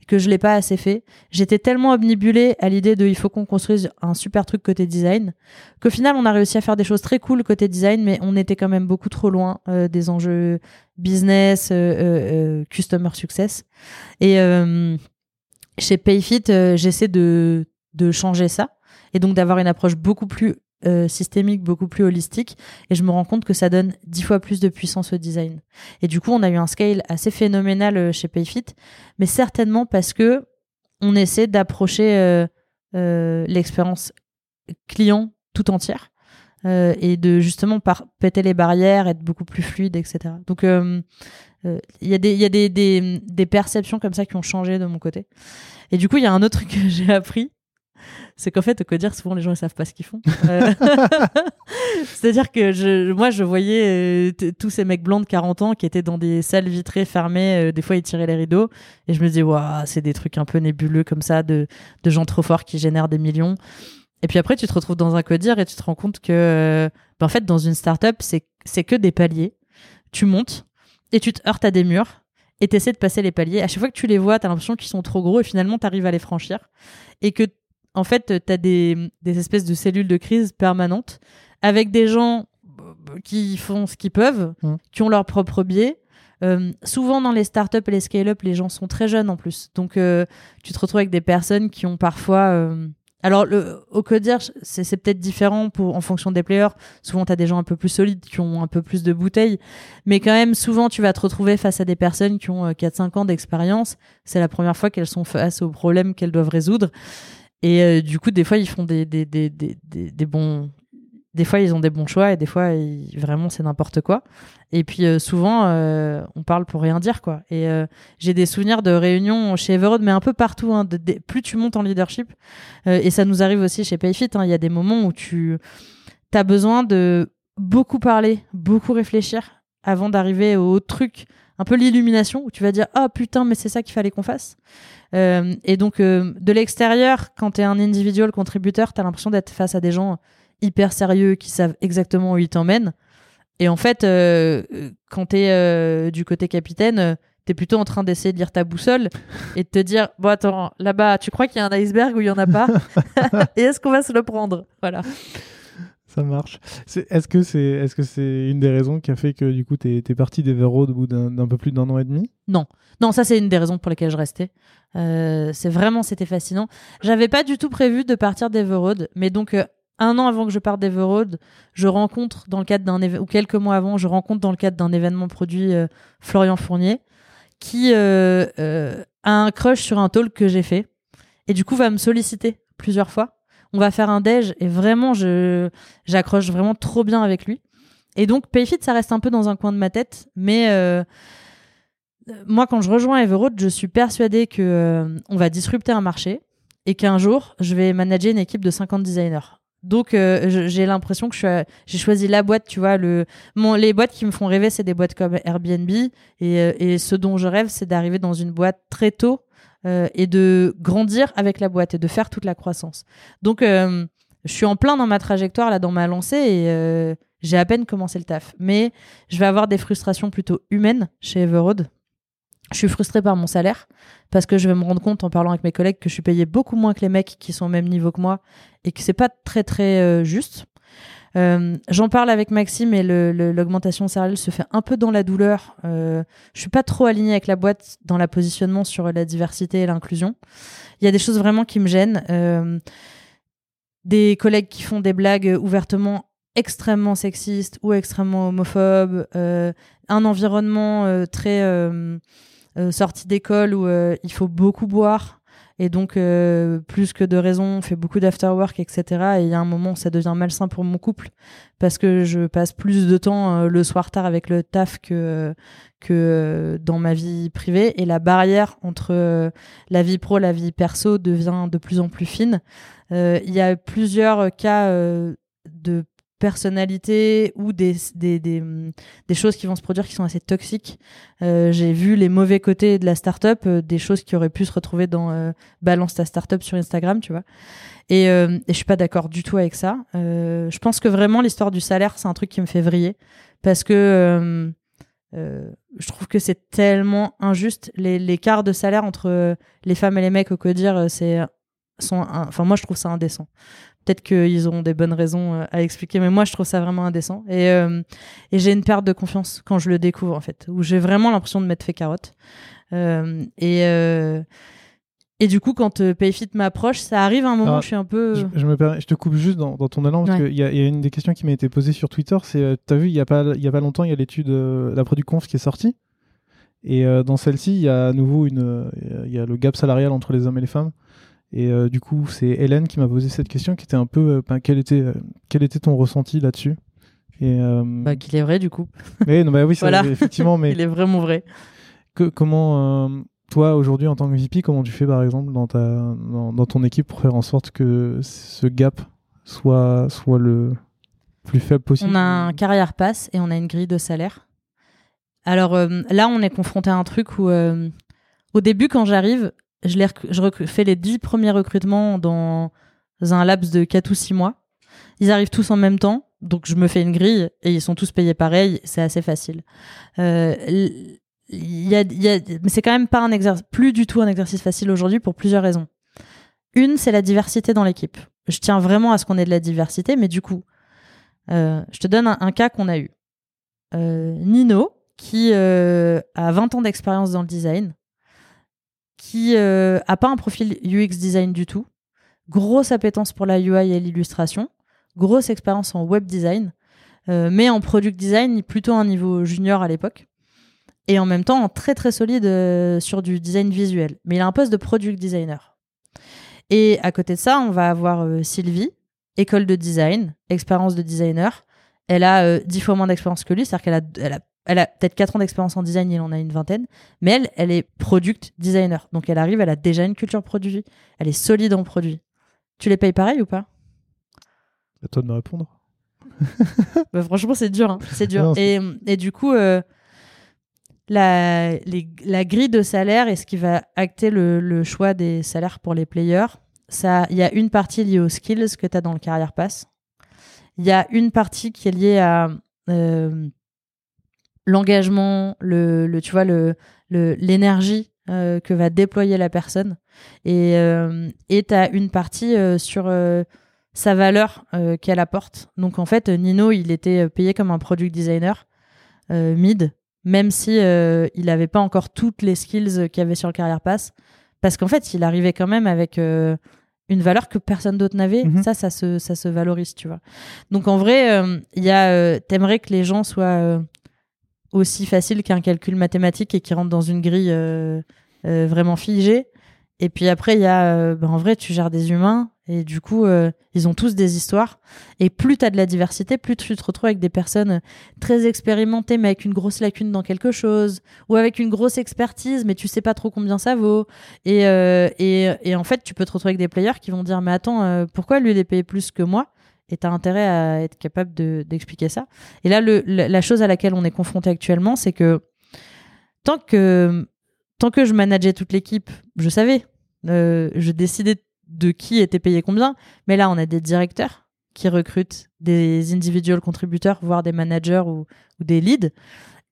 que je l'ai pas assez fait. J'étais tellement omnibulée à l'idée de il faut qu'on construise un super truc côté design qu'au final on a réussi à faire des choses très cool côté design mais on était quand même beaucoup trop loin euh, des enjeux business, euh, euh, customer success. Et chez Payfit, j'essaie de de changer ça et donc d'avoir une approche beaucoup plus euh, systémique, beaucoup plus holistique, et je me rends compte que ça donne dix fois plus de puissance au design. Et du coup, on a eu un scale assez phénoménal euh, chez Payfit, mais certainement parce que on essaie d'approcher euh, l'expérience client tout entière et de justement par péter les barrières, être beaucoup plus fluide, etc. Donc il y a, des, y a des, des, des perceptions comme ça qui ont changé de mon côté. Et du coup, il y a un autre truc que j'ai appris, c'est qu'en fait, au Codir, souvent les gens ils savent pas ce qu'ils font. Euh, C'est-à-dire que je, moi, je voyais euh, tous ces mecs blancs de 40 ans qui étaient dans des salles vitrées fermées. euh, des fois, ils tiraient les rideaux. Et je me disais, waouh, c'est des trucs un peu nébuleux comme ça, de, de gens trop forts qui génèrent des millions. Et puis après, tu te retrouves dans un codir et tu te rends compte que, ben, en fait, dans une startup, c'est que des paliers. Tu montes et tu te heurtes à des murs et tu essaies de passer les paliers. À chaque fois que tu les vois, tu as l'impression qu'ils sont trop gros et finalement, tu arrives à les franchir. Et que, en fait, tu as des, des espèces de cellules de crise permanentes avec des gens euh, qui font ce qu'ils peuvent, Mm. qui ont leur propre biais. Euh, souvent dans les startups et les scale-up, les gens sont très jeunes en plus. Donc euh, tu te retrouves avec des personnes qui ont parfois... euh, Alors le, au codir, c'est peut-être différent pour, en fonction des players. Souvent tu as des gens un peu plus solides qui ont un peu plus de bouteilles. Mais quand même, souvent tu vas te retrouver face à des personnes qui ont euh, 4-5 ans d'expérience. C'est la première fois qu'elles sont face aux problèmes qu'elles doivent résoudre. Et euh, du coup, des fois, ils font des, des, des, des, bons des fois ils ont des bons choix et des fois vraiment c'est n'importe quoi. Et puis euh, souvent euh, on parle pour rien dire quoi. Et j'ai des souvenirs de réunions chez Everode mais un peu partout hein, plus tu montes en leadership et ça nous arrive aussi chez Payfit hein, il y a des moments où tu as besoin de beaucoup parler beaucoup réfléchir avant d'arriver au truc un peu l'illumination où tu vas dire ah putain mais c'est ça qu'il fallait qu'on fasse Euh, et donc euh, de l'extérieur quand tu es un individual contributeur tu as l'impression d'être face à des gens hyper sérieux qui savent exactement où ils t'emmènent. Et en fait, euh, quand t'es euh, du côté capitaine, euh, t'es plutôt en train d'essayer de lire ta boussole et de te dire bon attends là-bas, tu crois qu'il y a un iceberg ou il y en a pas? Et est-ce qu'on va se le prendre? Voilà. Ça marche. Est-ce que c'est une des raisons qui a fait que du coup t'es es parti d'Everroad au bout d'un peu plus d'un an et demi? Non, ça c'est une des raisons pour lesquelles je restais. Euh, c'est vraiment c'était fascinant. J'avais pas du tout prévu de partir d'Everroad, mais donc euh, un an avant que je parte d'Everroad, je rencontre dans le cadre d'un ou quelques mois avant, je rencontre dans le cadre d'un événement produit euh, Florian Fournier qui a un crush sur un talk que j'ai fait et du coup va me solliciter plusieurs fois. On va faire un déj et vraiment je j'accroche vraiment trop bien avec lui. Et donc Payfit ça reste un peu dans un coin de ma tête, mais euh, moi, quand je rejoins Everroad, je suis persuadée que euh, on va disrupter un marché et qu'un jour, je vais manager une équipe de 50 designers. Donc, euh, j'ai l'impression que j'ai choisi la boîte, tu vois. Le, mon, les boîtes qui me font rêver, c'est des boîtes comme Airbnb. Et, euh, et ce dont je rêve, c'est d'arriver dans une boîte très tôt euh, et de grandir avec la boîte et de faire toute la croissance. Donc, euh, je suis en plein dans ma trajectoire, là, dans ma lancée et euh, j'ai à peine commencé le taf. Mais je vais avoir des frustrations plutôt humaines chez Everroad. Je suis frustrée par mon salaire parce que je vais me rendre compte en parlant avec mes collègues que je suis payée beaucoup moins que les mecs qui sont au même niveau que moi et que c'est pas très très juste. Euh, J'en parle avec Maxime et l'augmentation salariale se fait un peu dans la douleur. Euh, je suis pas trop alignée avec la boîte dans la positionnement sur la diversité et l'inclusion. Il y a des choses vraiment qui me gênent. Euh, des collègues qui font des blagues ouvertement extrêmement sexistes ou extrêmement homophobes. Euh, un environnement très sorti d'école où il faut beaucoup boire et donc euh, plus que de raison on fait beaucoup d'afterwork etc et il y a un moment où ça devient malsain pour mon couple parce que je passe plus de temps euh, le soir tard avec le taf que que euh, dans ma vie privée. Et la barrière entre euh, la vie pro la vie perso devient de plus en plus fine. Il y a plusieurs cas de personnalité ou des, des, hum, des choses qui vont se produire qui sont assez toxiques. Euh, J'ai vu les mauvais côtés de la startup, euh, des choses qui auraient pu se retrouver dans euh, Balance ta startup sur Instagram, tu vois. Et, euh, et je suis pas d'accord du tout avec ça. Je pense que vraiment l'histoire du salaire, c'est un truc qui me fait vriller parce que je trouve que c'est tellement injuste. L'écart de salaire entre les femmes et les mecs au codir, c'est enfin moi je trouve ça indécent. Peut-être qu'ils auront des bonnes raisons euh, à expliquer, mais moi je trouve ça vraiment indécent. Et, euh, et j'ai une perte de confiance quand je le découvre en fait, où j'ai vraiment l'impression de m'être fait carotte. Euh, et euh, et du coup, quand Payfit m'approche, ça arrive à un moment Alors, où je suis un peu. Je, je me permets- je te coupe juste dans, dans ton élan parce Ouais. qu'il y, a- il y a une des questions qui m'a été posée sur Twitter. C'est, euh, t'as vu, il y a pas, y a pas longtemps, il y a l'étude, la Product Conf qui est sortie. Et dans celle-ci, il y a à nouveau une, il y a le gap salarial entre les hommes et les femmes. Et euh, du coup, c'est Hélène qui m'a posé cette question, qui était un peu, euh, ben, quel était, euh, quel était ton ressenti là-dessus? Et euh, Bah, qu'il est vrai du coup. mais non, bah oui, ça, Voilà. effectivement, mais Il est vraiment vrai. que- comment, euh, toi, aujourd'hui, en tant que VP, comment tu fais, par exemple, dans, ta, dans, ton équipe pour faire en sorte que ce gap soit, soit le plus faible possible? On a un carrière pass et on a une grille de salaire. Alors là, on est confronté à un truc où, au début, quand j'arrive, je, fais les 10 premiers recrutements dans un laps de 4 ou 6 mois. Ils arrivent tous en même temps, donc je me fais une grille et ils sont tous payés pareil, c'est assez facile. Euh, mais c'est quand même pas un plus du tout un exercice facile aujourd'hui pour plusieurs raisons. Une, c'est la diversité dans l'équipe. Je tiens vraiment à ce qu'on ait de la diversité, mais du coup, euh, je te donne un, cas qu'on a eu. Euh, Nino, qui a 20 ans d'expérience dans le design, qui euh, a pas un profil UX design du tout, grosse appétence pour la UI et l'illustration, grosse expérience en web design, euh, mais en product design plutôt un niveau junior à l'époque et en même temps très très solide euh, sur du design visuel. Mais il a un poste de product designer. Et à côté de ça, on va avoir euh, Sylvie, école de design, expérience de designer. Elle a euh, dix fois moins d'expérience que lui, c'est-à-dire qu'elle a, elle a, elle a peut-être quatre ans d'expérience en design, il en a une vingtaine. Mais elle, elle est product designer. Donc elle arrive, elle a déjà une culture produit. Elle est solide en produit. Tu les payes pareil ou pas? À toi de me répondre. bah, franchement, c'est dur. Hein. C'est dur. et, et, du coup, la, la grille de salaire et ce qui va acter le, choix des salaires pour les players. Il y a une partie liée aux skills que tu as dans le Carrière Pass. Il y a une partie qui est liée à euh, l'engagement, le, tu vois, le, l'énergie euh, que va déployer la personne. Et euh, tu as une partie sur sa valeur qu'elle apporte. Donc en fait, Nino, il était payé comme un product designer mid même si euh, il n'avait pas encore toutes les skills qu'il avait sur le Carrière Pass, parce qu'en fait, il arrivait quand même avec euh, une valeur que personne d'autre n'avait. Mhm. Ça, ça se, ça se valorise, tu vois. Donc en vrai, euh, il y a, t'aimerais que les gens soient aussi faciles qu'un calcul mathématique et qui rentrent dans une grille vraiment figée. Et puis après, il y a, ben, en vrai, tu gères des humains et du coup, euh, ils ont tous des histoires. Et plus tu as de la diversité, plus tu te retrouves avec des personnes très expérimentées, mais avec une grosse lacune dans quelque chose, ou avec une grosse expertise, mais tu sais pas trop combien ça vaut. Et, euh, en fait, tu peux te retrouver avec des players qui vont dire, mais attends, euh, pourquoi lui, il est payé plus que moi? Et tu as intérêt à être capable d'expliquer ça. Et là, le, la chose à laquelle on est confronté actuellement, c'est que tant que tant que je manageais toute l'équipe, je savais, je décidais de qui était payé combien. Mais là, on a des directeurs qui recrutent des individuels contributeurs, voire des managers ou, des leads.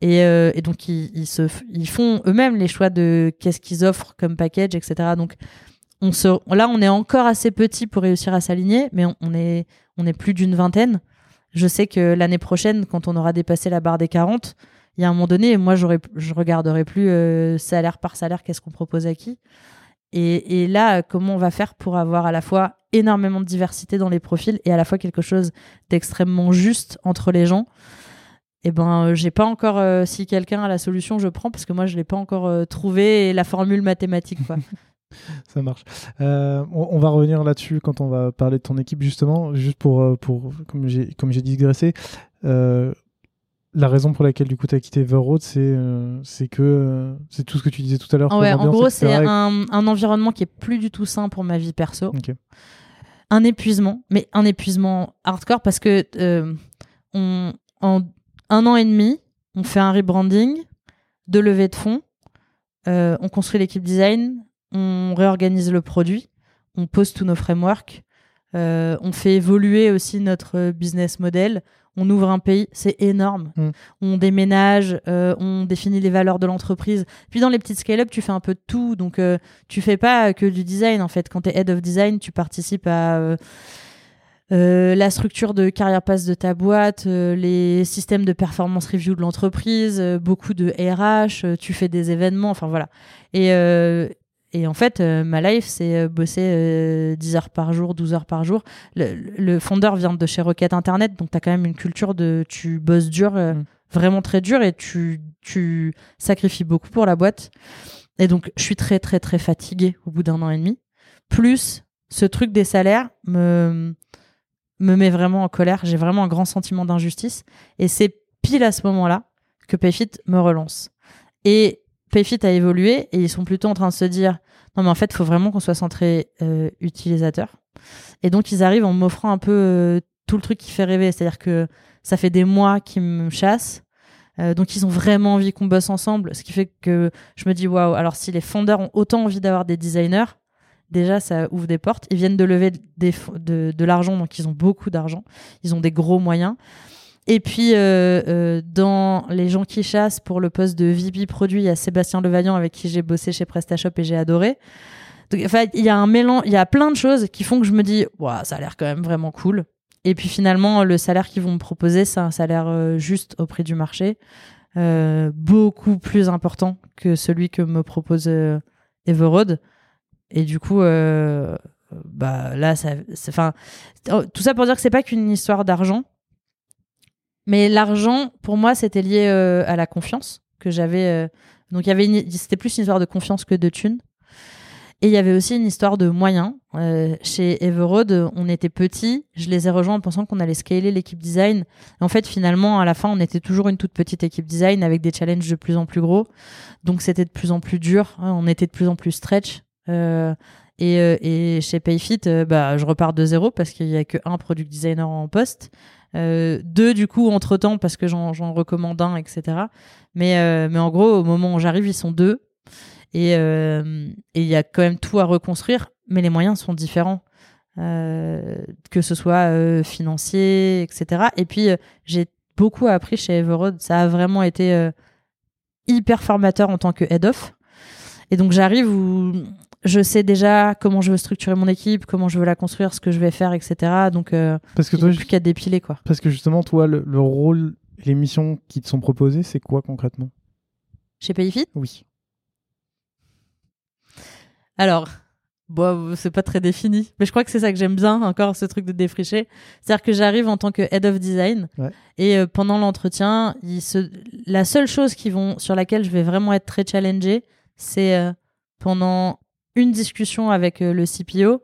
Et, euh, donc, ils, se, ils font eux-mêmes les choix de qu'est-ce qu'ils offrent comme package, etc. Donc, on là, on est encore assez petit pour réussir à s'aligner, mais on, est, plus d'une vingtaine. Je sais que l'année prochaine, quand on aura dépassé la barre des 40, il y a un moment donné, moi, je regarderai plus euh, salaire par salaire, qu'est-ce qu'on propose à qui. Et, là, comment on va faire pour avoir à la fois énormément de diversité dans les profils et à la fois quelque chose d'extrêmement juste entre les gens? Eh ben, euh, j'ai pas encore. Euh, si quelqu'un a la solution, je prends parce que moi, je l'ai pas encore trouvé la formule mathématique. Ça marche. On, va revenir là-dessus quand on va parler de ton équipe justement, juste pour, pour comme j'ai comme j'ai digressé la raison pour laquelle du coup tu as quitté Verroad, c'est euh, c'est que euh, c'est tout ce que tu disais tout à l'heure. en gros, c'est un, un, environnement qui est plus du tout sain pour ma vie perso. Un épuisement, mais un épuisement hardcore parce que euh, on, en un an et demi, on fait un rebranding, deux levées de fonds, on construit l'équipe design, on réorganise le produit, on pose tous nos frameworks, on fait évoluer aussi notre business model on ouvre un pays, c'est énorme. Mm. On déménage, euh, on définit les valeurs de l'entreprise. Puis dans les petites scale-up, tu fais un peu de tout. Donc, euh, tu fais pas que du design, en fait. Quand tu es head of design, tu participes à euh, la structure de carrière passe de ta boîte, les systèmes de performance review de l'entreprise, beaucoup de RH, tu fais des événements, enfin voilà. Et, et en fait, euh, ma life, c'est euh, bosser 10 euh, heures par jour, 12 heures par jour. Le, fondeur vient de chez Rocket Internet, donc tu as quand même une culture de tu bosses dur, mm. vraiment très dur, et tu, tu sacrifies beaucoup pour la boîte. Et donc, je suis très, très, très fatiguée au bout d'un an et demi. Plus, ce truc des salaires me, me met vraiment en colère. J'ai vraiment un grand sentiment d'injustice. Et c'est pile à ce moment-là que Payfit me relance. Et Payfit a évolué et ils sont plutôt en train de se dire non mais en fait il faut vraiment qu'on soit centré euh, utilisateur. Et donc ils arrivent en m'offrant un peu euh, tout le truc qui fait rêver. C'est à dire que ça fait des mois qu'ils me chassent. Euh, donc ils ont vraiment envie qu'on bosse ensemble. Ce qui fait que je me dis waouh alors si les fondeurs ont autant envie d'avoir des designers déjà ça ouvre des portes. Ils viennent de lever de, de l'argent donc ils ont beaucoup d'argent. Ils ont des gros moyens et puis, euh, euh, dans les gens qui chassent pour le poste de VP produit, il y a Sébastien Levaillant avec qui j'ai bossé chez PrestaShop et j'ai adoré. Enfin, il y a un mélange, il y a plein de choses qui font que je me dis, wow, ça a l'air quand même vraiment cool. Et puis finalement, le salaire qu'ils vont me proposer, c'est un salaire euh, juste au prix du marché, euh, beaucoup plus important que celui que me propose Everode. Et du coup, bah là, ça, enfin, tout ça pour dire que c'est pas qu'une histoire d'argent mais l'argent, pour moi, c'était lié euh, à la confiance que j'avais. Euh, donc, il avait, une... c'était plus une histoire de confiance que de thunes. Et il y avait aussi une histoire de moyens. Euh, chez Everode, on était petits. Je les ai rejoints en pensant qu'on allait scaler l'équipe design. En fait, finalement, à la fin, on était toujours une toute petite équipe design avec des challenges de plus en plus gros. Donc, c'était de plus en plus dur. Hein, on était de plus en plus stretch. Et, et, chez Payfit, bah, je repars de zéro parce qu'il y a que un product designer en poste. Euh, deux du coup entre temps parce que j'en recommande un etc mais euh, mais en gros au moment où j'arrive ils sont deux. Et euh, il y a quand même tout à reconstruire mais les moyens sont différents. Que ce soit financier etc et puis j'ai beaucoup appris chez Everode. Ça a vraiment été hyper formateur en tant que head of et donc j'arrive où je sais déjà comment je veux structurer mon équipe, comment je veux la construire, ce que je vais faire, etc. Donc, euh, parce que toi, plus qu'à dépiler, quoi. Parce que justement, toi, le, le rôle, les missions qui te sont proposées, c'est quoi concrètement? Chez Payfit? Oui. Alors, bon, c'est pas très défini, mais je crois que c'est ça que j'aime bien, encore ce truc de défricher. C'est-à-dire que j'arrive en tant que head of design, ouais. et euh, pendant l'entretien, se... la seule chose qui vont, sur laquelle je vais vraiment être très challengée, c'est euh, pendant une discussion avec euh, le CPO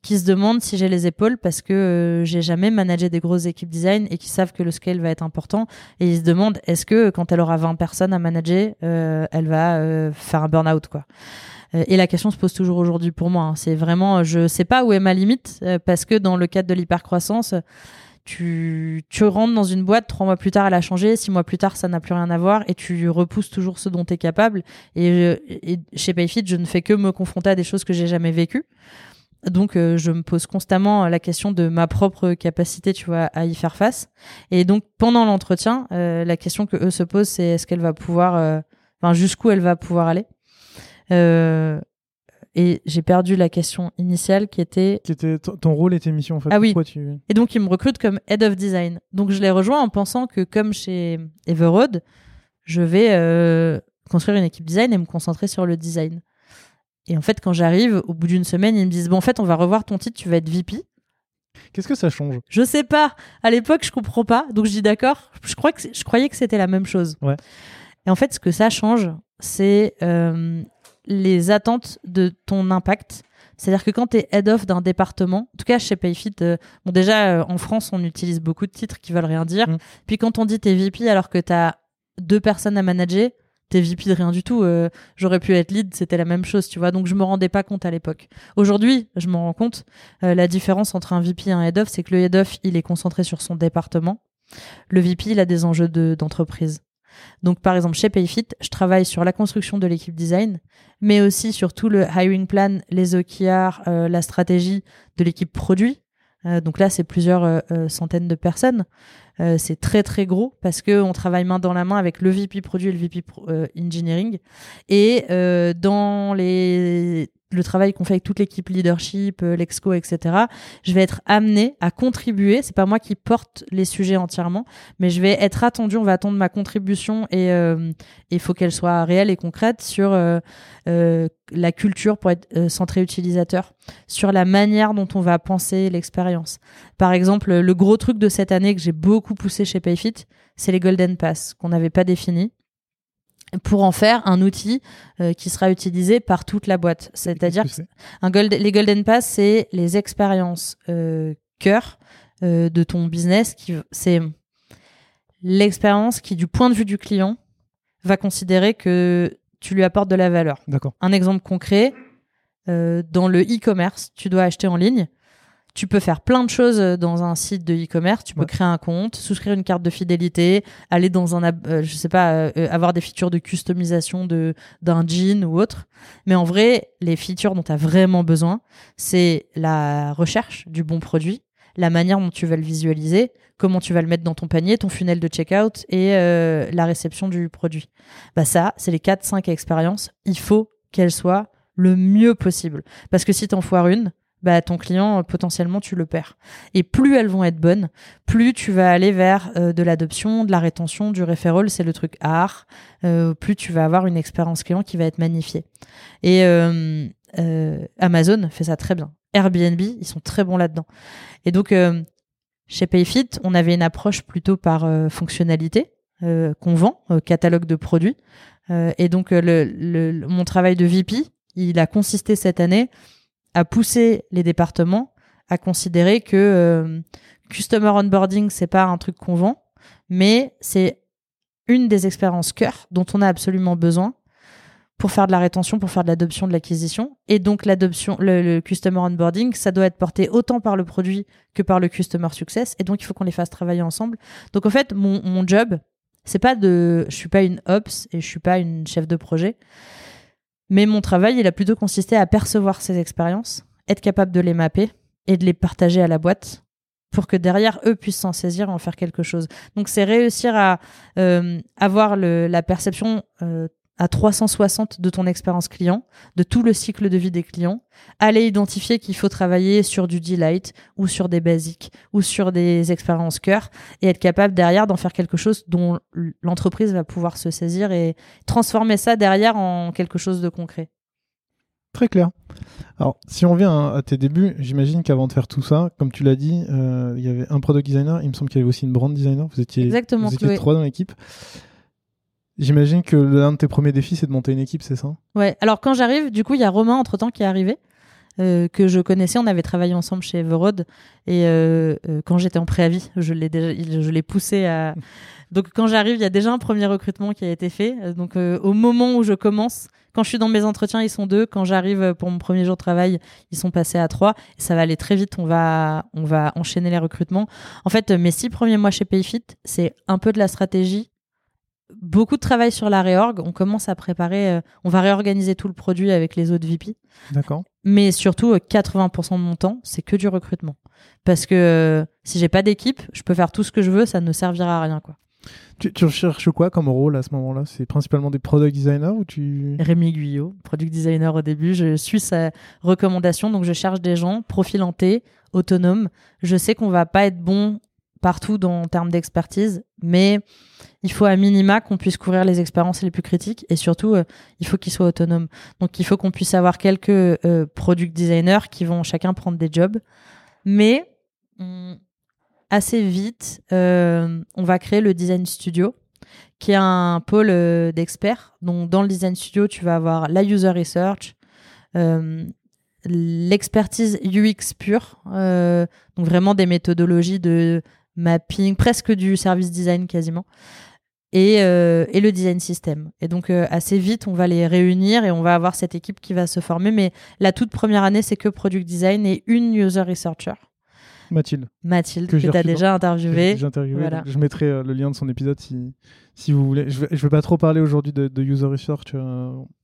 qui se demande si j'ai les épaules parce que euh, j'ai jamais managé des grosses équipes design et qui savent que le scale va être important et ils se demandent est-ce que quand elle aura 20 personnes à manager euh, elle va faire un burn-out quoi? Et la question se pose toujours aujourd'hui pour moi hein. c'est vraiment je sais pas où est ma limite parce que dans le cadre de l'hypercroissance tu, tu rentres dans une boîte, trois mois plus tard, elle a changé, six mois plus tard, ça n'a plus rien à voir, et tu repousses toujours ce dont tu es capable. Et, et, chez Payfit, je ne fais que me confronter à des choses que j'ai jamais vécues. Donc, euh, je me pose constamment la question de ma propre capacité, tu vois, à y faire face. Et donc, pendant l'entretien, euh, la question que eux se posent, c'est est-ce qu'elle va pouvoir, euh, enfin, jusqu'où elle va pouvoir aller? Et j'ai perdu la question initiale qui était. Qui était ton rôle et tes missions en fait. Ah oui. Tu... Et donc ils me recrutent comme head of design. Donc je les rejoins en pensant que comme chez Everode, je vais euh, construire une équipe design et me concentrer sur le design. Et en fait, quand j'arrive, au bout d'une semaine, ils me disent bon, en fait, on va revoir ton titre, tu vas être VP. Qu'est-ce que ça change? Je sais pas. À l'époque, je comprends pas. Donc je dis d'accord. Je crois que je croyais que c'était la même chose. Ouais. Et en fait, ce que ça change, c'est euh, les attentes de ton impact. C'est-à-dire que quand tu es head of d'un département, en tout cas chez Payfit, euh, bon déjà euh, en France on utilise beaucoup de titres qui veulent rien dire. Mm. Puis quand on dit t'es VP alors que t'as deux personnes à manager, t'es VP de rien du tout. Euh, J'aurais pu être lead, c'était la même chose, tu vois. Donc je me rendais pas compte à l'époque. Aujourd'hui, je me rends compte. La différence entre un VP et un head of, c'est que le head of il est concentré sur son département. Le VP il a des enjeux d'entreprise. Donc, par exemple, chez Payfit, je travaille sur la construction de l'équipe design, mais aussi sur tout le hiring plan, les OKR, euh, la stratégie de l'équipe produit. Euh, donc là, c'est plusieurs euh, centaines de personnes. c'est très très gros parce que on travaille main dans la main avec le VP produit et le VP engineering. Et dans les le travail qu'on fait avec toute l'équipe leadership, euh, l'exco, etc. Je vais être amené à contribuer. C'est pas moi qui porte les sujets entièrement, mais je vais être attendu. On va attendre ma contribution et euh, il faut qu'elle soit réelle et concrète sur euh, euh la culture pour être euh, centré utilisateur, sur la manière dont on va penser l'expérience. Par exemple, le gros truc de cette année que j'ai beaucoup poussé chez Payfit, c'est les Golden Pass qu'on n'avait pas définis pour en faire un outil euh, qui sera utilisé par toute la boîte. C'est-à-dire que un gold, les Golden Pass, c'est les expériences euh, cœur euh, de ton business. Qui, c'est l'expérience qui, du point de vue du client, va considérer que tu lui apportes de la valeur. D'accord. Un exemple concret, euh, dans le e-commerce, tu dois acheter en ligne. Tu peux faire plein de choses euh, dans un site de e-commerce. Tu peux Ouais. créer un compte, souscrire une carte de fidélité, aller dans un, euh, je sais pas, euh, euh, avoir des features de customisation de d'un jean ou autre. Mais en vrai, les features dont tu as vraiment besoin, c'est la recherche du bon produit, la manière dont tu vas le visualiser, comment tu vas le mettre dans ton panier, ton funnel de checkout et euh, la réception du produit. Bah ça, c'est les 4-5 expériences. Il faut qu'elles soient le mieux possible. Parce que si t'en foires une, bah ton client, euh, potentiellement, tu le perds. Et plus elles vont être bonnes, plus tu vas aller vers euh, de l'adoption, de la rétention, du referral, c'est le truc art, euh, plus tu vas avoir une expérience client qui va être magnifiée. Et Amazon fait ça très bien. Airbnb, ils sont très bons là-dedans. Et donc, chez Payfit, on avait une approche plutôt par fonctionnalité qu'on vend, catalogue de produits. Et donc, le- mon travail de VP, il a consisté cette année à pousser les départements à considérer que euh, customer onboarding, c'est pas un truc qu'on vend, mais c'est une des expériences cœur dont on a absolument besoin pour faire de la rétention, pour faire de l'adoption, de l'acquisition. Et donc, l'adoption, le, le customer onboarding, ça doit être porté autant par le produit que par le customer success. Et donc, il faut qu'on les fasse travailler ensemble. Donc, en fait, mon, mon job, c'est pas de, je suis pas une ops et je suis pas une chef de projet. Mais mon travail, il a plutôt consisté à percevoir ces expériences, être capable de les mapper et de les partager à la boîte pour que derrière eux puissent s'en saisir et en faire quelque chose. Donc c'est réussir à euh, avoir la perception euh, à 360 de ton expérience client, de tout le cycle de vie des clients, aller identifier qu'il faut travailler sur du delight ou sur des basiques ou sur des expériences cœur et être capable derrière d'en faire quelque chose dont l'entreprise va pouvoir se saisir et transformer ça derrière en quelque chose de concret. Très clair. Alors, si on vient à, à tes débuts, j'imagine qu'avant de faire tout ça, comme tu l'as dit, euh, il y avait un product designer, il me semble qu'il y avait aussi une brand designer. Vous étiez, Exactement, vous étiez trois dans l'équipe. J'imagine que l'un de tes premiers défis, c'est de monter une équipe, c'est ça? Ouais. Alors quand j'arrive, du coup, il y a Romain entre temps qui est arrivé. euh, que je connaissais, on avait travaillé ensemble chez Everode et euh, euh, quand j'étais en préavis, je l'ai déjà, je l'ai poussé à. Donc quand j'arrive, il y a déjà un premier recrutement qui a été fait. Euh, Donc euh, au moment où je commence, quand je suis dans mes entretiens, ils sont deux. Quand j'arrive pour mon premier jour de travail, ils sont passés à trois. Et ça va aller très vite. On va, on va enchaîner les recrutements. En fait, mes six premiers mois chez Payfit, c'est un peu de la stratégie, beaucoup de travail sur la réorg. On commence à préparer, euh, on va réorganiser tout le produit avec les autres VP. D'accord. Mais surtout, euh, 80% de mon temps, c'est que du recrutement. Parce que euh, si j'ai pas d'équipe, je peux faire tout ce que je veux, ça ne servira à rien, quoi. Tu, tu recherches quoi comme rôle à ce moment-là? C'est principalement des product designers ou tu... Rémi Guyot, product designer au début, je suis sa recommandation, donc je cherche des gens profilantés, autonomes. Je sais qu'on va pas être bon partout dans, en termes d'expertise, mais il faut à minima qu'on puisse couvrir les expériences les plus critiques et surtout, euh, il faut qu'ils soient autonomes. Donc il faut qu'on puisse avoir quelques euh, product designers qui vont chacun prendre des jobs, mais assez vite, euh, on va créer le design studio qui est un pôle d'experts. Donc, dans le design studio, tu vas avoir la user research, l'expertise UX pure, donc vraiment des méthodologies de mapping, presque du service design quasiment, et, euh, et le design system. Et donc, euh, assez vite, on va les réunir et on va avoir cette équipe qui va se former. Mais la toute première année, c'est que product design et une user researcher, Mathilde, Mathilde, Que que, tu as déjà interviewé. voilà. donc Je mettrai euh, le lien de son épisode si, si vous voulez. Je vais, je vais pas trop parler aujourd'hui de, de user research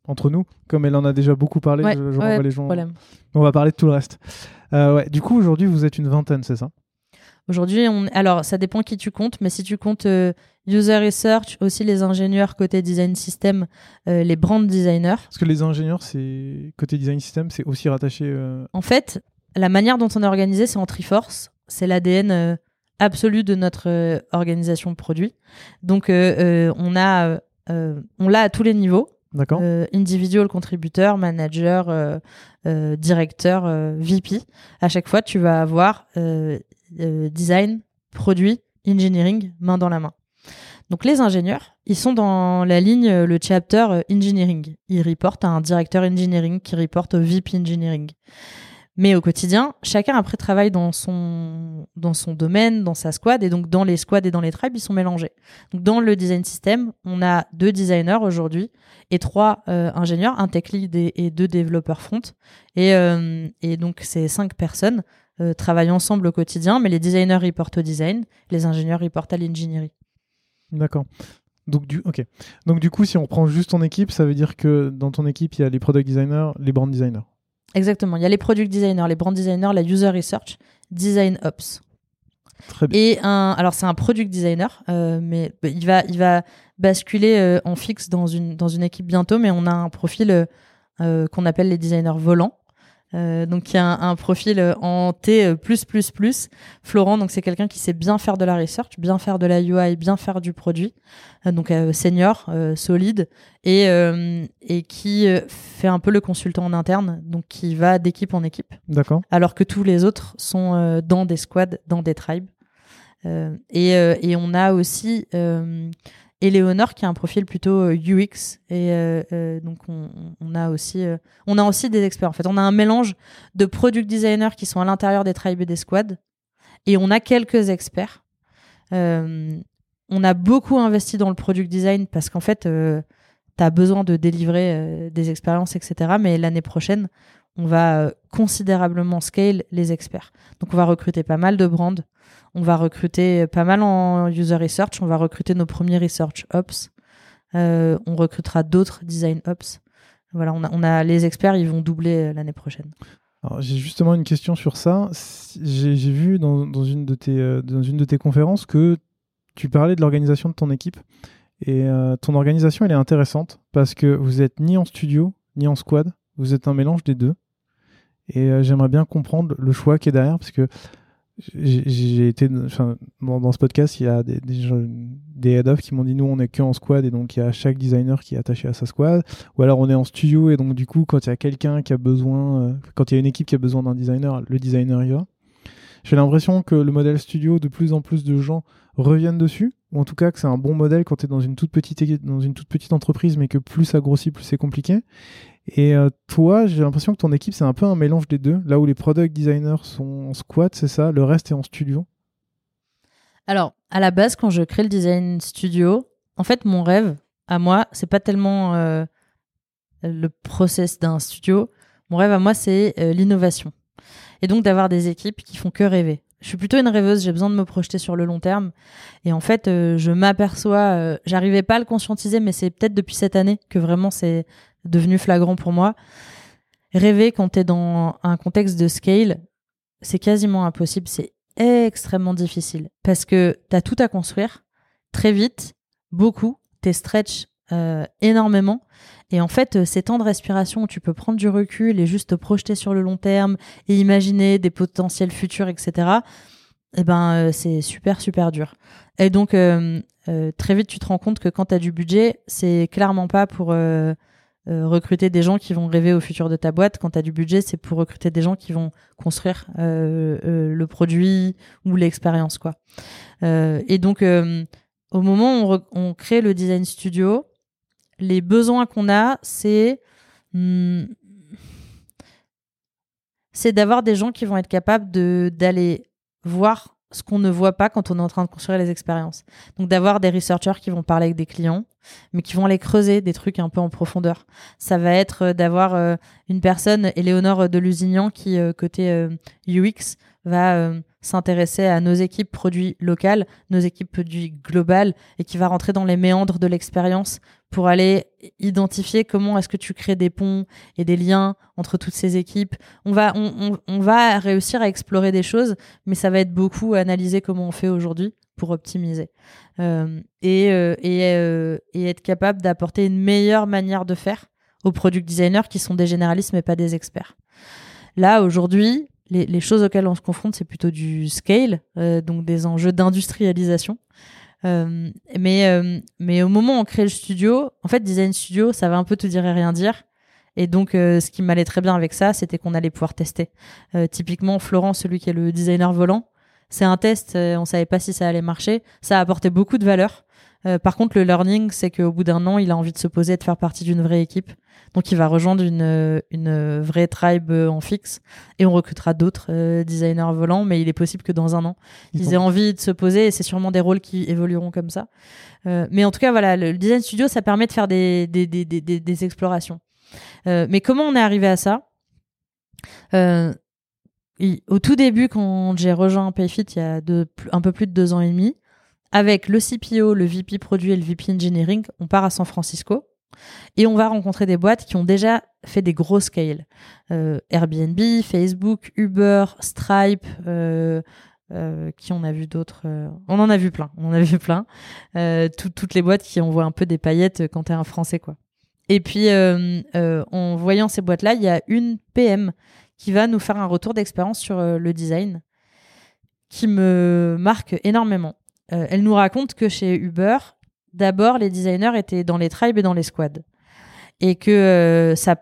entre nous, comme elle en a déjà beaucoup parlé. Ouais, je, je ouais, renvoie les gens. problème. On va parler de tout le reste. Ouais, du coup, aujourd'hui, vous êtes une vingtaine, c'est ça? Aujourd'hui, on... alors ça dépend qui tu comptes, mais si tu comptes euh, user research, aussi les ingénieurs côté design system, euh, les brand designers. Parce que les ingénieurs, c'est côté design system, c'est aussi rattaché. euh, En fait, la manière dont on est organisé, c'est en Triforce. C'est l'ADN euh, absolu de notre organisation produit. Donc, on a, on l'a à tous les niveaux. D'accord. Individual contributeur, manager, directeur, VP. À chaque fois, tu vas avoir design, produit, engineering, main dans la main. Donc les ingénieurs, ils sont dans la ligne, euh, le chapter euh, engineering. Ils reportent à un directeur engineering qui reporte au VP engineering. Mais au quotidien, chacun après travaille dans son, dans son domaine, dans sa squad, et donc dans les squads et dans les tribes, ils sont mélangés. Donc dans le design system, on a deux designers aujourd'hui et trois euh, ingénieurs, un tech lead et, deux développeurs front. Et, donc ces cinq personnes travaillent ensemble au quotidien, mais les designers reportent au design, les ingénieurs reportent à l'ingénierie. D'accord. Donc du, ok. Donc du coup, si on prend juste ton équipe, ça veut dire que dans ton équipe, il y a les product designers, les brand designers. Exactement. Il y a les product designers, les brand designers, la user research, design ops. Très bien. Et un, alors c'est un product designer, euh, mais il va, il va basculer euh, en fixe dans une, dans une équipe bientôt, mais on a un profil euh, qu'on appelle les designers volants. Euh, donc il y a un, profil euh, en T euh, plus plus plus. Florent, donc c'est quelqu'un qui sait bien faire de la research, bien faire de la UI, bien faire du produit. donc senior, solide et et qui fait un peu le consultant en interne, donc qui va d'équipe en équipe. D'accord. Alors que tous les autres sont dans des squads, dans des tribes. et et on a aussi et Léonore qui a un profil plutôt UX euh, et euh, euh, donc on, a aussi des experts. En fait on a un mélange de product designers qui sont à l'intérieur des tribes et des squads et on a quelques experts. On a beaucoup investi dans le product design parce qu'en fait tu as besoin de délivrer des expériences etc mais l'année prochaine on va considérablement scale les experts. Donc on va recruter pas mal de brands on va recruter pas mal en user research. On va recruter nos premiers research ops. Euh, on recrutera d'autres design ops. Voilà, on a, les experts, ils vont doubler euh, l'année prochaine. J'ai justement une question sur ça. J'ai vu dans, une de tes, euh, dans une de tes conférences que tu parlais de l'organisation de ton équipe. Et ton organisation, elle est intéressante parce que vous êtes ni en studio, ni en squad. Vous êtes un mélange des deux. Et j'aimerais bien comprendre le choix qui est derrière parce que j'ai été enfin, dans, ce podcast il y a des, des, des head of qui m'ont dit nous on est que en squad et donc il y a chaque designer qui est attaché à sa squad. Ou alors on est en studio et donc du coup quand il y a quelqu'un qui a besoin euh, quand il y a une équipe qui a besoin d'un designer le designer y va. J'ai l'impression que le modèle studio de plus en plus de gens reviennent dessus. Ou en tout cas que c'est un bon modèle quand tu es dans une toute petite dans une toute petite entreprise mais que plus ça grossit plus c'est compliqué et euh, toi, j'ai l'impression que ton équipe, c'est un peu un mélange des deux. Là où les product designers sont en squat, c'est ça, le reste est en studio. Alors, à la base, quand je crée le design studio, en fait, mon rêve, à moi, c'est pas tellement euh, le process d'un studio. Mon rêve à moi, c'est euh, l'innovation. Et donc d'avoir des équipes qui font que rêver. Je suis plutôt une rêveuse, j'ai besoin de me projeter sur le long terme. Et en fait, je m'aperçois, j'arrivais pas à le conscientiser, mais c'est peut-être depuis cette année que vraiment c'est devenu flagrant pour moi. Rêver quand tu es dans un contexte de scale, c'est quasiment impossible, c'est extrêmement difficile parce que tu as tout à construire très vite, beaucoup, tu stretch euh, énormément. Et en fait, ces temps de respiration où tu peux prendre du recul et juste te projeter sur le long terme et imaginer des potentiels futurs, etc., eh ben, euh, c'est super, super dur. Et donc, euh, très vite, tu te rends compte que quand tu as du budget, c'est clairement pas pour euh, recruter des gens qui vont rêver au futur de ta boîte. Quand tu as du budget, c'est pour recruter des gens qui vont construire euh, euh, le produit ou l'expérience. quoi. et donc, au moment où on, crée le design studio, les besoins qu'on a, c'est hmm, d'avoir des gens qui vont être capables d'aller voir ce qu'on ne voit pas quand on est en train de construire les expériences. Donc d'avoir des researchers qui vont parler avec des clients, mais qui vont aller creuser des trucs un peu en profondeur. Ça va être euh, d'avoir euh, une personne, Éléonore de Lusignan, qui euh, côté UX va s'intéresser à nos équipes produits locales, nos équipes produits globales, et qui va rentrer dans les méandres de l'expérience pour aller identifier comment est-ce que tu crées des ponts et des liens entre toutes ces équipes. On va, on, va réussir à explorer des choses, mais ça va être beaucoup analyser comment on fait aujourd'hui pour optimiser euh, et, euh, et, euh, et, être capable d'apporter une meilleure manière de faire aux product designers qui sont des généralistes mais pas des experts. Là, aujourd'hui, les, choses auxquelles on se confronte, c'est plutôt du scale, donc des enjeux d'industrialisation. Euh, mais, euh, mais au moment où on crée le studio, en fait, Design Studio, ça va un peu tout dire et rien dire. Et donc, euh, ce qui m'allait très bien avec ça, c'était qu'on allait pouvoir tester. typiquement, Florent, celui qui est le designer volant, c'est un test, on savait pas si ça allait marcher. Ça a apporté beaucoup de valeur. Euh, par contre, le learning, c'est qu'au bout d'un an, il a envie de se poser et de faire partie d'une vraie équipe. Donc, il va rejoindre une, une vraie tribe en fixe et on recrutera d'autres designers volants. Mais il est possible que dans un an, ils, aient envie de se poser et c'est sûrement des rôles qui évolueront comme ça. mais en tout cas, voilà, le design studio, ça permet de faire des, des, des, des, des explorations. mais comment on est arrivé à ça? Au tout début, quand j'ai rejoint Payfit il y a un peu plus de deux ans et demi, avec le CPO, le VP produit et le VP engineering, on part à San Francisco et on va rencontrer des boîtes qui ont déjà fait des gros scales. Euh, Airbnb, Facebook, Uber, Stripe, euh, euh, qui on a vu d'autres On en a vu plein, on en a vu plein. toutes les boîtes qui envoient un peu des paillettes quand t'es un Français, quoi. Et puis, en voyant ces boîtes-là, il y a une PM qui va nous faire un retour d'expérience sur le design qui me marque énormément. Euh, elle nous raconte que chez Uber, d'abord, les designers étaient dans les tribes et dans les squads. Et que euh, ça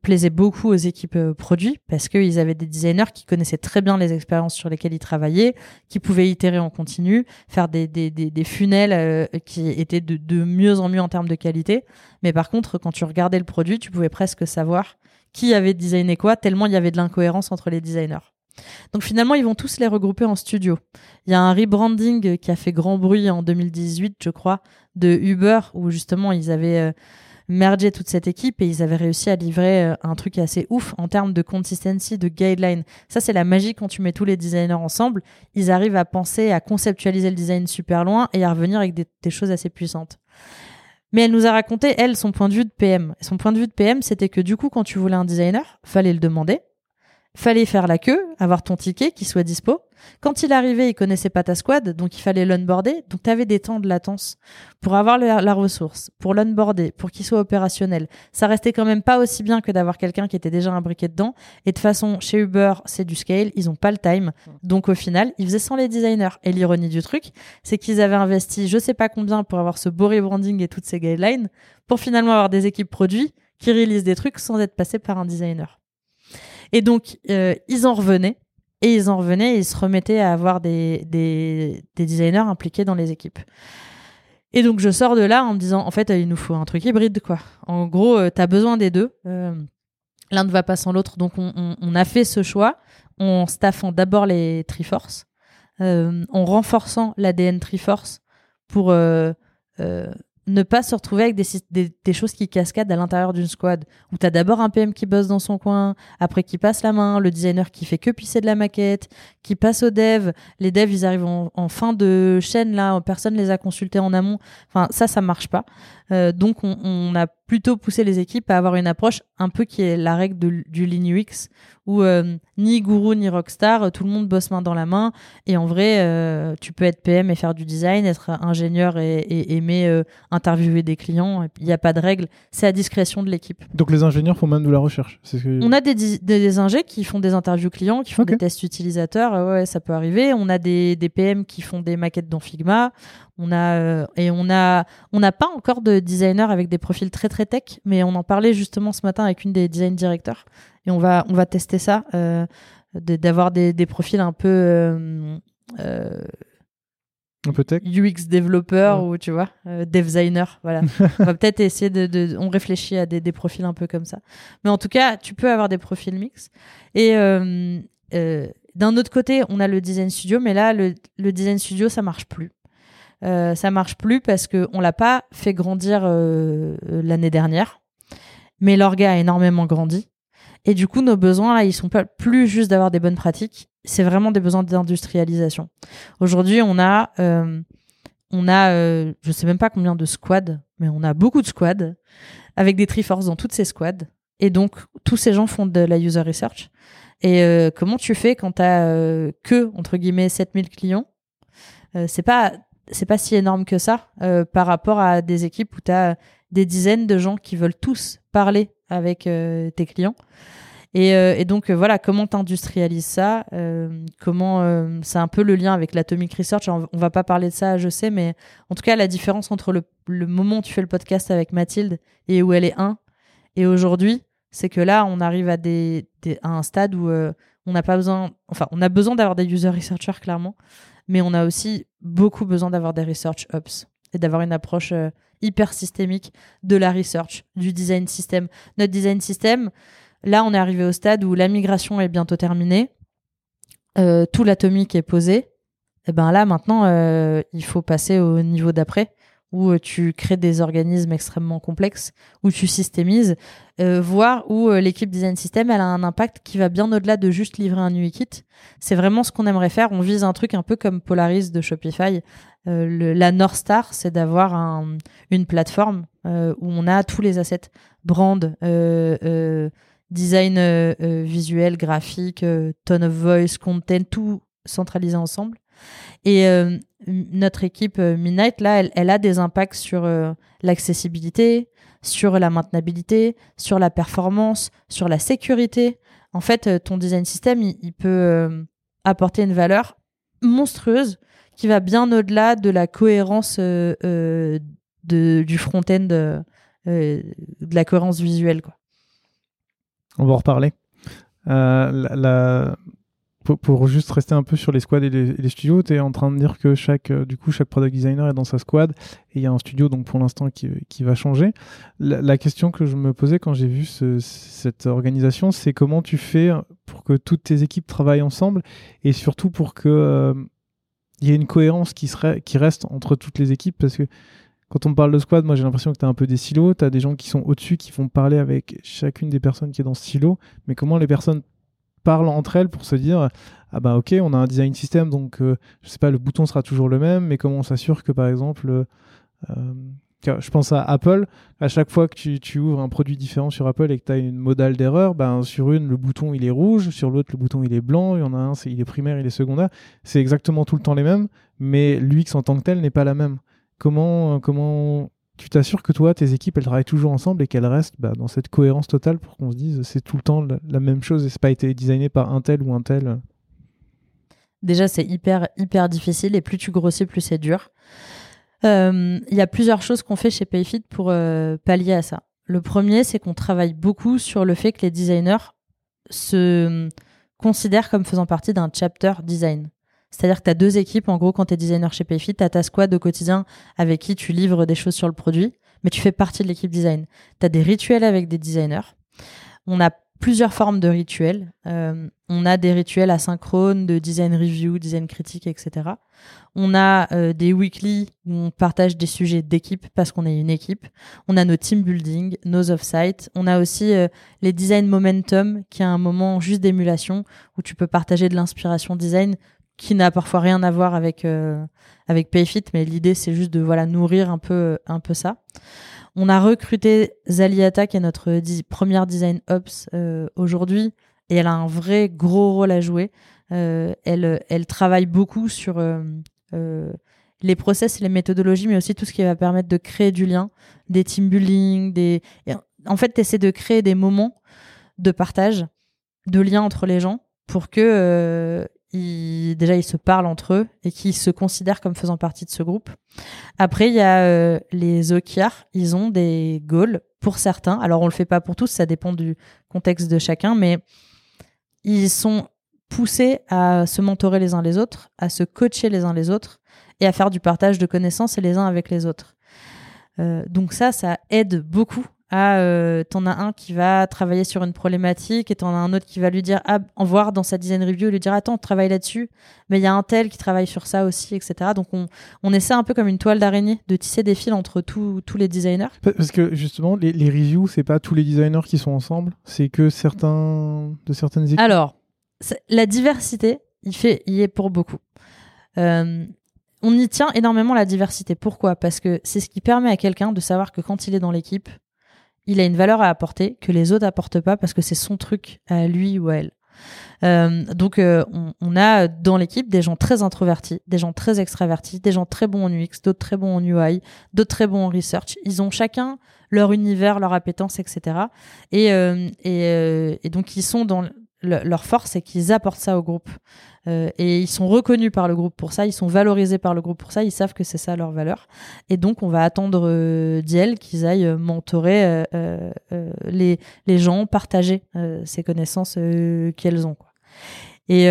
plaisait beaucoup aux équipes produits parce qu'ils avaient des designers qui connaissaient très bien les expériences sur lesquelles ils travaillaient, qui pouvaient itérer en continu, faire des, des funnels qui étaient de, de mieux en mieux en termes de qualité. Mais par contre, quand tu regardais le produit, tu pouvais presque savoir qui avait designé quoi, tellement il y avait de l'incohérence entre les designers. Donc finalement, ils vont tous les regrouper en studio. Il y a un rebranding qui a fait grand bruit en 2018, je crois, de Uber, où justement ils avaient euh, mergé toute cette équipe et ils avaient réussi à livrer euh, un truc assez ouf en termes de consistency, de guideline. Ça, c'est la magie quand tu mets tous les designers ensemble. Ils arrivent à penser, à conceptualiser le design super loin et à revenir avec des choses assez puissantes. Mais elle nous a raconté, elle, son point de vue de PM. son point de vue de PM, c'était que du coup, quand tu voulais un designer, fallait le demander. Fallait faire la queue, avoir ton ticket qui soit dispo. Quand il arrivait, il connaissait pas ta squad, donc il fallait l'onboarder. Donc tu avais des temps de latence pour avoir la ressource, pour l'onboarder, pour qu'il soit opérationnel. Ça restait quand même pas aussi bien que d'avoir quelqu'un qui était déjà imbriqué dedans. Et de façon, chez Uber, c'est du scale, ils ont pas le time. Donc au final, ils faisaient sans les designers. Et l'ironie du truc, c'est qu'ils avaient investi je sais pas combien pour avoir ce beau rebranding et toutes ces guidelines, pour finalement avoir des équipes produits qui réalisent des trucs sans être passés par un designer. Et donc, euh, ils en revenaient. Et ils en revenaient et ils se remettaient à avoir des, des, des designers impliqués dans les équipes. Et donc, je sors de là en me disant, en fait, il nous faut un truc hybride, quoi. En gros, euh, tu as besoin des deux. Euh, L'un ne va pas sans l'autre. Donc, on, a fait ce choix en staffant d'abord les Triforce, euh, en renforçant l'ADN Triforce pour euh, ne pas se retrouver avec des, choses qui cascadent à l'intérieur d'une squad où tu as d'abord un PM qui bosse dans son coin, après qui passe la main, le designer qui fait que pisser de la maquette, qui passe aux devs, les devs ils arrivent en, fin de chaîne là, personne les a consultés en amont. Enfin ça ça marche pas. Euh, donc on, a plutôt poussé les équipes à avoir une approche un peu qui est la règle du Linux où euh, ni gourou ni rockstar, tout le monde bosse main dans la main. Et en vrai, euh, tu peux être PM et faire du design, être ingénieur et, et aimer euh, interviewer des clients. Il n'y a pas de règle, c'est à discrétion de l'équipe. Donc les ingénieurs font même de la recherche. On a des, des, des, ingés qui font des interviews clients, qui font des tests utilisateurs. Ouais, ça peut arriver. On a des, des PM qui font des maquettes dans Figma. On a et on a on n'a pas encore de designers avec des profils très très tech, mais on en parlait justement ce matin avec une des design directeurs et on va on va tester ça euh, d'avoir des, des, profils un peu euh, un peu tech UX développeur ou tu vois euh, designer voilà. On va peut-être essayer de, de, on réfléchit à des, des profils un peu comme ça. Mais en tout cas tu peux avoir des profils mix et euh, euh, d'un autre côté on a le design studio mais là le, le design studio ça marche plus. Euh, ça marche plus parce que on l'a pas fait grandir l'année dernière. Mais l'orga a énormément grandi. Et du coup, nos besoins, là, ils sont pas plus juste d'avoir des bonnes pratiques, c'est vraiment des besoins d'industrialisation. Aujourd'hui, on a, euh, on a, euh, je sais même pas combien de squads, mais on a beaucoup de squads avec des Triforce dans toutes ces squads. Et donc, tous ces gens font de la user research. Et euh, comment tu fais quand tu as euh, que, entre guillemets, 7000 clients? C'est pas c'est pas si énorme que ça par rapport à des équipes où tu as des dizaines de gens qui veulent tous parler avec tes clients. Et, euh, et, donc euh, voilà, comment tu industrialises ça Comment c'est un peu le lien avec l'atomic research. On, va pas parler de ça, je sais, mais en tout cas la différence entre le, moment où tu fais le podcast avec Mathilde et où elle est un et aujourd'hui, c'est que là on arrive à un stade où on n'a pas besoin, enfin on a besoin d'avoir des user researchers clairement, mais on a aussi beaucoup besoin d'avoir des research ops. et d'avoir une approche hyper systémique de la research, du design system. Notre design system, là, on est arrivé au stade où la migration est bientôt terminée, tout l'atomique est posé. Et eh ben là, maintenant, il faut passer au niveau d'après où euh, tu crées des organismes extrêmement complexes, où tu systémises, euh, voire où euh, l'équipe design system elle a un impact qui va bien au-delà de juste livrer un UI kit. C'est vraiment ce qu'on aimerait faire. On vise un truc un peu comme Polaris de Shopify. la North Star, c'est d'avoir un, une plateforme où on a tous les assets, brand, design visuel, graphique, tone of voice, content, tout centralisé ensemble. Et notre équipe euh, Midnight, là, elle, a des impacts sur euh, l'accessibilité, sur la maintenabilité, sur la performance, sur la sécurité. En fait, euh, ton design system, il, peut apporter une valeur monstrueuse qui va bien au-delà de la cohérence de, du front-end, de la cohérence visuelle. Quoi. On va en reparler. la, pour, juste rester un peu sur les squads et les, studios, tu es en train de dire que chaque, euh, du coup, chaque product designer est dans sa squad et il y a un studio donc pour l'instant qui, va changer. La, question que je me posais quand j'ai vu cette organisation, c'est comment tu fais pour que toutes tes équipes travaillent ensemble et surtout pour que euh, il y ait une cohérence qui, serait, qui reste entre toutes les équipes parce que quand on parle de squad, moi j'ai l'impression que tu as un peu des silos, tu as des gens qui sont au-dessus qui vont parler avec chacune des personnes qui est dans ce silo, mais comment les personnes parlent entre elles pour se dire ah bah ok on a un design system donc euh, je sais pas le bouton sera toujours le même mais comment on s'assure que par exemple euh, je pense à Apple, à chaque fois que tu, ouvres un produit différent sur Apple et que tu as une modale d'erreur, ben, sur une, le bouton il est rouge, sur l'autre, le bouton il est blanc, il y en a un, il est primaire, il est secondaire. C'est exactement tout le temps les mêmes, mais l'UX en tant que tel n'est pas la même. Comment, comment tu t'assures que toi, tes équipes, elles travaillent toujours ensemble et qu'elles restent bah, dans cette cohérence totale pour qu'on se dise c'est tout le temps la, même chose et c'est pas été designé par un tel ou un tel. Déjà, c'est hyper, hyper difficile et plus tu grossis, plus c'est dur. Euh, il y a plusieurs choses qu'on fait chez Payfit pour euh, pallier à ça. Le premier, c'est qu'on travaille beaucoup sur le fait que les designers se considèrent comme faisant partie d'un chapter design. C'est-à-dire que tu as deux équipes. En gros, quand tu es designer chez Payfit, tu as ta squad au quotidien avec qui tu livres des choses sur le produit, mais tu fais partie de l'équipe design. Tu as des rituels avec des designers. On a plusieurs formes de rituels. Euh, on a des rituels asynchrones de design review, design critique, etc. On a euh, des weekly où on partage des sujets d'équipe parce qu'on est une équipe. On a nos team building, nos off-site. On a aussi euh, les design momentum qui est un moment juste d'émulation où tu peux partager de l'inspiration design qui n'a parfois rien à voir avec euh, avec Payfit, mais l'idée c'est juste de voilà nourrir un peu un peu ça. On a recruté Zaliata qui est notre première design ops euh, aujourd'hui et elle a un vrai gros rôle à jouer. Euh, elle elle travaille beaucoup sur les process les méthodologies, mais aussi tout ce qui va permettre de créer du lien, des team building, des en fait, tu essaies de créer des moments de partage, de lien entre les gens pour que déjà ils se parlent entre eux et qui se considèrent comme faisant partie de ce groupe. Après il y a euh, les OKR, ils ont des goals pour certains. Alors on le fait pas pour tous, ça dépend du contexte de chacun, mais ils sont poussés à se mentorer les uns les autres, à se coacher les uns les autres et à faire du partage de connaissances les uns avec les autres. Euh, donc ça, ça aide beaucoup ah, euh, t'en as un qui va travailler sur une problématique et t'en as un autre qui va lui dire, ah, en voir dans sa design review, lui dire, attends, on travaille là-dessus, mais il y a un tel qui travaille sur ça aussi, etc. Donc on, on essaie un peu comme une toile d'araignée de tisser des fils entre tous les designers. Parce que justement, les, les reviews, c'est pas tous les designers qui sont ensemble, c'est que certains de certaines équipes. Alors, la diversité, il fait, y est pour beaucoup. Euh, on y tient énormément la diversité. Pourquoi? Parce que c'est ce qui permet à quelqu'un de savoir que quand il est dans l'équipe, il a une valeur à apporter que les autres apportent pas parce que c'est son truc à lui ou à elle. Euh, donc euh, on, a dans l'équipe des gens très introvertis, des gens très extravertis, des gens très bons en UX, d'autres très bons en UI, d'autres très bons en research. Ils ont chacun leur univers, leur appétence, etc. Et, euh, et, et donc ils sont dans leur force, c'est qu'ils apportent ça au groupe. Euh, et ils sont reconnus par le groupe pour ça, ils sont valorisés par le groupe pour ça, ils savent que c'est ça leur valeur. Et donc, on va attendre euh, qu'ils aillent euh, mentorer euh, les, les gens, partager ces connaissances qu'elles ont. Quoi. Et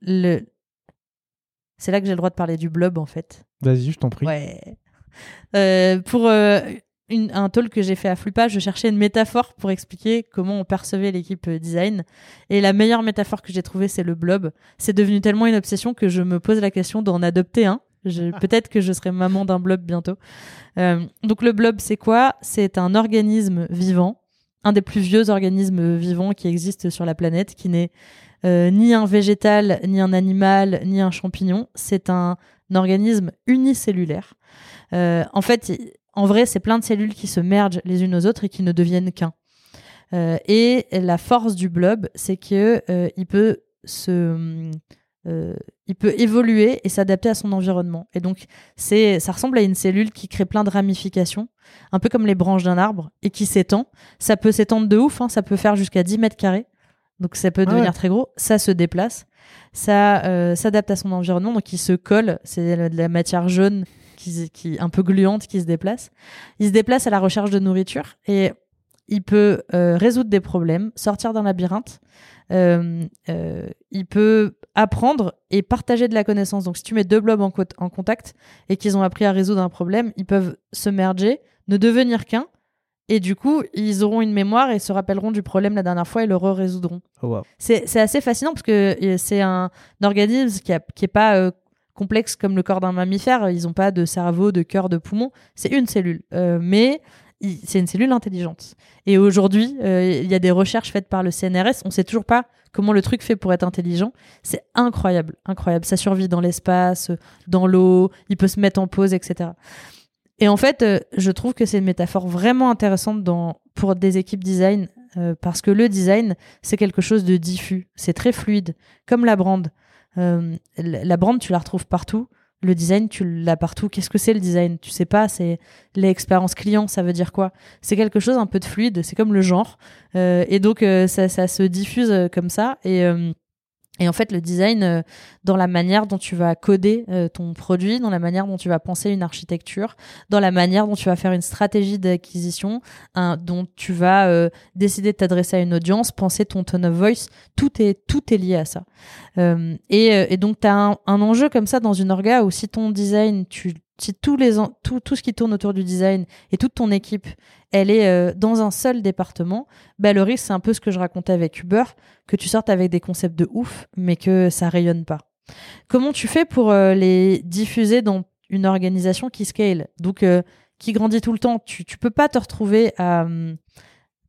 le, C'est là que j'ai le droit de parler du blob, en fait. Vas-y, je t'en prie. Ouais. Pour une- un talk que j'ai fait à Flupa, je cherchais une métaphore pour expliquer comment on percevait l'équipe euh, design. Et la meilleure métaphore que j'ai trouvée, c'est le blob. C'est devenu tellement une obsession que je me pose la question d'en adopter un. Peut-être que je serai maman d'un blob bientôt. Euh, donc le blob, c'est quoi? C'est un organisme vivant, un des plus vieux organismes vivants qui existent sur la planète, qui n'est euh, ni un végétal, ni un animal, ni un champignon. C'est un organisme unicellulaire. Euh, en fait, en vrai, c'est plein de cellules qui se mergent les unes aux autres et qui ne deviennent qu'un. Euh, et la force du blob, c'est que euh, il peut se euh, il peut évoluer et s'adapter à son environnement. Et donc, c'est, ça ressemble à une cellule qui crée plein de ramifications, un peu comme les branches d'un arbre, et qui s'étend. Ça peut s'étendre de ouf, hein, ça peut faire jusqu'à 10 mètres carrés. Donc, ça peut Ah devenir ouais. très gros. Ça se déplace. Ça s'adapte à son environnement, donc il se colle. C'est de la matière jaune qui, qui un peu gluante qui se déplace. Il se déplace à la recherche de nourriture et il peut euh, résoudre des problèmes, sortir d'un labyrinthe. Euh, euh, il peut apprendre et partager de la connaissance. Donc, si tu mets deux blobs en, co- en contact et qu'ils ont appris à résoudre un problème, ils peuvent se merger, ne devenir qu'un. Et du coup, ils auront une mémoire et se rappelleront du problème la dernière fois et le résoudront. Oh, wow. C'est assez fascinant parce que c'est un, organisme qui, a, qui est pas euh, complexe comme le corps d'un mammifère. Ils n'ont pas de cerveau, de cœur, de poumon. C'est une cellule. Euh, mais c'est une cellule intelligente. Et aujourd'hui, euh, il y a des recherches faites par le CNRS. On sait toujours pas comment le truc fait pour être intelligent. C'est incroyable, incroyable. Ça survit dans l'espace, dans l'eau. Il peut se mettre en pause, etc. Et en fait, euh, je trouve que c'est une métaphore vraiment intéressante pour des équipes design, parce que le design, c'est quelque chose de diffus, c'est très fluide, comme la brand. Euh, la brand, tu la retrouves partout. Le design, tu l'as partout. Qu'est-ce que c'est le design? Tu sais pas, c'est l'expérience client, ça veut dire quoi? C'est quelque chose un peu de fluide, c'est comme le genre. Euh, et donc, euh, ça, ça se diffuse euh, comme ça. Et, euh, et en fait, le design, euh, dans la manière dont tu vas coder euh, ton produit, dans la manière dont tu vas penser une architecture, dans la manière dont tu vas faire une stratégie d'acquisition, un- dont tu vas euh, décider de t'adresser à une audience, penser ton tone of voice, tout est, tout est lié à ça. Et, donc, tu as un, un enjeu comme ça dans une orga où si ton design, tu, si tous les, tout, tout ce qui tourne autour du design et toute ton équipe, elle est euh, dans un seul département, bah, le risque, c'est un peu ce que je racontais avec Uber, que tu sortes avec des concepts de ouf, mais que ça rayonne pas. Comment tu fais pour euh, les diffuser dans une organisation qui scale, donc euh, qui grandit tout le temps? Tu, tu peux pas te retrouver à. hum,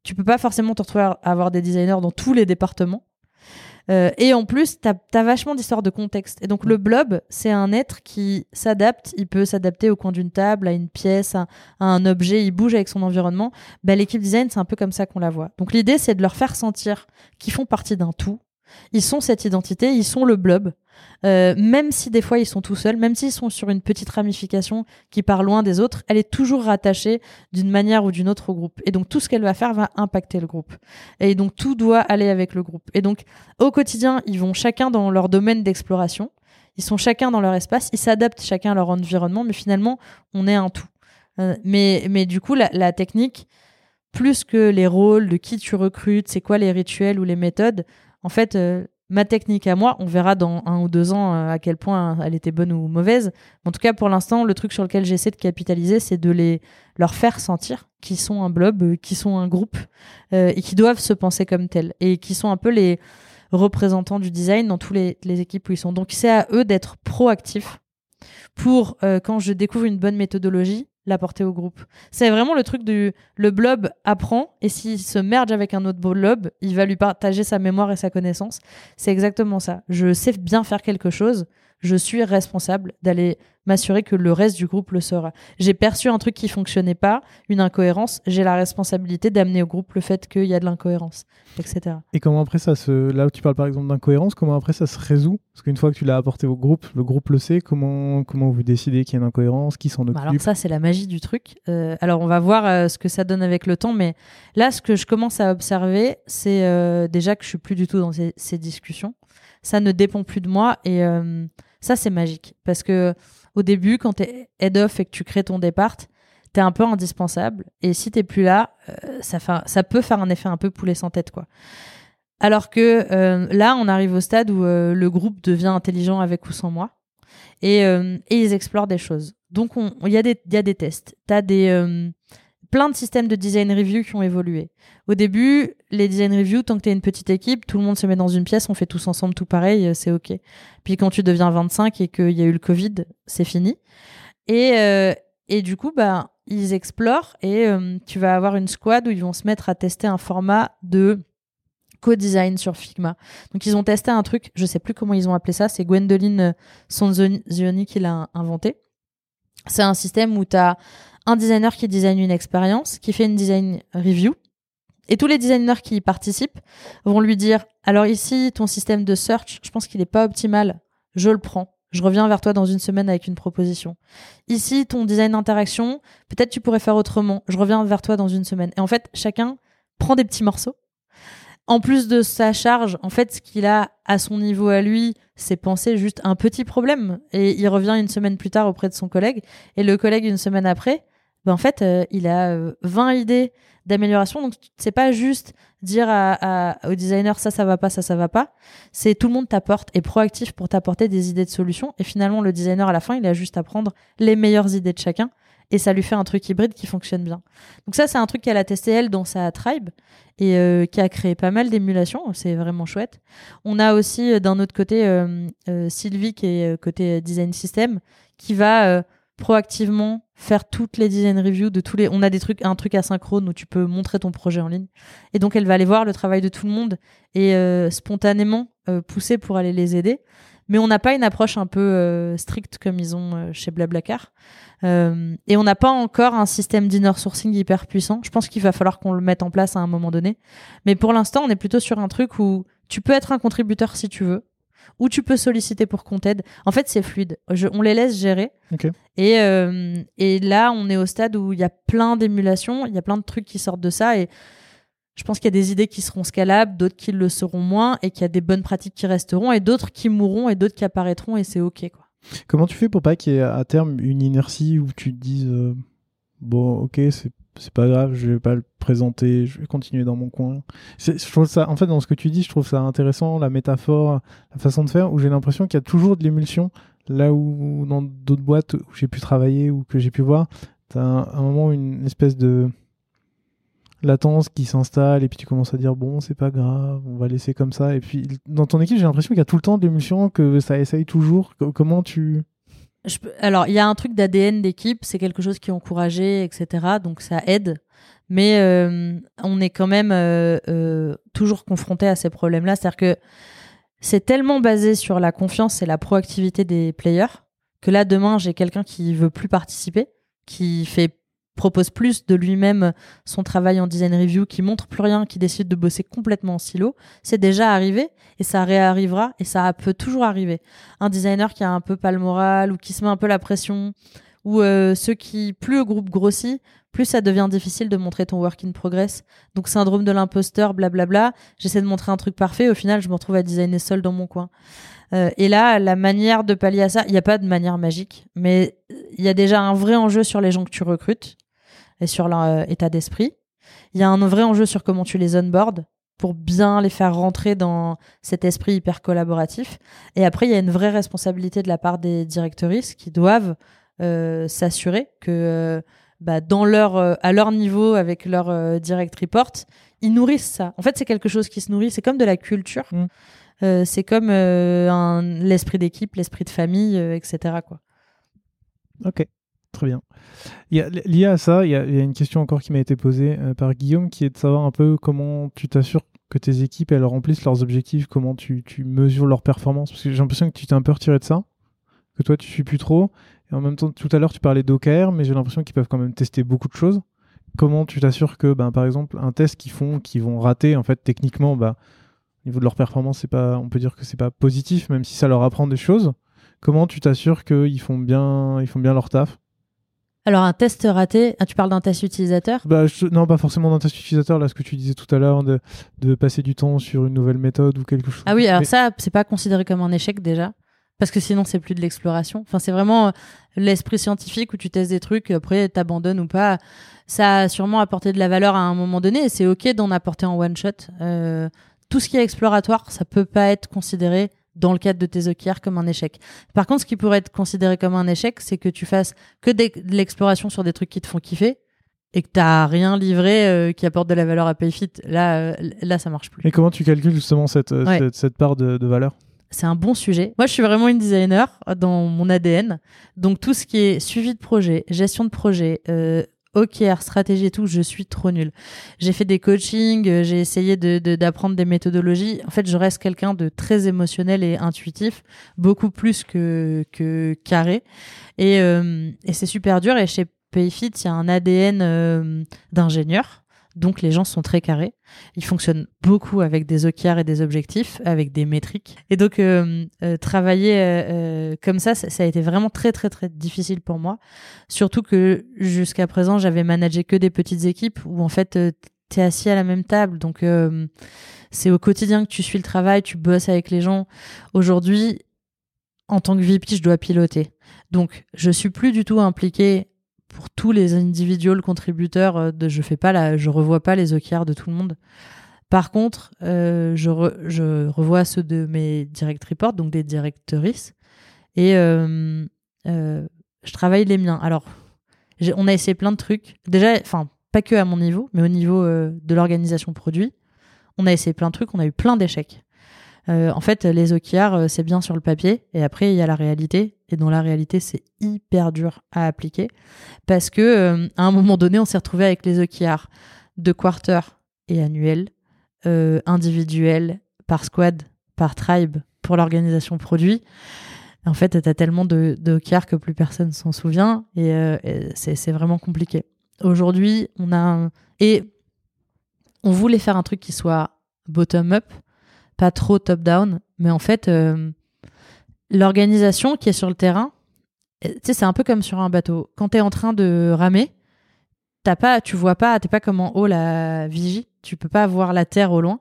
tu peux pas forcément te retrouver à avoir des designers dans tous les départements. Euh, et en plus, tu as, vachement d'histoires de contexte. Et donc, le blob, c'est un être qui s'adapte. Il peut s'adapter au coin d'une table, à une pièce, à, à un objet. Il bouge avec son environnement. Bah, L'équipe design, c'est un peu comme ça qu'on la voit. Donc, l'idée, c'est de leur faire sentir qu'ils font partie d'un tout. Ils sont cette identité, ils sont le blob. Euh, même si des fois ils sont tout seuls, même s'ils sont sur une petite ramification qui part loin des autres, elle est toujours rattachée d'une manière ou d'une autre au groupe. Et donc tout ce qu'elle va faire va impacter le groupe. Et donc tout doit aller avec le groupe. Et donc au quotidien, ils vont chacun dans leur domaine d'exploration. Ils sont chacun dans leur espace, ils s'adaptent chacun à leur environnement, mais finalement, on est un tout. Euh, mais, mais du coup, la, la technique, plus que les rôles, de qui tu recrutes, c'est quoi les rituels ou les méthodes, en fait, euh, ma technique à moi, on verra dans un ou deux ans euh, à quel point elle était bonne ou mauvaise. En tout cas, pour l'instant, le truc sur lequel j'essaie de capitaliser, c'est de les leur faire sentir qu'ils sont un blob, euh, qu'ils sont un groupe et qui doivent se penser comme tels et qui sont un peu les représentants du design dans toutes les, les équipes où ils sont. Donc, c'est à eux d'être proactifs pour, quand je découvre une bonne méthodologie, l'apporter au groupe. C'est vraiment le truc du le blob apprend et s'il se merge avec un autre blob, il va lui partager sa mémoire et sa connaissance. C'est exactement ça. Je sais bien faire quelque chose, je suis responsable d'aller m'assurer que le reste du groupe le saura. J'ai perçu un truc qui fonctionnait pas, une incohérence, j'ai la responsabilité d'amener au groupe le fait qu'il y a de l'incohérence, etc. Et comment après ça se. Là où tu parles par exemple d'incohérence, comment après ça se résout? Parce qu'une fois que tu l'as apporté au groupe, le groupe le sait, comment, comment vous décidez qu'il y a une incohérence, qui s'en occupe Bah alors ça, c'est la magie du truc. Euh, alors on va voir euh, ce que ça donne avec le temps, mais là, ce que je commence à observer, c'est euh, déjà que je suis plus du tout dans ces, ces discussions. Ça ne dépend plus de moi et euh, ça, c'est magique. Parce que au début, quand tu es head-off et que tu crées ton départ, tu es un peu indispensable. Et si t'es plus là, euh, ça, peut faire un effet un peu poulet sans tête, quoi. Alors que euh, là, on arrive au stade où le groupe devient intelligent avec ou sans moi. et, ils explorent des choses. Donc il y, a des, y a des tests. Tu as des, plein de systèmes de design review qui ont évolué. Au début, les design review, tant que tu es une petite équipe, tout le monde se met dans une pièce, on fait tous ensemble tout pareil, c'est OK. Puis quand tu deviens 25 et qu'il y a eu le Covid, c'est fini. Et, et du coup, bah, ils explorent et euh, tu vas avoir une squad où ils vont se mettre à tester un format de co-design sur Figma. Donc ils ont testé un truc, je sais plus comment ils ont appelé ça, c'est Gwendoline euh, Sonzioni qui l'a inventé. C'est un système où tu as un designer qui design une expérience, qui fait une design review, et tous les designers qui y participent vont lui dire alors ici ton système de search, je pense qu'il n'est pas optimal, je le prends. Je reviens vers toi dans une semaine avec une proposition. Ici, ton design d'interaction, peut-être tu pourrais faire autrement. Je reviens vers toi dans une semaine. Et en fait, chacun prend des petits morceaux. En plus de sa charge, en fait, ce qu'il a à son niveau à lui, c'est penser juste un petit problème. Et il revient une semaine plus tard auprès de son collègue. Et le collègue, une semaine après, ben en fait, euh, il a 20 euh, idées d'amélioration. Donc, c'est pas juste dire au designer ça, ça va pas, ça, ça va pas. C'est tout le monde t'apporte, est proactif pour t'apporter des idées de solutions. Et finalement, le designer, à la fin, il a juste à prendre les meilleures idées de chacun. Et ça lui fait un truc hybride qui fonctionne bien. Donc ça, c'est un truc qu'elle a testé, elle, dans sa tribe. Et euh, qui a créé pas mal d'émulations. C'est vraiment chouette. On a aussi, d'un autre côté, Sylvie, qui est côté design system, qui va proactivement faire toutes les design reviews de tous les on a des trucs un truc asynchrone où tu peux montrer ton projet en ligne. Et donc elle va aller voir le travail de tout le monde et euh, spontanément euh, pousser pour aller les aider. Mais on n'a pas une approche un peu euh, stricte comme ils ont chez Blablacar. Et on n'a pas encore un système d'inner sourcing hyper puissant. Je pense qu'il va falloir qu'on le mette en place à un moment donné. Mais pour l'instant on est plutôt sur un truc où tu peux être un contributeur si tu veux ou tu peux solliciter pour qu'on t'aide. En fait, c'est fluide. on les laisse gérer. Et, euh, et là, on est au stade où il y a plein d'émulations, il y a plein de trucs qui sortent de ça. Et je pense qu'il y a des idées qui seront scalables, d'autres qui le seront moins, et qu'il y a des bonnes pratiques qui resteront, et d'autres qui mourront, et d'autres qui apparaîtront, et c'est OK. Quoi. Comment tu fais pour pas qu'il y ait à terme une inertie où tu te dises euh, bon, ok, c'est c'est pas grave, je vais pas le présenter, je vais continuer dans mon coin. Je trouve ça, en fait, dans ce que tu dis, je trouve ça intéressant, la métaphore, la façon de faire, où j'ai l'impression qu'il y a toujours de l'émulsion, là où dans d'autres boîtes où j'ai pu travailler ou que j'ai pu voir, t'as un, un moment une espèce de latence qui s'installe et puis tu commences à dire bon c'est pas grave on va laisser comme ça. Et puis dans ton équipe j'ai l'impression qu'il y a tout le temps de l'émulsion que ça essaye toujours. Comment tu alors, il y a un truc d'ADN d'équipe, c'est quelque chose qui est encouragé, etc. Donc, ça aide. Mais euh, on est quand même euh, euh, toujours confronté à ces problèmes-là. C'est-à-dire que c'est tellement basé sur la confiance et la proactivité des players que là, demain, j'ai quelqu'un qui veut plus participer, qui fait propose plus de lui-même son travail en design review, qui montre plus rien, qui décide de bosser complètement en silo, c'est déjà arrivé et ça réarrivera et ça peut toujours arriver. Un designer qui a un peu pas le moral ou qui se met un peu la pression ou euh, ceux qui plus le groupe grossit, plus ça devient difficile de montrer ton work in progress. Donc syndrome de l'imposteur, blablabla. J'essaie de montrer un truc parfait, au final je me retrouve à designer seul dans mon coin. Euh, et là, la manière de pallier à ça, il n'y a pas de manière magique, mais il y a déjà un vrai enjeu sur les gens que tu recrutes et sur leur euh, état d'esprit. Il y a un vrai enjeu sur comment tu les onboards pour bien les faire rentrer dans cet esprit hyper collaboratif. Et après, il y a une vraie responsabilité de la part des directrices qui doivent euh, s'assurer que euh, bah, dans leur, à leur niveau, avec leur direct report, ils nourrissent ça. En fait, c'est quelque chose qui se nourrit. C'est comme de la culture. Mmh. c'est comme l'esprit d'équipe, l'esprit de famille, etc. Quoi. Ok. Très bien. Il y a, lié à ça, il y, a, une question encore qui m'a été posée euh, par Guillaume qui est de savoir un peu comment tu t'assures que tes équipes elles remplissent leurs objectifs, comment tu, mesures leur performance. Parce que j'ai l'impression que tu t'es un peu retiré de ça, que toi tu suis plus trop. Et en même temps, tout à l'heure tu parlais d'OKR, mais j'ai l'impression qu'ils peuvent quand même tester beaucoup de choses. Comment tu t'assures que, ben, par exemple, un test qu'ils font, qu'ils vont rater, en fait, techniquement, bah, au niveau de leur performance, c'est pas, on peut dire que c'est pas positif, même si ça leur apprend des choses. Comment tu t'assures qu'ils font bien, ils font bien leur taf? Alors un test raté, ah, tu parles d'un test utilisateur? Bah, Non, pas forcément d'un test utilisateur, là ce que tu disais tout à l'heure, de, de, passer du temps sur une nouvelle méthode ou quelque chose. Ah oui, alors ça, c'est pas considéré comme un échec déjà, parce que sinon c'est plus de l'exploration. Enfin, c'est vraiment euh, l'esprit scientifique où tu testes des trucs, après t'abandonnes ou pas. Ça a sûrement apporté de la valeur à un moment donné, et c'est ok d'en apporter en one shot. Euh, tout ce qui est exploratoire, ça peut pas être considéré dans le cadre de tes OKR comme un échec. Par contre, ce qui pourrait être considéré comme un échec, c'est que tu fasses que de l'exploration sur des trucs qui te font kiffer et que tu n'as rien livré euh, qui apporte de la valeur à Payfit. Là, euh, là, ça marche plus. Et comment tu calcules justement cette, euh, cette, part de, valeur? C'est un bon sujet. Moi, je suis vraiment une designer dans mon ADN. Donc, tout ce qui est suivi de projet, gestion de projet, OKR, stratégie et tout, je suis trop nulle. J'ai fait des coachings, euh, j'ai essayé d'apprendre des méthodologies. En fait, je reste quelqu'un de très émotionnel et intuitif, beaucoup plus que, que carré. Et, euh, et c'est super dur. Et chez Payfit, il y a un ADN euh, d'ingénieur. Donc les gens sont très carrés. Ils fonctionnent beaucoup avec des OKR et des objectifs, avec des métriques. Et donc euh, euh, travailler euh, comme ça, ça, a été vraiment très très très difficile pour moi. Surtout que jusqu'à présent, j'avais managé que des petites équipes où en fait tu es assis à la même table. Donc c'est au quotidien que tu suis le travail, tu bosses avec les gens. Aujourd'hui, en tant que VP, je dois piloter. Donc je suis plus du tout impliquée pour tous les individuels contributeurs, euh, de, je fais pas je revois pas les OKR de tout le monde. Par contre, euh, je, revois ceux de mes direct reports, donc des directrices, et euh, je travaille les miens. Alors, on a essayé plein de trucs. Déjà, enfin, pas que à mon niveau, mais au niveau de l'organisation produit, on a essayé plein de trucs, on a eu plein d'échecs. En fait, les OKR, c'est bien sur le papier, et après, il y a la réalité. Et dans la réalité, c'est hyper dur à appliquer parce que euh, à un moment donné, on s'est retrouvé avec les OKR de quarter et annuel, individuel, par squad, par tribe, pour l'organisation produit. En fait, tu as tellement de, que plus personne s'en souvient et, c'est vraiment compliqué. Aujourd'hui, on a et on voulait faire un truc qui soit bottom-up, pas trop top-down, mais en fait, euh, l'organisation qui est sur le terrain, c'est un peu comme sur un bateau. Quand tu es en train de ramer, t'as pas, tu vois pas, t'es pas comme en haut la vigie, tu peux pas voir la terre au loin.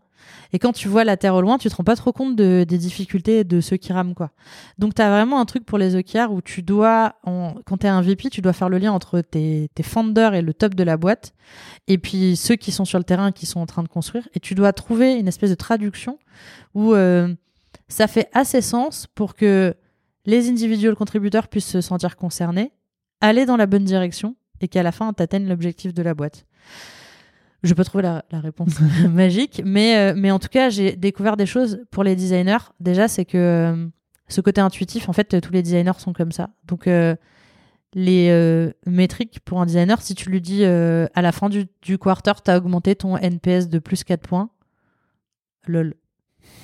Et quand tu vois la Terre au loin, tu te rends pas trop compte de, des difficultés de ceux qui rament, quoi. Donc, tu as vraiment un truc pour les OKR où tu dois, quand tu es un VP, tu dois faire le lien entre tes, tes founders et le top de la boîte, et puis ceux qui sont sur le terrain, qui sont en train de construire, et tu dois trouver une espèce de traduction où euh, ça fait assez sens pour que les individuels contributeurs puissent se sentir concernés, aller dans la bonne direction, et qu'à la fin, tu atteignes l'objectif de la boîte je peux trouver la, réponse magique, mais, euh, mais en tout cas, j'ai découvert des choses pour les designers. Déjà, c'est que euh, ce côté intuitif, en fait, tous les designers sont comme ça. Donc, euh, les métriques pour un designer, si tu lui dis à la fin du, du quarter, tu as augmenté ton NPS de plus 4 points, lol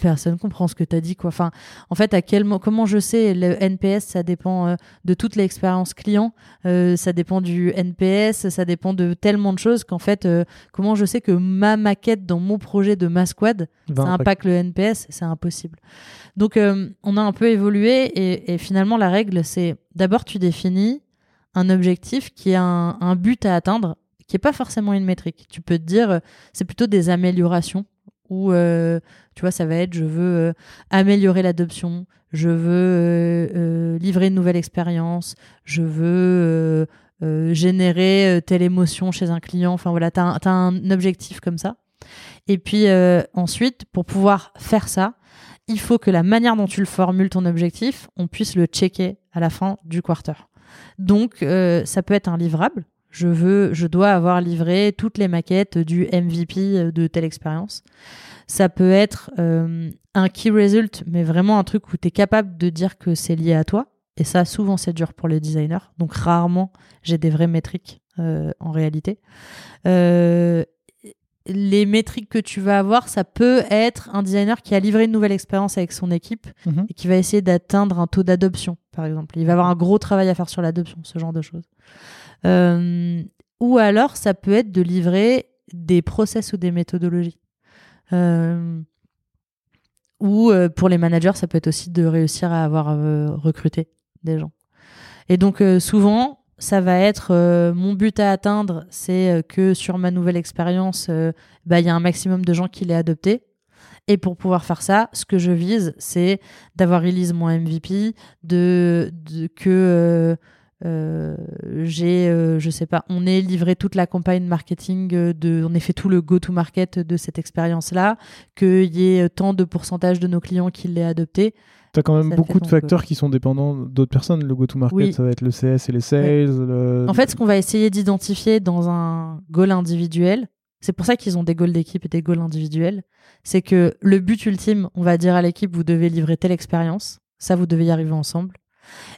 personne comprend ce que tu as dit quoi. Enfin, en fait, à quel comment je sais le NPS, ça dépend euh, de toute l'expérience client, euh, ça dépend du NPS, ça dépend de tellement de choses qu'en fait, euh, comment je sais que ma maquette dans mon projet de ma squad, ça impacte le NPS, c'est impossible. Donc, on a un peu évolué et, et finalement, la règle, c'est d'abord tu définis un objectif qui a un, un but à atteindre, qui est pas forcément une métrique. Tu peux te dire, c'est plutôt des améliorations ou euh, tu vois ça va être je veux euh, améliorer l'adoption je veux euh, livrer une nouvelle expérience je veux générer telle émotion chez un client. Enfin voilà tu as, un objectif comme ça. Et puis ensuite pour pouvoir faire ça il faut que la manière dont tu le formules ton objectif on puisse le checker à la fin du quarter. Donc ça peut être un livrable je veux, je dois avoir livré toutes les maquettes du MVP de telle expérience. Ça peut être euh, un key result, mais vraiment un truc où tu es capable de dire que c'est lié à toi. Et ça, souvent, c'est dur pour les designers. Donc, rarement, j'ai des vraies métriques euh, en réalité. Euh, les métriques que tu vas avoir, ça peut être un designer qui a livré une nouvelle expérience avec son équipe mhm. et qui va essayer d'atteindre un taux d'adoption, par exemple. Il va avoir un gros travail à faire sur l'adoption, ce genre de choses. Euh, ou alors, ça peut être de livrer des process ou des méthodologies. Euh, ou euh, pour les managers, ça peut être aussi de réussir à avoir recruté des gens. Et donc, souvent, ça va être mon but à atteindre, c'est que sur ma nouvelle expérience, bah, il y a un maximum de gens qui l'aient adopté. Et pour pouvoir faire ça, ce que je vise, c'est d'avoir release mon MVP, de, de que euh, j'ai, euh, je sais pas, on est livré toute la campagne marketing euh, de, on a fait tout le go-to-market de cette expérience-là, qu'il y ait tant de pourcentage de nos clients qui l'aient adopté. Tu as quand même Ça beaucoup de facteurs qui sont dépendants d'autres personnes. Le go-to-market, Oui. ça va être le CS et les sales. le- En fait, ce qu'on va essayer d'identifier dans un goal individuel, c'est pour ça qu'ils ont des goals d'équipe et des goals individuels, c'est que le but ultime, on va dire à l'équipe, vous devez livrer telle expérience, ça vous devez y arriver ensemble.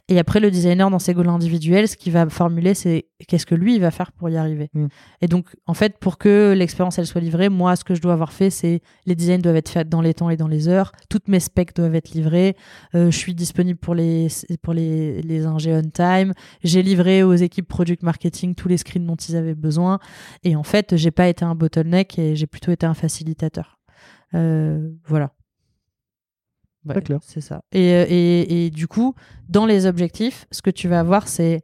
Et après, le designer, dans ses goals individuels, ce qu'il va formuler, c'est qu'est-ce que lui, il va faire pour y arriver. Mm. Et donc, en fait, pour que l'expérience, elle soit livrée, moi, ce que je dois avoir fait, c'est les designs doivent être faits dans les temps et dans les heures, toutes mes specs doivent être livrées, euh, je suis disponible pour les, pour les, les ingés on time, j'ai livré aux équipes product marketing tous les screens dont ils avaient besoin. Et en fait, j'ai pas été un bottleneck et j'ai plutôt été un facilitateur. Euh, voilà. Ouais, clair. C'est ça. Et, euh, et, et du coup, dans les objectifs, ce que tu vas avoir, c'est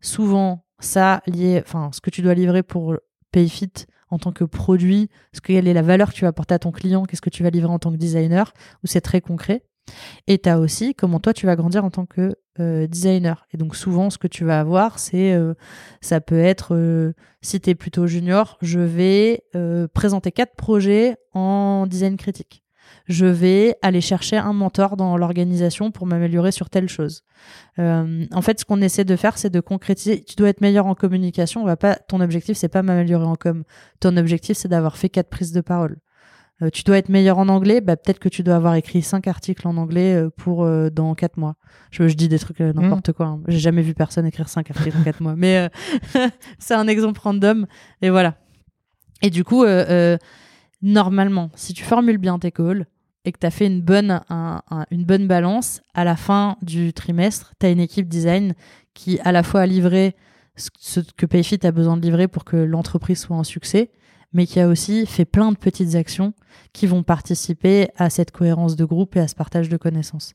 souvent ça lié, enfin, ce que tu dois livrer pour PayFit en tant que produit, ce quelle est la valeur que tu vas apporter à ton client, qu'est-ce que tu vas livrer en tant que designer, où c'est très concret. Et tu as aussi comment toi tu vas grandir en tant que euh, designer. Et donc souvent ce que tu vas avoir, c'est euh, ça peut être euh, si tu es plutôt junior, je vais présenter quatre projets en design critique. Je vais aller chercher un mentor dans l'organisation pour m'améliorer sur telle chose. Euh, en fait, ce qu'on essaie de faire, c'est de concrétiser. Tu dois être meilleur en communication. On va pas. Ton objectif, c'est pas m'améliorer en com. Ton objectif, c'est d'avoir fait quatre prises de parole. Euh, tu dois être meilleur en anglais, bah, peut-être que tu dois avoir écrit cinq articles en anglais euh, pour euh, dans quatre mois. Je, je dis des trucs n'importe quoi. hein. J'ai jamais vu personne écrire cinq articles en quatre mois, mais c'est un exemple random. Et voilà. Et du coup, normalement, si tu formules bien tes calls et que tu as fait une bonne, balance, à la fin du trimestre, tu as une équipe design qui à la fois a livré ce, ce que Payfit a besoin de livrer pour que l'entreprise soit un succès, mais qui a aussi fait plein de petites actions qui vont participer à cette cohérence de groupe et à ce partage de connaissances.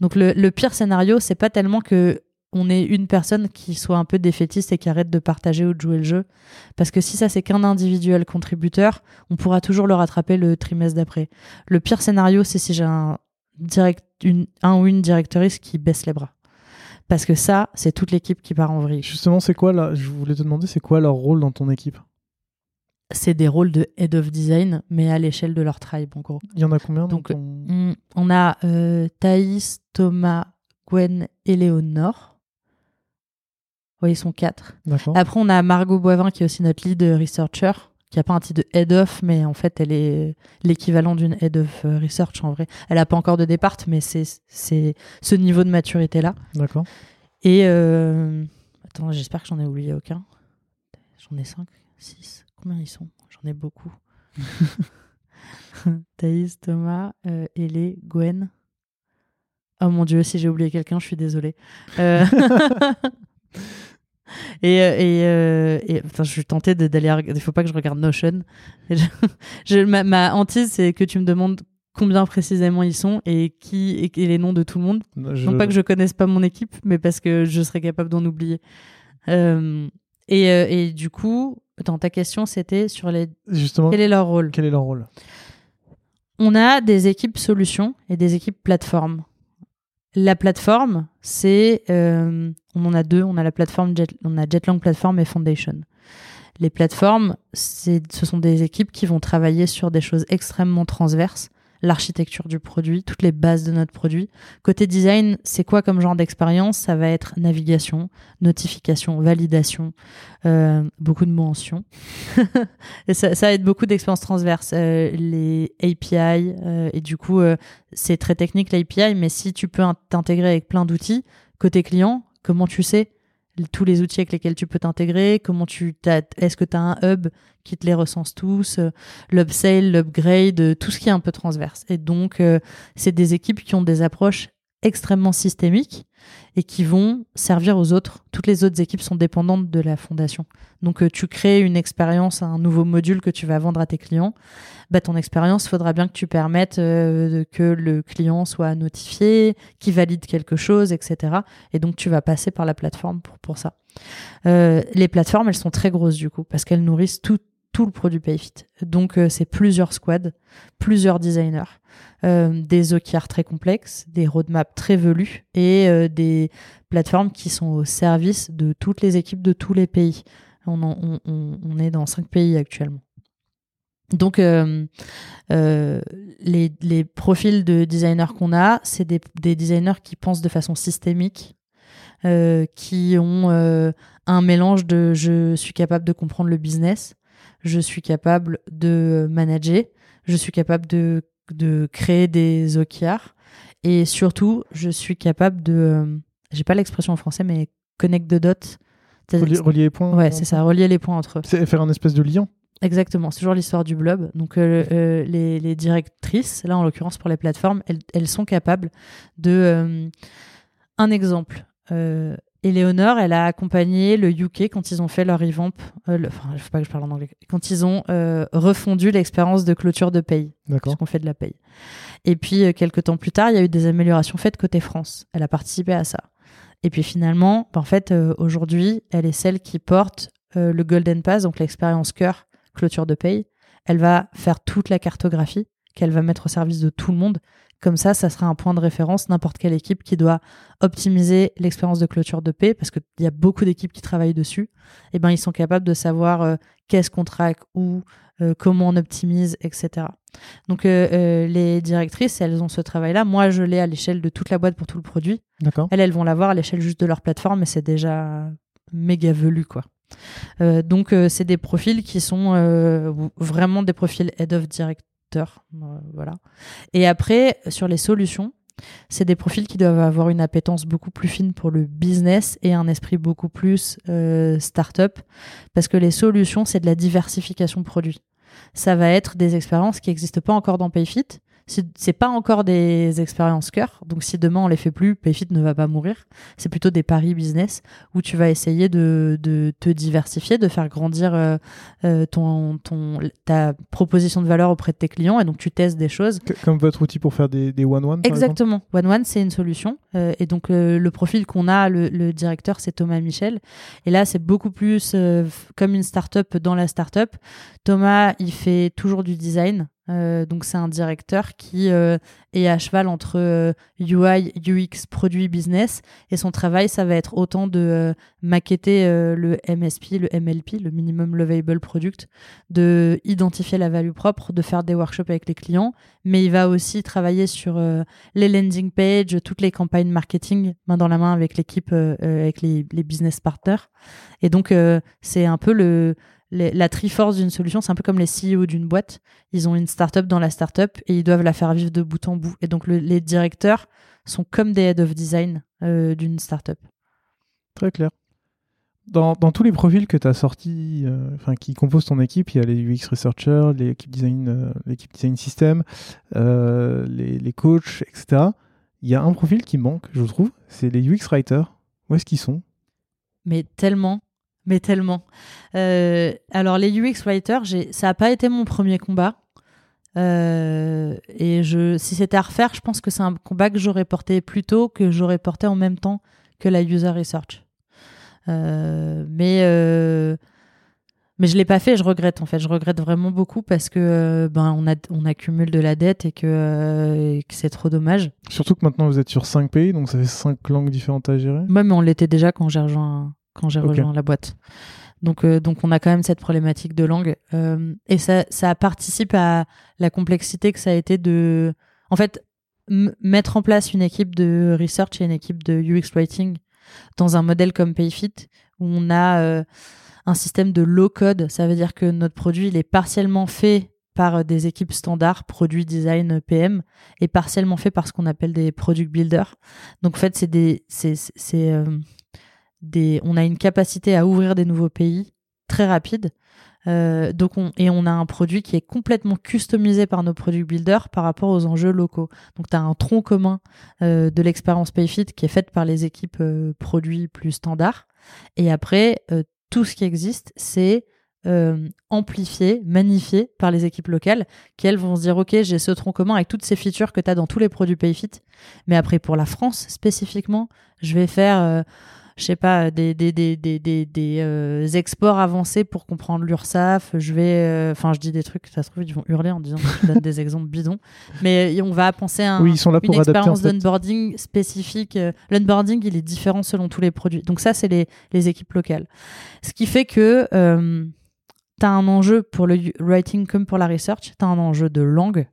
Donc le, le pire scénario, c'est pas tellement que on ait une personne qui soit un peu défaitiste et qui arrête de partager ou de jouer le jeu, parce que si ça c'est qu'un individuel contributeur, on pourra toujours le rattraper le trimestre d'après. Le pire scénario, c'est si j'ai un direct, une, un ou une directrice qui baisse les bras. Parce que ça, c'est toute l'équipe qui part en vrille. Justement, c'est quoi là Je voulais te demander, c'est quoi leur rôle dans ton équipe? C'est des rôles de head of design, mais à l'échelle de leur tribe, en gros. Il y en a combien Donc, on a euh, Thaïs, Thomas, Gwen et Léonore. Oui, ils sont quatre. Après, on a Margot Boivin, qui est aussi notre lead researcher, qui a pas un titre de head of, mais en fait, elle est l'équivalent d'une head of euh, research en vrai. Elle a pas encore de départ, mais c'est c'est ce niveau de maturité-là. D'accord. Et euh, attends, j'espère que j'en ai oublié aucun. J'en ai cinq, six. Combien ils sont? J'en ai beaucoup. Thaïs, Thomas, euh, Elé, Gwen. Oh mon dieu, si j'ai oublié quelqu'un, je suis désolée. Euh, et euh, et, euh, et- putain, je suis tentée d'aller. Il faut pas que je regarde Notion. Et je- je- ma, ma hantise, c'est que tu me demandes combien précisément ils sont et qui et, les noms de tout le monde. Je- Non pas que je connaisse pas mon équipe, mais parce que je serais capable d'en oublier. Euh, et, et du coup, attends, ta question c'était sur les Justement, quel est leur rôle? quel est leur rôle? On a des équipes solutions et des équipes plateformes. La plateforme, c'est euh, on en a deux. On a la plateforme Jet, on a Platform et Foundation. Les plateformes, ce sont des équipes qui vont travailler sur des choses extrêmement transverses, l'architecture du produit, toutes les bases de notre produit. Côté design, c'est quoi comme genre d'expérience? Ça va être navigation, notification, validation, euh, beaucoup de mentions. et ça, va être beaucoup d'expériences transverses. Euh, les API, euh, et du coup, c'est très technique l'API, mais si tu peux in- t'intégrer avec plein d'outils, côté client, comment tu sais? Tous les outils avec lesquels tu peux t'intégrer, comment tu est-ce que tu as un hub qui te les recense tous, euh, l'upsell, l'upgrade, euh, tout ce qui est un peu transverse. Et donc, euh, c'est des équipes qui ont des approches extrêmement systémiques et qui vont servir aux autres. Toutes les autres équipes sont dépendantes de la fondation. Donc, tu crées une expérience, un nouveau module que tu vas vendre à tes clients. Bah, ton expérience, faudra bien que tu permettes euh, que le client soit notifié, qu'il valide quelque chose, etc. Et donc, tu vas passer par la plateforme pour, ça. Euh, les plateformes, elles sont très grosses du coup, parce qu'elles nourrissent tout, le produit Payfit. Donc c'est plusieurs squads, plusieurs designers, des OKR très complexes, des roadmaps très velus et des plateformes qui sont au service de toutes les équipes de tous les pays. On est dans cinq pays actuellement. Donc, euh, euh, les, les, profils de designers qu'on a, c'est des, des, designers qui pensent de façon systémique, euh, qui ont un mélange de je suis capable de comprendre le business, je suis capable de manager, je suis capable de, de créer des OKR, et surtout, je suis capable de, j'ai pas l'expression en français, mais connect the dots. Relier, relier les points. Ouais, c'est ça, relier les points entre eux. C'est faire un espèce de lien. Exactement, c'est toujours l'histoire du blob. Donc euh, euh, les, les, directrices, là en l'occurrence pour les plateformes, elles, elles sont capables de... Euh, un exemple, Eleonore, elle a accompagné le UK quand ils ont fait leur revamp, le, enfin il faut pas que je parle en anglais, quand ils ont refondu l'expérience de clôture de paye, qu'on fait de la paye. Et puis quelques temps plus tard, il y a eu des améliorations faites côté France. Elle a participé à ça. Et puis finalement, en fait, aujourd'hui, elle est celle qui porte le Golden Pass, donc l'expérience cœur clôture de paye, elle va faire toute la cartographie qu'elle va mettre au service de tout le monde. Comme ça, ça sera un point de référence, n'importe quelle équipe qui doit optimiser l'expérience de clôture de paie, parce qu'il y a beaucoup d'équipes qui travaillent dessus, et eh ben, ils sont capables de savoir euh, qu'est-ce qu'on traque, où, euh, comment on optimise, etc. Donc, euh, les directrices, elles ont ce travail-là. Moi, je l'ai à l'échelle de toute la boîte pour tout le produit. Elles, elles vont l'avoir à l'échelle juste de leur plateforme, et c'est déjà méga velu, quoi. Euh, donc, euh, c'est des profils qui sont euh, vraiment des profils head of director. voilà. Et après, sur les solutions, c'est des profils qui doivent avoir une appétence beaucoup plus fine pour le business et un esprit beaucoup plus start-up. Parce que les solutions, c'est de la diversification produit. Ça va être des expériences qui n'existent pas encore dans PayFit, c'est pas encore des expériences cœur. Donc si demain on les fait plus, Payfit ne va pas mourir. C'est plutôt des paris business où tu vas essayer de, de te diversifier, de faire grandir euh, euh, ton, ton, ta proposition de valeur auprès de tes clients et donc tu testes des choses. Comme votre outil pour faire des, des one-one Exactement. One-one, c'est une solution. Euh, et donc le profil qu'on a, le, le directeur, c'est Thomas Michel. Et là, c'est beaucoup plus comme une start-up dans la start-up. Thomas, il fait toujours du design. Euh, donc c'est un directeur qui euh, est à cheval entre UI, euh, UX, produit, business. Et son travail, ça va être autant de maqueter le MSP, le MLP, le Minimum Lovable Product, de identifier la value propre, de faire des workshops avec les clients. Mais il va aussi travailler sur les landing pages, toutes les campagnes marketing, main dans la main avec l'équipe, avec les, les, business partners. Et donc c'est un peu le la triforce d'une solution, c'est un peu comme les CEO d'une boîte. Ils ont une startup dans la startup et ils doivent la faire vivre de bout en bout. Et donc les directeurs sont comme des head of design euh, d'une startup. Très clair. Dans, tous les profils que tu as sortis, euh, qui composent ton équipe, il y a les UX researchers, l'équipe design, euh, l'équipe design system, les, les coachs, etc. Il y a un profil qui manque, je trouve, c'est les UX writers. Où est-ce qu'ils sont? Mais tellement mais tellement. Euh, alors les UX writers, ça n'a pas été mon premier combat. Euh, et je, si c'était à refaire, je pense que c'est un combat que j'aurais porté plus tôt, que j'aurais porté en même temps que la user research. Euh, mais mais je l'ai pas fait, je regrette en fait. Je regrette vraiment beaucoup parce que ben on, a, on accumule de la dette et que, que c'est trop dommage. Surtout que maintenant vous êtes sur 5 pays, donc ça fait 5 langues différentes à gérer. Ouais, mais on l'était déjà quand j'ai rejoint quand j'ai rejoint la boîte. Donc, euh, donc on a quand même cette problématique de langue euh, et ça, ça participe à la complexité que ça a été de, en fait, mettre en place une équipe de research et une équipe de UX writing dans un modèle comme Payfit où on a euh, un système de low code. Ça veut dire que notre produit il est partiellement fait par des équipes standards, produits design PM, et partiellement fait par ce qu'on appelle des product builders. Donc en fait, c'est des, c'est, on a une capacité à ouvrir des nouveaux pays très rapide. Euh, donc et on a un produit qui est complètement customisé par nos produits builders par rapport aux enjeux locaux. Donc tu as un tronc commun euh, de l'expérience PayFit qui est faite par les équipes euh, produits plus standards. Et après, tout ce qui existe, c'est amplifié, magnifié par les équipes locales qui elles vont se dire ok j'ai ce tronc commun avec toutes ces features que tu as dans tous les produits PayFit mais après pour la France spécifiquement je vais faire je sais pas, des, des, des, des, des, des, euh, exports avancés pour comprendre l'URSAF. Je vais, euh, enfin, je dis des trucs, ça se trouve, ils vont hurler en disant que je donne des exemples bidons. Mais on va penser un, Oui, ils sont là pour une adapter. En expérience fait. d'onboarding spécifique. Euh, L'onboarding, il est différent selon tous les produits. Donc ça, c'est les, les équipes locales. Ce qui fait que euh, tu as un enjeu pour le writing comme pour la research, tu as un enjeu de langue.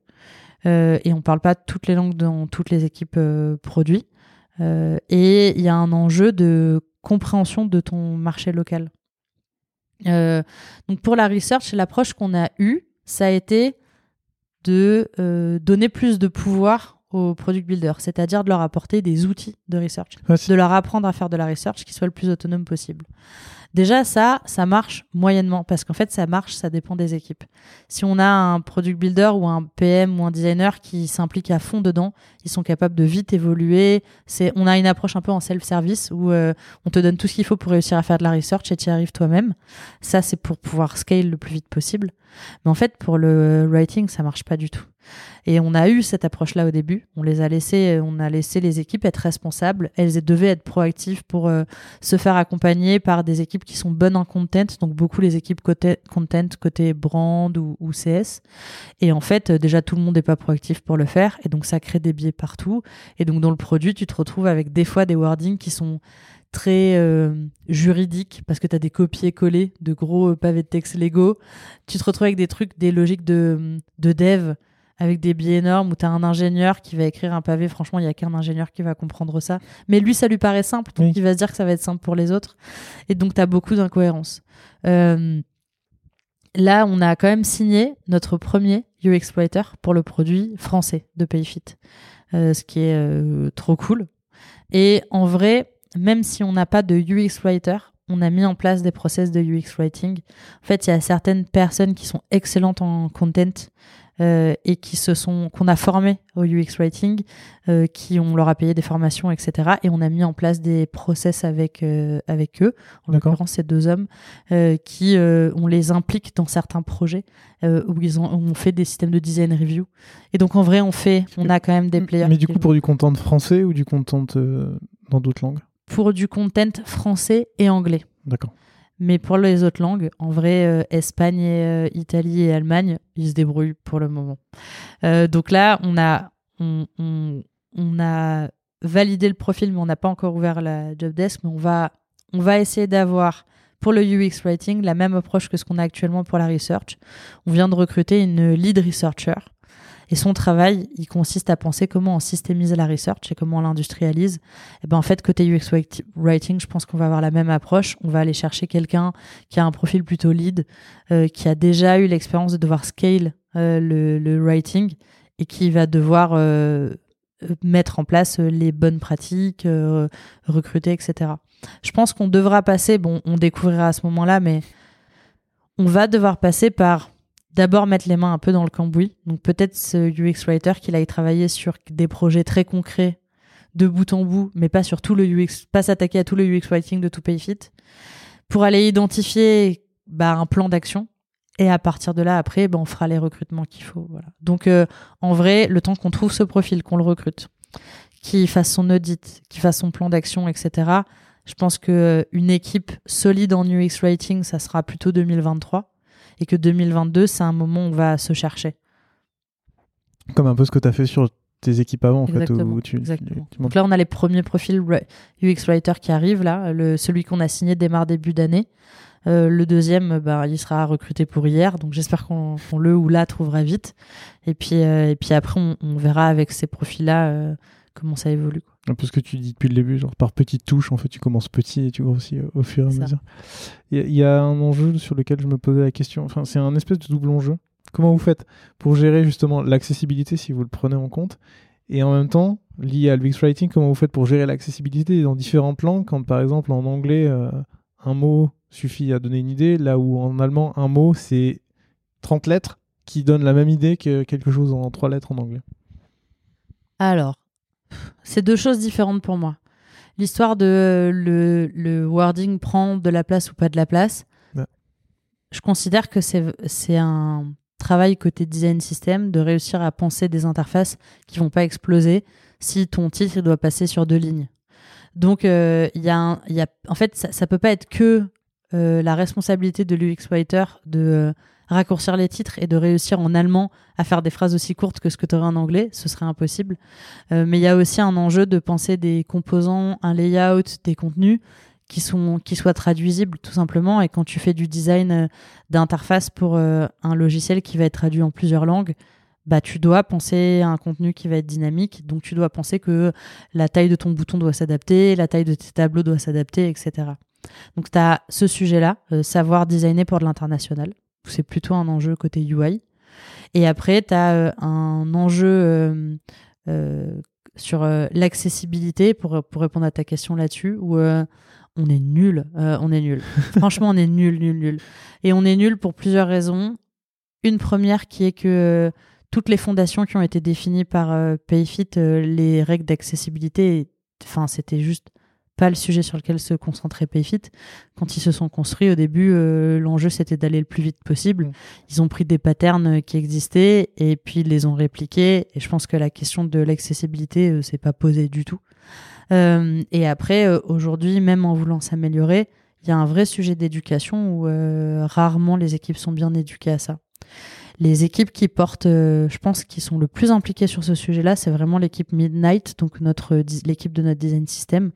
Euh, et on parle pas toutes les langues dans toutes les équipes euh, produits. Euh, et il y a un enjeu de compréhension de ton marché local. Euh, donc pour la research, l'approche qu'on a eue, ça a été de euh, donner plus de pouvoir aux product builders, c'est-à-dire de leur apporter des outils de research, de leur apprendre à faire de la research qui soit le plus autonome possible. Déjà, ça, ça marche moyennement parce qu'en fait, ça marche, ça dépend des équipes. Si on a un product builder ou un PM ou un designer qui s'implique à fond dedans, ils sont capables de vite évoluer. C'est, on a une approche un peu en self-service où euh, on te donne tout ce qu'il faut pour réussir à faire de la research et tu y arrives toi-même. Ça, c'est pour pouvoir scale le plus vite possible. Mais en fait, pour le writing, ça marche pas du tout. Et on a eu cette approche-là au début. On les a laissés, on a laissé les équipes être responsables. Elles devaient être proactives pour euh, se faire accompagner par des équipes qui sont bonnes en content. Donc beaucoup les équipes côté content, côté brand ou, CS. Et en fait, euh, déjà tout le monde n'est pas proactif pour le faire. Et donc ça crée des biais partout. Et donc dans le produit, tu te retrouves avec des fois des wordings qui sont très euh, juridiques parce que tu as des copier-coller de gros euh, pavés de texte Lego. Tu te retrouves avec des trucs, des logiques de dev avec des biais énormes où tu as un ingénieur qui va écrire un pavé. Franchement, il n'y a qu'un ingénieur qui va comprendre ça. Mais lui, ça lui paraît simple, donc Oui. il va se dire que ça va être simple pour les autres. Et donc, tu as beaucoup d'incohérences. Euh, là, on a quand même signé notre premier UX Writer pour le produit français de Payfit, euh, ce qui est euh, trop cool. Et en vrai, même si on n'a pas de UX Writer, on a mis en place des process de UX Writing. En fait, il y a certaines personnes qui sont excellentes en content euh, et qui se sont qu'on a formé au UX writing, euh, qui on leur a payé des formations, etc. Et on a mis en place des process avec euh, avec eux. En l'occurrence, ces deux hommes euh, qui on les implique dans certains projets où ils ont on fait des systèmes de design review. Et donc en vrai, on fait, on a quand même des players. Mais du coup, pour du content français ou du content dans d'autres langues? Pour du content français et anglais. D'accord. Mais pour les autres langues, en vrai, euh, Espagne, euh, Italie et Allemagne, ils se débrouillent pour le moment. Euh, donc là, on a, on a validé le profil, mais on n'a pas encore ouvert la job desk. Mais on va, on va essayer d'avoir pour le UX writing la même approche que ce qu'on a actuellement pour la research. On vient de recruter une lead researcher. Et son travail, il consiste à penser comment on systémise la research et comment on l'industrialise. Et ben en fait, côté UX writi- writing, je pense qu'on va avoir la même approche. On va aller chercher quelqu'un qui a un profil plutôt lead, euh, qui a déjà eu l'expérience de devoir scale euh, le, writing et qui va devoir euh, mettre en place les bonnes pratiques, recruter, etc. Je pense qu'on devra passer, bon, on découvrira à ce moment-là, mais on va devoir passer par d'abord mettre les mains un peu dans le cambouis. Donc peut-être ce UX writer qu'il aille travailler sur des projets très concrets de bout en bout, mais pas sur tout le UX, pas s'attaquer à tout le UX writing de tout Payfit, pour aller identifier bah, un plan d'action. Et à partir de là, après, bah, on fera les recrutements qu'il faut. Donc, euh, en vrai, le temps qu'on trouve ce profil, qu'on le recrute, qu'il fasse son audit, qu'il fasse son plan d'action, etc., je pense que euh, une équipe solide en UX writing, ça sera plutôt 2023. Et que 2022, c'est un moment où on va se chercher. Comme un peu ce que tu as fait sur tes équipes avant, en fait. Exactement, Où tu, exactement. tu- tu Donc là, on a les premiers profils UX Writer qui arrivent. Là, le, celui qu'on a signé démarre début d'année. Euh, le deuxième, bah, il sera recruté pour hier. Donc j'espère qu'on le ou la trouvera vite. Et puis, euh, et puis après, on, on verra avec ces profils-là euh, comment ça évolue. quoi. Un peu ce que tu dis depuis le début, genre par petites touches, en fait, tu commences petit et tu grossis euh, au fur et à mesure. Il y, a- il y a un enjeu sur lequel je me posais la question, enfin, c'est un espèce de double enjeu. Comment vous faites pour gérer justement l'accessibilité si vous le prenez en compte et en même temps, lié à l'UX Writing, comment vous faites pour gérer l'accessibilité dans différentes langues quand par exemple en anglais, euh, un mot suffit à donner une idée, là où en allemand, un mot c'est 30 lettres qui donnent la même idée que quelque chose en 3 lettres en anglais. Alors, c'est deux choses différentes pour moi. L'histoire de le, le wording prend de la place ou pas de la place. Ouais. Je considère que c'est un travail côté design system de réussir à penser des interfaces qui vont pas exploser si ton titre doit passer sur deux lignes. Donc, il y, a y a, en fait, ça, ça peut pas être que la responsabilité de l'UX Writer de raccourcir les titres et de réussir en allemand à faire des phrases aussi courtes que ce que tu aurais en anglais, ce serait impossible. Euh, mais il y a aussi un enjeu de penser des composants, un layout, des contenus qui sont qui soient traduisibles tout simplement. Et quand tu fais du design euh, d'interface pour euh, un logiciel qui va être traduit en plusieurs langues, bah tu dois penser à un contenu qui va être dynamique. Donc tu dois penser que la taille de ton bouton doit s'adapter, la taille de tes tableaux doit s'adapter, etc. Donc tu as ce sujet-là, savoir designer pour de l'international c'est plutôt un enjeu côté UI. Et après, tu as euh, un enjeu euh, euh, sur l'accessibilité, pour, pour répondre à ta question là-dessus, où on est nul. on est nul. Franchement, on est nul, nul, nul. Et on est nul pour plusieurs raisons. Une première qui est que toutes les fondations qui ont été définies par Payfit, les règles d'accessibilité, enfin, c'était juste pas le sujet sur lequel se concentrait Payfit. Quand ils se sont construits, au début, euh, l'enjeu c'était d'aller le plus vite possible. Mm. Ils ont pris des patterns qui existaient et puis ils les ont répliqués. Et je pense que la question de l'accessibilité euh, s'est pas posée du tout. Euh, et après, aujourd'hui, même en voulant s'améliorer, il y a un vrai sujet d'éducation où rarement les équipes sont bien éduquées à ça les équipes qui portent, je pense, qui sont le plus impliquées sur ce sujet-là, c'est vraiment l'équipe Midnight, donc notre l'équipe de notre design system.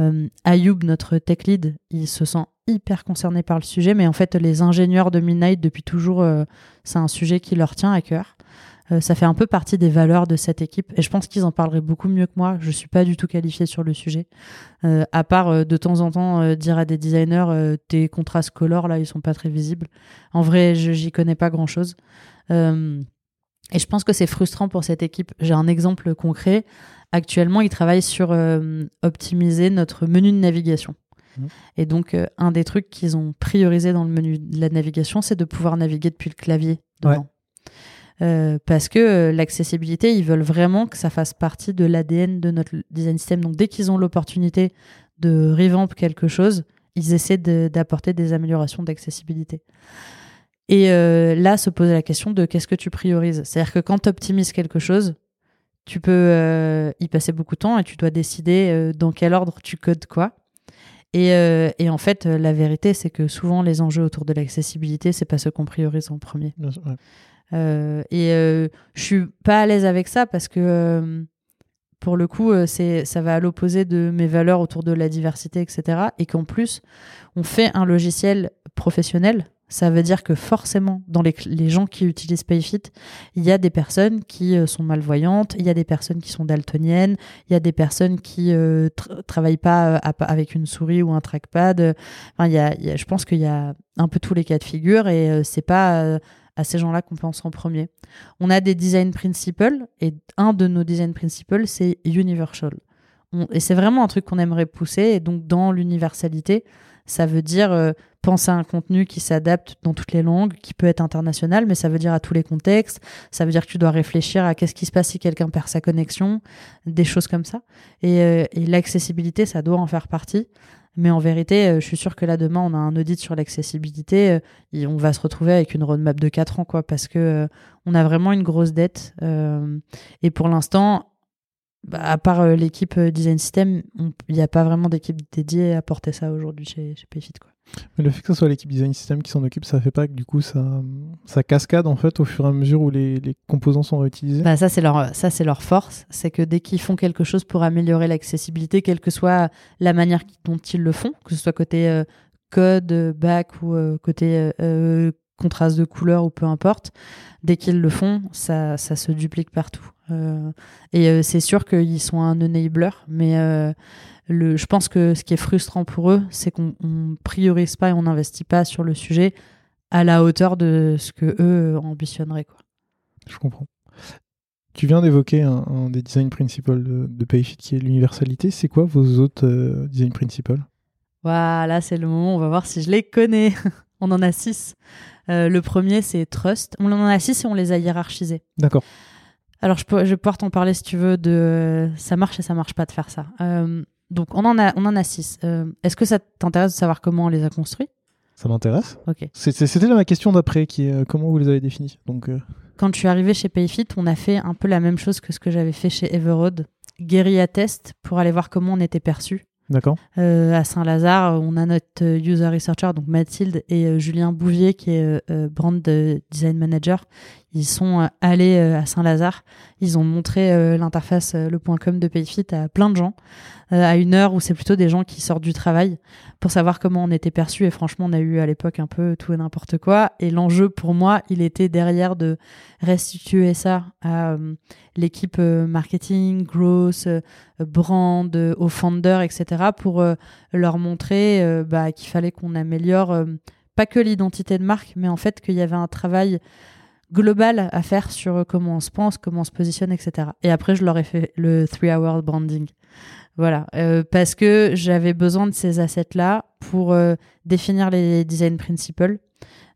Euh, Ayoub, notre tech lead, il se sent hyper concerné par le sujet, mais en fait, les ingénieurs de Midnight, depuis toujours, euh, c'est un sujet qui leur tient à cœur. Euh, ça fait un peu partie des valeurs de cette équipe, et je pense qu'ils en parleraient beaucoup mieux que moi. Je suis pas du tout qualifiée sur le sujet, à part de temps en temps dire à des designers, tes contrastes color là, ils sont pas très visibles. En vrai, j'y connais pas grand chose. et je pense que c'est frustrant pour cette équipe. J'ai un exemple concret. Actuellement, ils travaillent sur euh, optimiser notre menu de navigation. Mmh. Et donc, euh, un des trucs qu'ils ont priorisé dans le menu de la navigation, c'est de pouvoir naviguer depuis le clavier euh, parce que l'accessibilité, ils veulent vraiment que ça fasse partie de l'ADN de notre design system. Donc, dès qu'ils ont l'opportunité de revamp quelque chose, ils essaient d'apporter des améliorations d'accessibilité. Et là, se poser la question de qu'est-ce que tu priorises? C'est-à-dire que quand tu optimises quelque chose, tu peux euh, y passer beaucoup de temps et tu dois décider euh, dans quel ordre tu codes quoi. Et, euh, et en fait, la vérité, c'est que souvent, les enjeux autour de l'accessibilité, c'est pas ce qu'on priorise en premier. et je suis pas à l'aise avec ça parce que pour le coup, c'est ça va à l'opposé de mes valeurs autour de la diversité, etc. Et qu'en plus, on fait un logiciel professionnel ça veut dire que forcément, dans les, gens qui utilisent PayFit, il y a des personnes qui euh, sont malvoyantes, il y a des personnes qui sont daltoniennes, il y a des personnes qui euh, travaillent pas euh, avec une souris ou un trackpad. Enfin, y a, je pense qu'il y a un peu tous les cas de figure et c'est pas à ces gens-là qu'on pense en premier. On a des design principles et un de nos design principles, c'est universal. et c'est vraiment un truc qu'on aimerait pousser. Et donc, dans l'universalité, ça veut dire euh, penser à un contenu qui s'adapte dans toutes les langues, qui peut être international, mais ça veut dire à tous les contextes. Ça veut dire que tu dois réfléchir à qu'est-ce qui se passe si quelqu'un perd sa connexion, des choses comme ça. Et, euh, l'accessibilité, ça doit en faire partie. Mais en vérité, euh, je suis sûre que là, demain, on a un audit sur l'accessibilité et on va se retrouver avec une roadmap de 4 ans, quoi, parce que on a vraiment une grosse dette. et pour l'instant, bah, à part euh, l'équipe euh, Design System, il n'y a pas vraiment d'équipe dédiée à porter ça aujourd'hui chez, chez Payfit. Quoi. Mais le fait que ce soit l'équipe Design System qui s'en occupe, ça fait pas que du coup ça, ça cascade en fait au fur et à mesure où les, les composants sont réutilisés bah, Ça, c'est leur, ça, c'est leur force. C'est que dès qu'ils font quelque chose pour améliorer l'accessibilité, quelle que soit la manière dont ils le font, que ce soit côté euh, code, back ou côté contraste de couleur ou peu importe, dès qu'ils le font, ça, ça se duplique partout. Euh, et euh, c'est sûr qu'ils sont un enabler, mais euh, le, je pense que ce qui est frustrant pour eux, c'est qu'on priorise pas et on n'investit pas sur le sujet à la hauteur de ce que eux ambitionneraient. Quoi. Je comprends. Tu viens d'évoquer un, des design principles de, de Payfit qui est l'universalité. C'est quoi vos autres design principles? Voilà, c'est le moment. On va voir si je les connais. on en a six. le premier, c'est Trust. On en a six et on les a hiérarchisés. D'accord. Alors, je, peux, je vais pouvoir t'en parler si tu veux de ça marche et ça marche pas de faire ça. Euh, donc, on en a, on en a six. Euh, est-ce que ça t'intéresse de savoir comment on les a construits? Ça m'intéresse. Ok. C'était ma question d'après, qui est euh, comment vous les avez définis. Donc, Quand je suis arrivé chez Payfit, on a fait un peu la même chose que ce que j'avais fait chez Everode. Guérilla test pour aller voir comment on était perçu. D'accord. À Saint-Lazare, on a notre user researcher, donc Mathilde et Julien Bouvier, qui est brand design manager. Ils sont allés à Saint-Lazare. Ils ont montré l'interface le point .com de Payfit à plein de gens, à une heure où c'est plutôt des gens qui sortent du travail pour savoir comment on était perçu. Et franchement, on a eu à l'époque un peu tout et n'importe quoi. Et l'enjeu pour moi, il était derrière de restituer ça à l'équipe marketing, growth, brand, aux founders, etc. pour leur montrer bah, qu'il fallait qu'on améliore pas que l'identité de marque, mais en fait qu'il y avait un travail global à faire sur comment on se pense, comment on se positionne, etc. Et après, je leur ai fait le three hour branding. Voilà, euh, parce que j'avais besoin de ces assets-là pour euh, définir les design principles,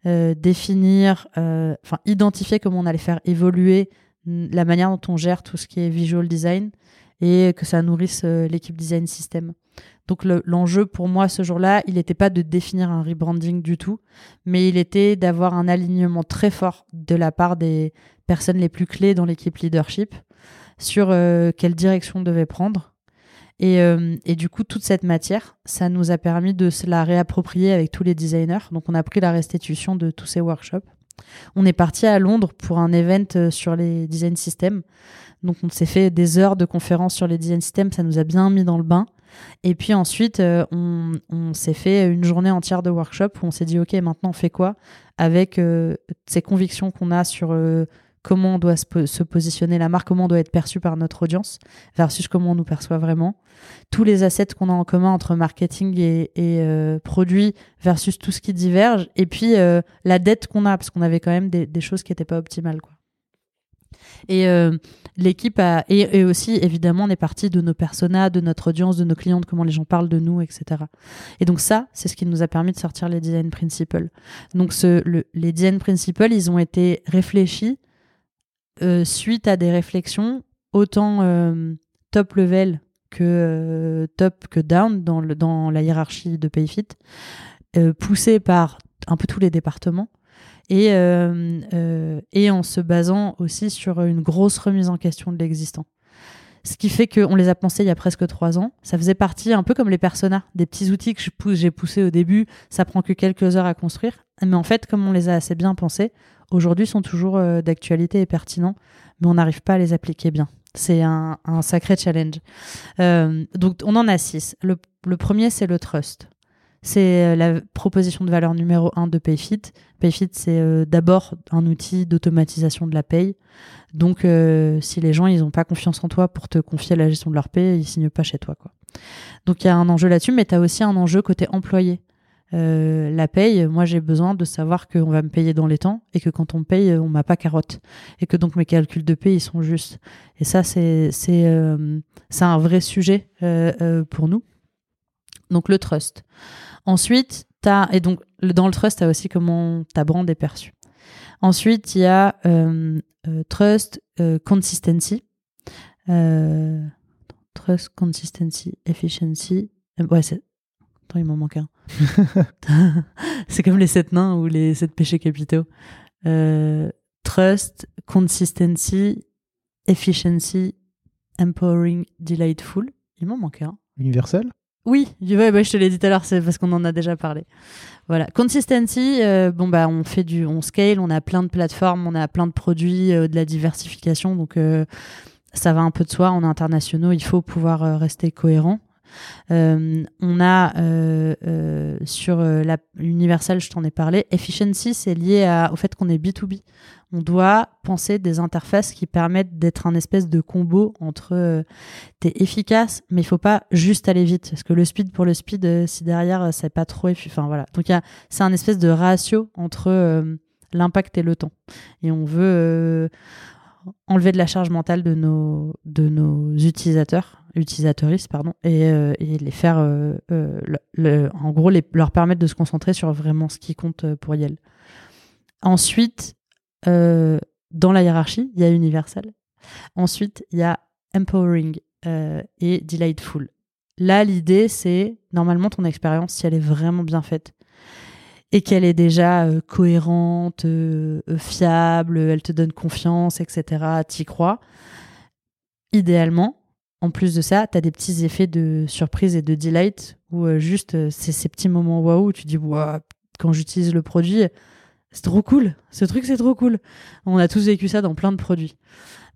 euh, définir, enfin identifier comment on allait faire évoluer la manière dont on gère tout ce qui est visual design et que ça nourrisse l'équipe design system. Donc l'enjeu pour moi ce jour-là, il n'était pas de définir un rebranding du tout, mais il était d'avoir un alignement très fort de la part des personnes les plus clés dans l'équipe leadership sur euh, quelle direction on devait prendre. Et, euh, et, du coup, toute cette matière, ça nous a permis de se la réapproprier avec tous les designers. Donc on a pris la restitution de tous ces workshops. On est parti à Londres pour un event euh, sur les design systems. Donc on s'est fait des heures de conférences sur les design systems, ça nous a bien mis dans le bain. Et puis ensuite, euh, on, s'est fait une journée entière de workshop où on s'est dit, OK, maintenant on fait quoi avec euh, ces convictions qu'on a sur euh, comment on doit se, positionner la marque, comment on doit être perçu par notre audience versus comment on nous perçoit vraiment. Tous les assets qu'on a en commun entre marketing et, et produit versus tout ce qui diverge. Et puis la dette qu'on a, parce qu'on avait quand même des, choses qui n'étaient pas optimales. Et euh, l'équipe et, aussi évidemment on est parti de nos personas, de notre audience, de nos clients, de comment les gens parlent de nous, etc. Et donc ça, c'est ce qui nous a permis de sortir les design principles. Donc les design principles, ils ont été réfléchis euh, suite à des réflexions autant euh, top level que top que down dans, dans la hiérarchie de Payfit, poussés par un peu tous les départements et, euh, euh, et en se basant aussi sur une grosse remise en question de l'existant. Ce qui fait qu'on les a pensés il y a presque trois ans. Ça faisait partie, un peu comme les personas, des petits outils que j'ai poussés au début. Ça prend que quelques heures à construire. Mais en fait, comme on les a assez bien pensés, aujourd'hui sont toujours euh, d'actualité et pertinents, mais on n'arrive pas à les appliquer bien. C'est un, sacré challenge. Donc, on en a six. Le premier, c'est le trust. C'est la proposition de valeur numéro un de Payfit. Payfit, c'est euh, d'abord un outil d'automatisation de la paye. Donc, euh, si les gens ils n'ont pas confiance en toi pour te confier la gestion de leur paye, ils signent pas chez toi. Quoi. Donc, il y a un enjeu là-dessus, mais tu as aussi un enjeu côté employé. Euh, la paye, moi j'ai besoin de savoir qu'on va me payer dans les temps et que quand on me paye, on m'a pas carotte et que donc mes calculs de paye ils sont justes. Et ça c'est c'est c'est un vrai sujet pour nous. Donc le trust. Ensuite, as, et donc dans le trust, tu as aussi comment ta brand est perçue. Ensuite, il y a euh, euh, trust, euh, consistency. trust, consistency, efficiency. ouais, c'est. Attends, il m'en manque un. c'est comme les sept nains ou les sept péchés capitaux. trust, consistency, efficiency, empowering, delightful. Il m'en manque un. Universel? Oui, je te l'ai dit tout à l'heure, c'est parce qu'on en a déjà parlé. Voilà, consistency, euh, bon bah on fait du, on scale, on a plein de plateformes, on a plein de produits, euh, de la diversification, donc euh, ça va un peu de soi. Est internationaux, il faut pouvoir rester cohérent. On a sur la Universal, je t'en ai parlé, efficiency, c'est lié au fait qu'on est B2B on doit penser des interfaces qui permettent d'être un espèce de combo entre euh, t'es efficace mais il faut pas juste aller vite parce que le speed pour le speed euh, si derrière euh, c'est pas trop enfin voilà. Donc c'est un espèce de ratio entre euh, l'impact et le temps. Et on veut enlever de la charge mentale de nos de nos utilisateurs utilisateuristes pardon et, et les faire en gros leur permettre de se concentrer sur vraiment ce qui compte pour Yel ensuite euh, dans la hiérarchie, il y a Universal. Ensuite, il y a Empowering euh, et Delightful. Là, l'idée, c'est normalement ton expérience, si elle est vraiment bien faite et qu'elle est déjà euh, cohérente, fiable, elle te donne confiance, etc., t'y crois. Idéalement, en plus de ça, tu as des petits effets de surprise et de delight où euh, juste euh, c'est ces petits moments waouh où tu dis waouh, quand j'utilise le produit, c'est trop cool. Ce truc, c'est trop cool. On a tous vécu ça dans plein de produits.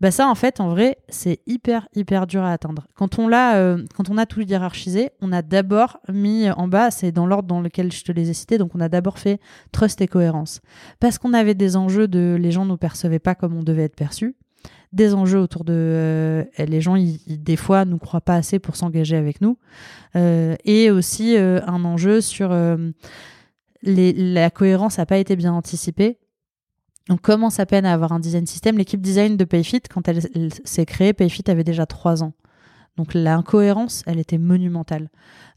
Bah ça, en fait, en vrai, c'est hyper, hyper dur à atteindre. Quand on, l'a, euh, quand on a tout hiérarchisé, on a d'abord mis en bas, c'est dans l'ordre dans lequel je te les ai cités, donc on a d'abord fait trust et cohérence. Parce qu'on avait des enjeux de les gens ne nous percevaient pas comme on devait être perçu des enjeux autour de euh, les gens des fois nous croient pas assez pour s'engager avec nous. Euh, et aussi euh, un enjeu sur la cohérence n'a pas été bien anticipée. On commence à peine à avoir un design système? L'équipe design de Payfit quand elle, elle s'est créée Payfit avait déjà trois ans donc l'incohérence, elle était monumentale.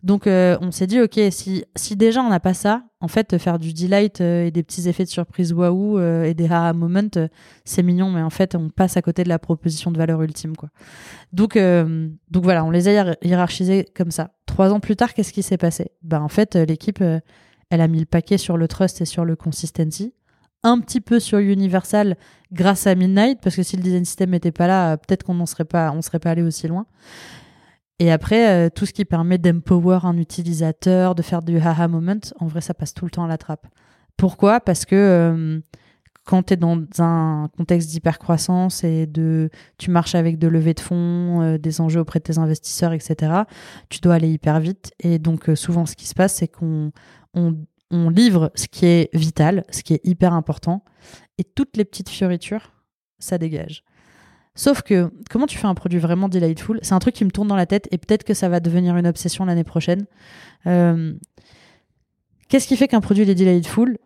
Donc euh, on s'est dit, ok, si, si déjà on n'a pas ça, en fait, faire du delight euh, et des petits effets de surprise waouh euh, et des haha moments, c'est mignon, mais en fait, on passe à côté de la proposition de valeur ultime. quoi. Donc, donc voilà, on les a hiérarchisés comme ça. Trois ans plus tard, qu'est-ce qui s'est passé? Ben, En fait, l'équipe, elle a mis le paquet sur le trust et sur le consistency un petit peu sur Universal grâce à Midnight, parce que si le design system n'était pas là, peut-être qu'on n'en serait pas, on serait pas allé aussi loin. Et après, euh, tout ce qui permet d'empower un utilisateur, de faire du haha moment, en vrai, ça passe tout le temps à la trappe. Pourquoi? Parce que euh, quand tu es dans un contexte d'hypercroissance et de tu marches avec de levées de fonds, euh, des enjeux auprès de tes investisseurs, etc., tu dois aller hyper vite. Et donc, souvent, ce qui se passe, c'est qu'on on, on livre ce qui est vital, ce qui est hyper important, et toutes les petites fioritures, ça dégage. Sauf que, comment tu fais un produit vraiment delightful? C'est un truc qui me tourne dans la tête, et peut-être que ça va devenir une obsession l'année prochaine. Euh, qu'est-ce qui fait qu'un produit est delightful?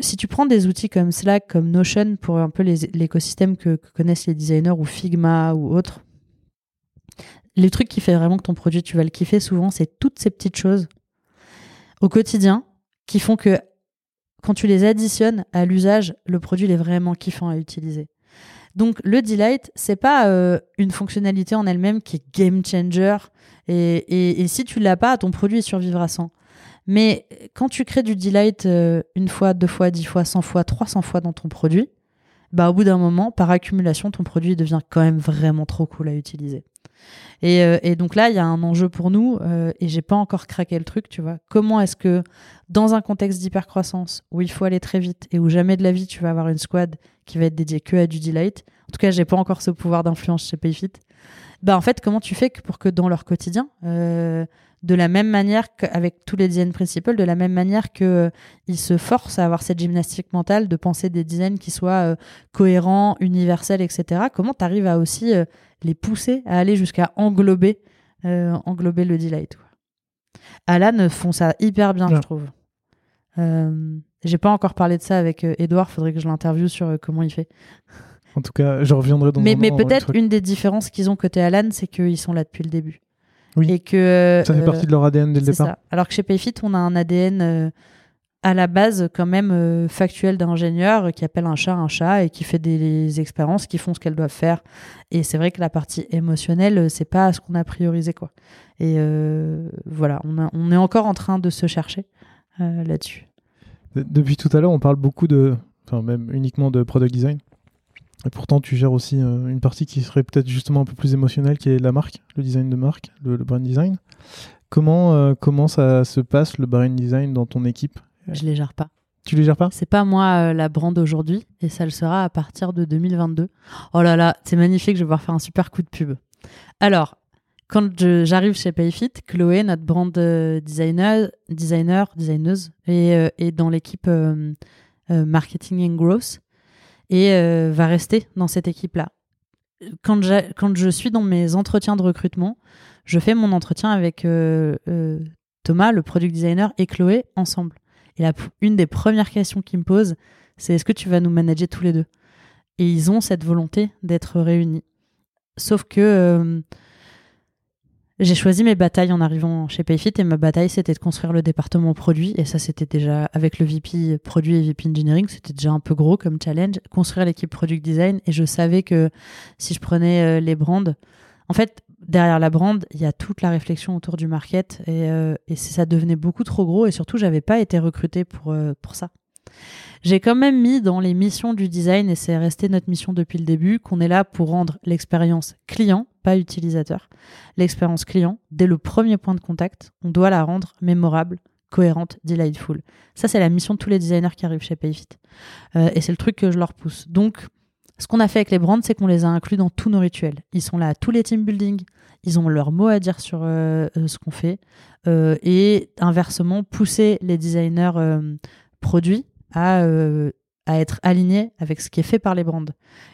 Si tu prends des outils comme Slack, comme Notion, pour un peu l'écosystème que, que connaissent les designers, ou Figma, ou autres, les trucs qui fait vraiment que ton produit, tu vas le kiffer souvent, c'est toutes ces petites choses au quotidien qui font que quand tu les additionnes à l'usage, le produit est vraiment kiffant à utiliser. Donc le delight, c'est pas euh, une fonctionnalité en elle-même qui est game changer et, et, si tu l'as pas, ton produit survivra sans. Mais quand tu crées du delight euh, une fois, deux fois, dix fois, cent fois, trois cents fois dans ton produit, bah au bout d'un moment, par accumulation, ton produit devient quand même vraiment trop cool à utiliser. Et, euh, et donc là, il y a un enjeu pour nous euh, et j'ai pas encore craqué le truc, tu vois. Comment est-ce que dans un contexte d'hypercroissance où il faut aller très vite et où jamais de la vie tu vas avoir une squad qui va être dédiée que à du delight, en tout cas, j'ai pas encore ce pouvoir d'influence chez Payfit. Bah en fait, comment tu fais pour que dans leur quotidien, euh, de la même manière qu'avec tous les design principles, de la même manière que euh, se forcent à avoir cette gymnastique mentale de penser des designs qui soient euh, cohérents, universels, etc. Comment tu arrives à aussi euh, les pousser à aller jusqu'à englober, englober le delight. Alan font ça hyper bien, je trouve. J'ai pas encore parlé de ça avec Edouard, faudrait que je l'interviewe sur comment il fait. En tout cas, je reviendrai dans Mais, mais peut-être une des différences qu'ils ont côté Alan, c'est qu'ils sont là depuis le début. Oui. Et que, ça fait partie de leur ADN dès le départ. Ça. Alors que chez Payfit, on a un ADN euh, à la base quand même euh, factuel d'ingénieur qui appelle un chat un chat et qui fait des, expériences qui font ce qu'elles doivent faire. Et c'est vrai que la partie émotionnelle, euh, c'est pas ce qu'on a priorisé quoi. Et voilà, on, a, on, est encore en train de se chercher là-dessus. Depuis tout à l'heure, on parle beaucoup de, enfin même uniquement de product design. Et pourtant, tu gères aussi euh, une partie qui serait peut-être justement un peu plus émotionnelle, qui est la marque, le design de marque, le, brand design. Comment, euh, comment ça se passe le brand design dans ton équipe? Je les gère pas. Tu les gères pas? C'est pas moi euh, la brand aujourd'hui et ça le sera à partir de 2022. Oh là là, c'est magnifique, je vais pouvoir faire un super coup de pub. Alors, quand j'arrive chez Payfit, Chloé, notre brand designer, designer, designeuse, est, est dans l'équipe marketing and growth et euh, va rester dans cette équipe-là. Quand, quand je suis dans mes entretiens de recrutement, je fais mon entretien avec euh, euh, Thomas, le product designer, et Chloé ensemble. Et la, une des premières questions qu'ils me posent, c'est est-ce que tu vas nous manager tous les deux? Et ils ont cette volonté d'être réunis. Sauf que j'ai choisi mes batailles en arrivant chez Payfit et ma bataille c'était de construire le département produit. Et ça c'était déjà avec le VP produit et VP engineering c'était déjà un peu gros comme challenge. Construire l'équipe product design. Et je savais que si je prenais euh, les brands en fait derrière la brand il y a toute la réflexion autour du market. Et, euh, et ça devenait beaucoup trop gros. Et surtout j'avais pas été recruté pour euh, pour ça. J'ai quand même mis dans les missions du design, et c'est resté notre mission depuis le début, qu'on est là pour rendre l'expérience client pas utilisateur. L'expérience client, dès le premier point de contact, on doit la rendre mémorable, cohérente, delightful. Ça, c'est la mission de tous les designers qui arrivent chez Payfit. Euh, et c'est le truc que je leur pousse. Donc, ce qu'on a fait avec les brands, c'est qu'on les a inclus dans tous nos rituels. Ils sont là à tous les team building, ils ont leur mot à dire sur euh, euh, ce qu'on fait. et inversement, pousser les designers produits à à être aligné avec ce qui est fait par les brands.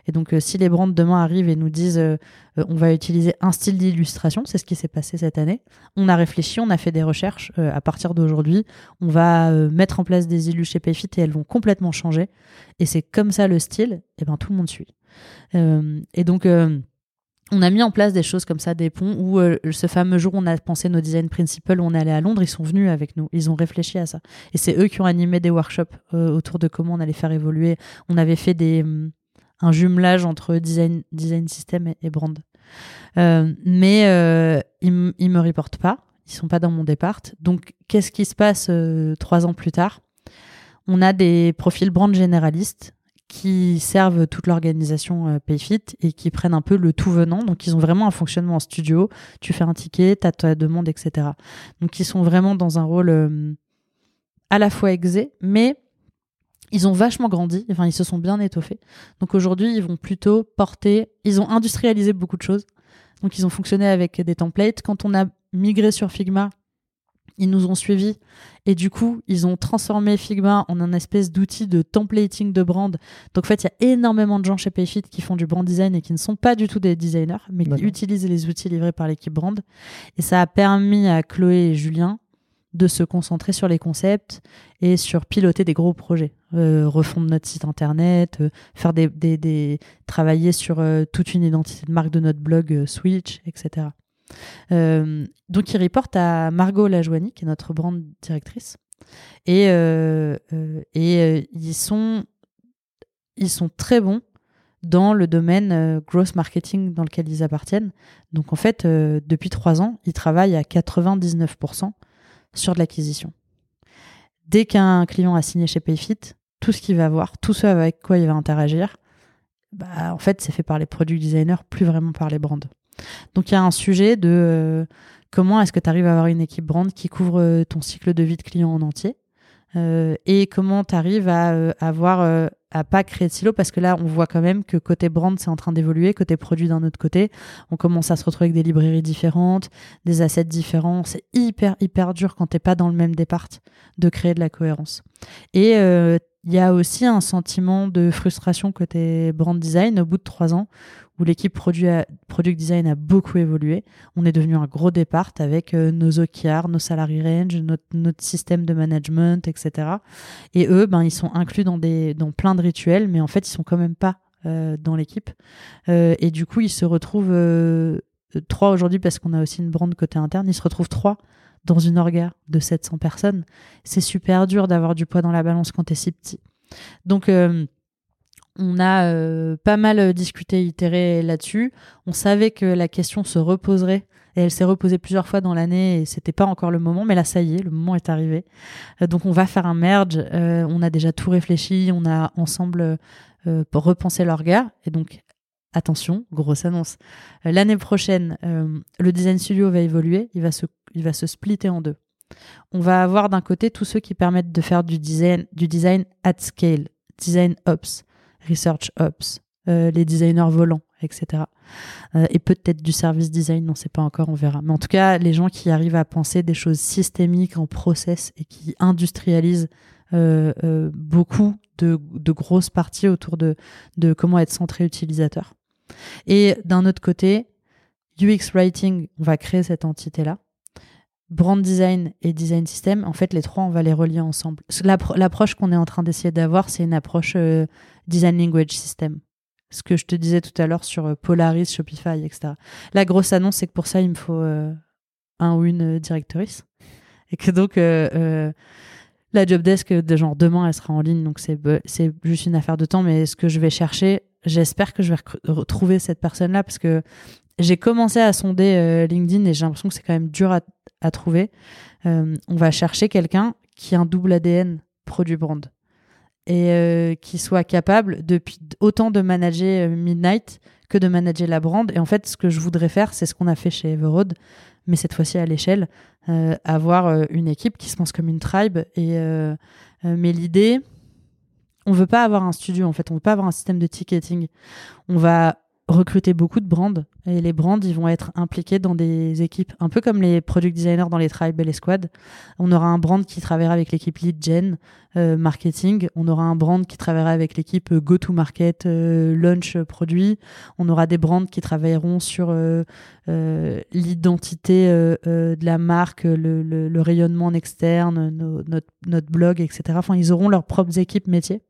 Et donc, euh, si les brands demain arrivent et nous disent euh, euh, on va utiliser un style d'illustration, c'est ce qui s'est passé cette année, on a réfléchi, on a fait des recherches. à partir d'aujourd'hui, on va mettre en place des illus chez Payfit et elles vont complètement changer. Et c'est comme ça le style, et ben tout le monde suit. et donc, on a mis en place des choses comme ça, des ponts, où euh, ce fameux jour on a pensé nos design principles, on est allé à Londres, ils sont venus avec nous, ils ont réfléchi à ça. Et c'est eux qui ont animé des workshops euh, autour de comment on allait faire évoluer. On avait fait des, hum, un jumelage entre design, design system et, brand. Euh, mais ils, ne me reportent pas, ils sont pas dans mon départ. Donc, qu'est-ce qui se passe trois ans plus tard? On a des profils brand généralistes qui servent toute l'organisation euh, Payfit et qui prennent un peu le tout venant. Donc, ils ont vraiment un fonctionnement en studio. Tu fais un ticket, tu as ta demande, etc. Donc, ils sont vraiment dans un rôle euh, à la fois exé, mais ils ont vachement grandi. Enfin, ils se sont bien étoffés. Donc, aujourd'hui, ils vont plutôt porter. Ils ont industrialisé beaucoup de choses. Donc, ils ont fonctionné avec des templates. Quand on a migré sur Figma, ils nous ont suivis et du coup, ils ont transformé Figma en un espèce d'outil de templating de brand. Donc en fait, il y a énormément de gens chez Payfit qui font du brand design et qui ne sont pas du tout des designers, mais qui utilisent les outils livrés par l'équipe brand. Et ça a permis à Chloé et Julien de se concentrer sur les concepts et sur piloter des gros projets, euh, refondre notre site internet, euh, faire des, des, travailler sur euh, toute une identité de marque de notre blog Switch, etc. Euh, donc, il reporte à Margot Lajoigny, qui est notre brand directrice. Et, euh, euh, ils, sont, très bons dans le domaine growth marketing dans lequel ils appartiennent. Donc, en fait, depuis trois ans, ils travaillent à 99% sur de l'acquisition. Dès qu'un client a signé chez Payfit, tout ce qu'il va voir, tout ce avec quoi il va interagir, bah, en fait, c'est fait par les produits designers, plus vraiment par les brands. Donc il y a un sujet de euh, comment est-ce que tu arrives à avoir une équipe brand qui couvre euh, ton cycle de vie de client en entier euh, et comment tu arrives à avoir pas créer de silo? Parce que là on voit quand même que côté brand c'est en train d'évoluer côté produit d'un autre côté. On commence à se retrouver avec des librairies différentes des assets différents. C'est hyper hyper dur quand t'es pas dans le même départ de créer de la cohérence il y a aussi un sentiment de frustration côté brand design au bout de trois ans où l'équipe produit, product design a beaucoup évolué. On est devenu un gros départ avec euh, nos OKR, nos salary range, notre, système de management, etc. Et eux, ben, ils sont inclus dans, des, dans plein de rituels, mais en fait, ils sont quand même pas euh, dans l'équipe. Euh, et du coup, ils se retrouvent trois aujourd'hui parce qu'on a aussi une brand côté interne. Ils se retrouvent trois dans une orga de 700 personnes. C'est super dur d'avoir du poids dans la balance quand tu es si petit. Donc, on a euh, pas mal euh, discuté, itéré là-dessus. On savait que la question se reposerait et elle s'est reposée plusieurs fois dans l'année et c'était pas encore le moment, mais là ça y est, le moment est arrivé. Euh, donc on va faire un merge. on a déjà tout réfléchi, on a ensemble repensé l'orga et donc attention, grosse annonce. L'année prochaine, le design studio va évoluer, il va se, il va se splitter en deux. On va avoir d'un côté tous ceux qui permettent de faire du design, du design at scale, design ops research ops, euh, les designers volants, etc. Euh, et peut-être du service design, on ne sait pas encore, on verra. Mais en tout cas, les gens qui arrivent à penser des choses systémiques en process et qui industrialisent euh, beaucoup de, grosses parties autour de, de comment être centré utilisateur. Et d'un autre côté, UX Writing, on va créer cette entité-là brand design et design system, en fait, les trois, on va les relier ensemble. L'approche qu'on est en train d'essayer d'avoir, c'est une approche euh, design language system. Ce que je te disais tout à l'heure sur euh, Polaris, Shopify, etc. La grosse annonce, c'est que pour ça, il me faut euh, un ou une directrice. Et que donc, la job desk de genre demain, elle sera en ligne. Donc, c'est juste une affaire de temps. Mais ce que je vais chercher, j'espère que je vais retrouver cette personne-là parce que j'ai commencé à sonder LinkedIn et j'ai l'impression que c'est quand même dur à, trouver, euh, on va chercher quelqu'un qui a un double ADN produit brand et euh, qui soit capable depuis autant de manager euh, Midnight que de manager la brand. Et en fait, ce que je voudrais faire, c'est ce qu'on a fait chez Everroad, mais cette fois-ci à l'échelle, euh, avoir euh, une équipe qui se pense comme une tribe. Et, euh, mais l'idée, on veut pas avoir un studio, en fait, on veut pas avoir un système de ticketing. On va recruter beaucoup de brands et les brands ils vont être impliqués dans des équipes un peu comme les product designers dans les tribes et les squads. On aura un brand qui travaillera avec l'équipe lead gen euh, marketing. On aura un brand qui travaillera avec l'équipe euh, go to market euh, launch produit. On aura des brands qui travailleront sur l'identité de la marque le, le, rayonnement en externe notre, notre blog etc enfin ils auront leurs propres équipes métiers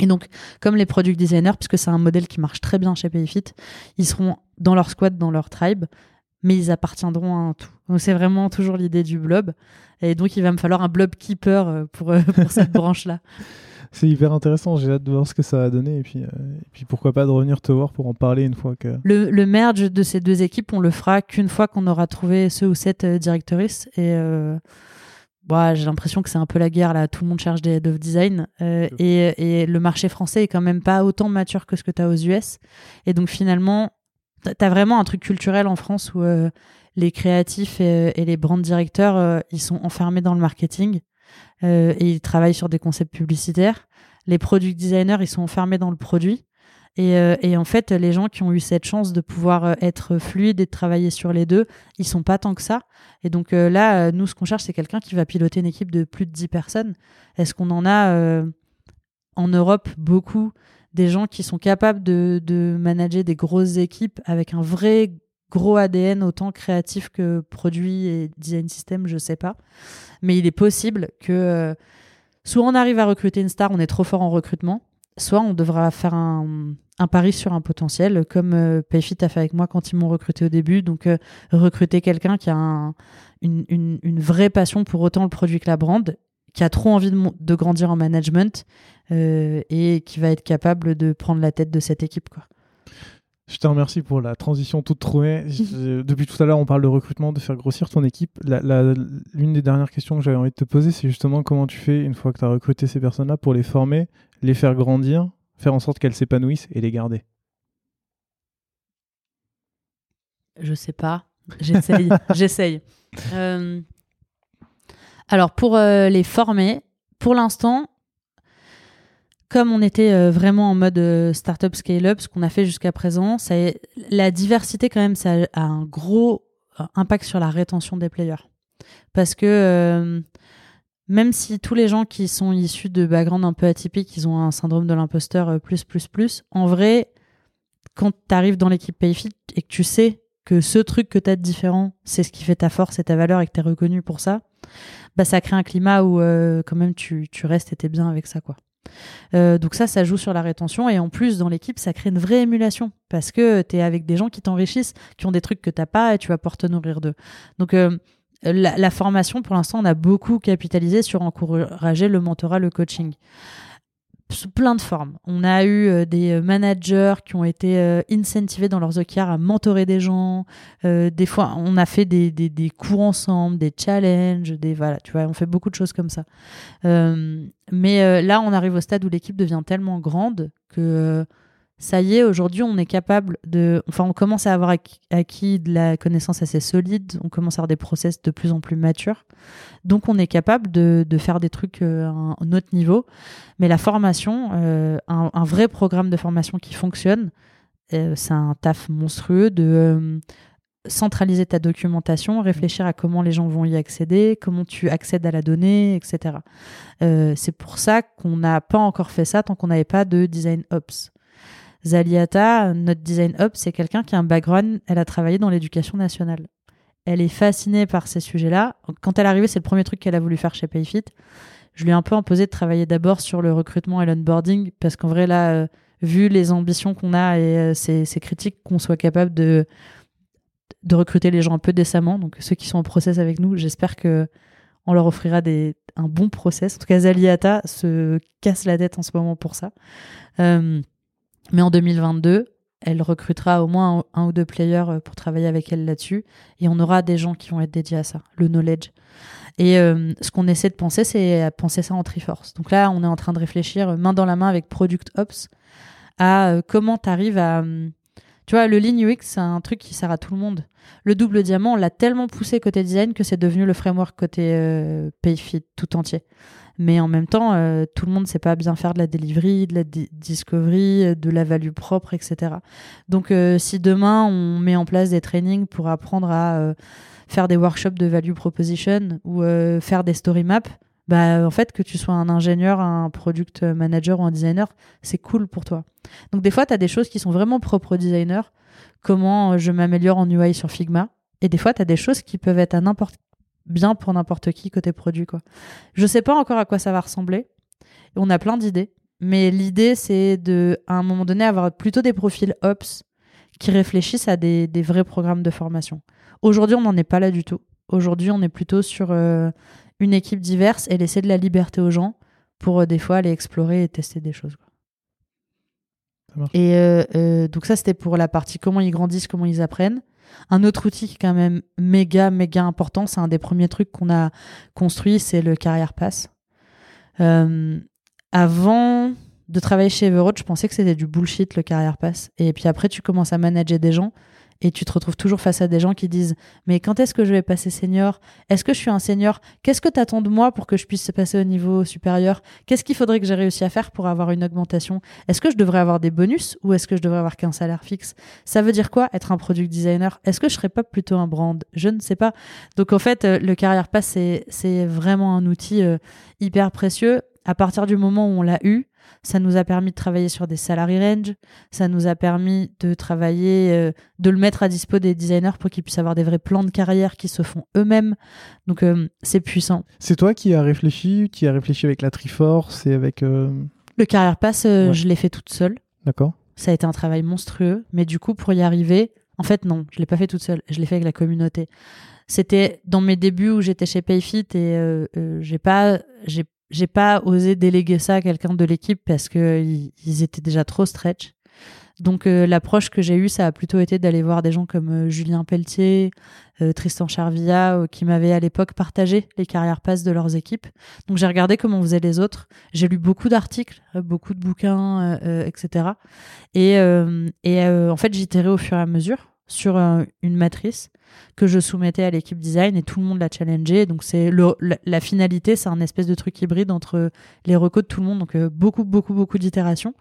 et donc, comme les product designers, puisque c'est un modèle qui marche très bien chez Payfit, ils seront dans leur squad, dans leur tribe, mais ils appartiendront à un tout. Donc, c'est vraiment toujours l'idée du blob. Et donc, il va me falloir un blob keeper euh, pour, euh, pour cette branche-là. C'est hyper intéressant, j'ai hâte de voir ce que ça va donner et puis, euh, et puis pourquoi pas de revenir te voir pour en parler une fois que... Le, le merge de ces deux équipes, on le fera qu'une fois qu'on aura trouvé ce ou cette directrice et bah, j'ai l'impression que c'est un peu la guerre là. Tout le monde cherche des head of design euh, et, et, le marché français est quand même pas autant mature que ce que tu as aux US. Et donc finalement, tu as vraiment un truc culturel en France où euh, les créatifs et, les brand directeurs, euh, ils sont enfermés dans le marketing et ils travaillent sur des concepts publicitaires. Les product designers, ils sont enfermés dans le produit. Et, euh, et, en fait, les gens qui ont eu cette chance de pouvoir euh, être fluides et de travailler sur les deux, ils sont pas tant que ça. Et donc euh, là, nous, ce qu'on cherche, c'est quelqu'un qui va piloter une équipe de plus de 10 personnes. Est-ce qu'on en a en Europe beaucoup des gens qui sont capables de, de, manager des grosses équipes avec un vrai gros ADN autant créatif que produit et design system, je sais pas. Mais il est possible que soit on arrive à recruter une star, on est trop fort en recrutement, soit on devra faire un, pari sur un potentiel, comme euh, a fait avec moi quand ils m'ont recruté au début. Donc, euh, recruter quelqu'un qui a une, une, vraie passion pour autant le produit que la brand, qui a trop envie de, de grandir en management euh, et qui va être capable de prendre la tête de cette équipe. Quoi. Je te remercie pour la transition toute trouvée. Depuis tout à l'heure, on parle de recrutement, de faire grossir ton équipe. L'une des dernières questions que j'avais envie de te poser, c'est justement comment tu fais, une fois que tu as recruté ces personnes-là, pour les former, les faire grandir, faire en sorte qu'elles s'épanouissent et les garder Je sais pas. J'essaye. J'essaye. Euh, alors, pour euh, les former, pour l'instant, comme on était euh, vraiment en mode startup scale-up, ce qu'on a fait jusqu'à présent, la diversité, quand même, ça a un gros impact sur la rétention des players. Parce que même si tous les gens qui sont issus de backgrounds un peu atypiques, ils ont un syndrome de l'imposteur euh, plus, plus, plus, en vrai, quand tu arrives dans l'équipe Payfit et que tu sais que ce truc que tu as de différent, c'est ce qui fait ta force et ta valeur et que tu es reconnu pour ça, bah ça crée un climat où euh, quand même tu, tu restes et tu es bien avec ça. quoi. Euh, donc ça, ça joue sur la rétention et en plus dans l'équipe, ça crée une vraie émulation parce que tu es avec des gens qui t'enrichissent, qui ont des trucs que t'as pas et tu vas pouvoir te nourrir d'eux. Donc la, formation, pour l'instant, on a beaucoup capitalisé sur encourager le mentorat, le coaching. Sous plein de formes. On a eu euh, des euh, managers qui ont été euh, incentivés dans leurs OKR à mentorer des gens. des fois, on a fait des, des, des, cours ensemble, des challenges, des voilà, tu vois, on fait beaucoup de choses comme ça. mais là, on arrive au stade où l'équipe devient tellement grande que ça y est, aujourd'hui, on est capable de. Enfin, on commence à avoir acquis de la connaissance assez solide, on commence à avoir des process de plus en plus matures. Donc, on est capable de, faire des trucs euh, à un autre niveau. Mais la formation, euh, un, un, vrai programme de formation qui fonctionne, euh, c'est un taf monstrueux de centraliser ta documentation, réfléchir à comment les gens vont y accéder, comment tu accèdes à la donnée, etc. c'est pour ça qu'on n'a pas encore fait ça tant qu'on n'avait pas de design ops. Zaliata, notre design up, c'est quelqu'un qui a un background, elle a travaillé dans l'éducation nationale. Elle est fascinée par ces sujets-là. Quand elle est arrivée, c'est le premier truc qu'elle a voulu faire chez Payfit. Je lui ai un peu imposé de travailler d'abord sur le recrutement et l'onboarding, parce qu'en vrai, là, euh, vu les ambitions qu'on a et euh, ces, critiques, qu'on soit capable de, de recruter les gens un peu décemment. Donc, ceux qui sont en process avec nous, j'espère que on leur offrira des, un bon process. En tout cas, Zaliata se casse la tête en ce moment pour ça. Euh, mais en 2022, elle recrutera au moins un, ou deux players euh, pour travailler avec elle là-dessus. Et on aura des gens qui vont être dédiés à ça, le knowledge. Et euh, ce qu'on essaie de penser, c'est penser ça en Triforce. Donc là, on est en train de réfléchir main dans la main avec Product Ops à euh, comment tu arrives à. Tu vois, le Lean UX, c'est un truc qui sert à tout le monde. Le double diamant, on l'a tellement poussé côté design que c'est devenu le framework côté euh, Payfit tout entier. Mais en même temps, euh, tout le monde ne sait pas bien faire de la delivery, de la discovery, de la value propre, etc. Donc, euh, si demain on met en place des trainings pour apprendre à euh, faire des workshops de value proposition ou faire des story maps, bah en fait que tu sois un ingénieur, un product manager ou un designer, c'est cool pour toi. Donc des fois tu as des choses qui sont vraiment propres au designer, comment je m'améliore en UI sur Figma et des fois tu as des choses qui peuvent être à n'importe bien pour n'importe qui côté produit quoi. Je sais pas encore à quoi ça va ressembler. On a plein d'idées, mais l'idée c'est de à un moment donné avoir plutôt des profils ops qui réfléchissent à des, des vrais programmes de formation. Aujourd'hui, on n'en est pas là du tout. Aujourd'hui, on est plutôt sur euh, une équipe diverse et laisser de la liberté aux gens pour euh, des fois aller explorer et tester des choses. Et euh, donc ça, c'était pour la partie comment ils grandissent, comment ils apprennent. Un autre outil qui est quand même méga, méga important, c'est un des premiers trucs qu'on a construit, c'est le Carrière Pass. Euh, avant de travailler chez Everoad, je pensais que c'était du bullshit le Carrière Pass. Et puis après, tu commences à manager des gens et tu te retrouves toujours face à des gens qui disent mais quand est-ce que je vais passer senior? Est-ce que je suis un senior? Qu'est-ce que tu attends de moi pour que je puisse passer au niveau supérieur? Qu'est-ce qu'il faudrait que j'ai réussi à faire pour avoir une augmentation? Est-ce que je devrais avoir des bonus ou est-ce que je devrais avoir qu'un salaire fixe? Ça veut dire quoi être un product designer? Est-ce que je serais pas plutôt un brand? Je ne sais pas. Donc en fait, euh, le carrière pass c'est vraiment un outil euh, hyper précieux. À partir du moment où on l'a eu, ça nous a permis de travailler sur des salary range, ça nous a permis de travailler, euh, de le mettre à dispo des designers pour qu'ils puissent avoir des vrais plans de carrière qui se font eux-mêmes. Donc euh, c'est puissant. C'est toi qui as réfléchi, qui a réfléchi avec la Triforce et avec... Euh, le Carrière Pass, je l'ai fait toute seule. D'accord. Ça a été un travail monstrueux, mais du coup pour y arriver, en fait non, je l'ai pas fait toute seule, je l'ai fait avec la communauté. C'était dans mes débuts où j'étais chez Payfit et j'ai pas j'ai j'ai pas osé déléguer ça à quelqu'un de l'équipe parce que ils étaient déjà trop stretch. Donc euh, l'approche que j'ai eue, ça a plutôt été d'aller voir des gens comme euh, Julien Pelletier, euh, Tristan Charvilla, qui m'avaient à l'époque partagé les carrières passes de leurs équipes. Donc j'ai regardé comment faisaient les autres. J'ai lu beaucoup d'articles, beaucoup de bouquins, etc. Et, et en fait, j'itérais au fur et à mesure sur une matrice que je soumettais à l'équipe design et tout le monde l'a challengé. Donc c'est la, finalité, c'est un espèce de truc hybride entre les recos de tout le monde. Donc euh, beaucoup, beaucoup, beaucoup d'itérations.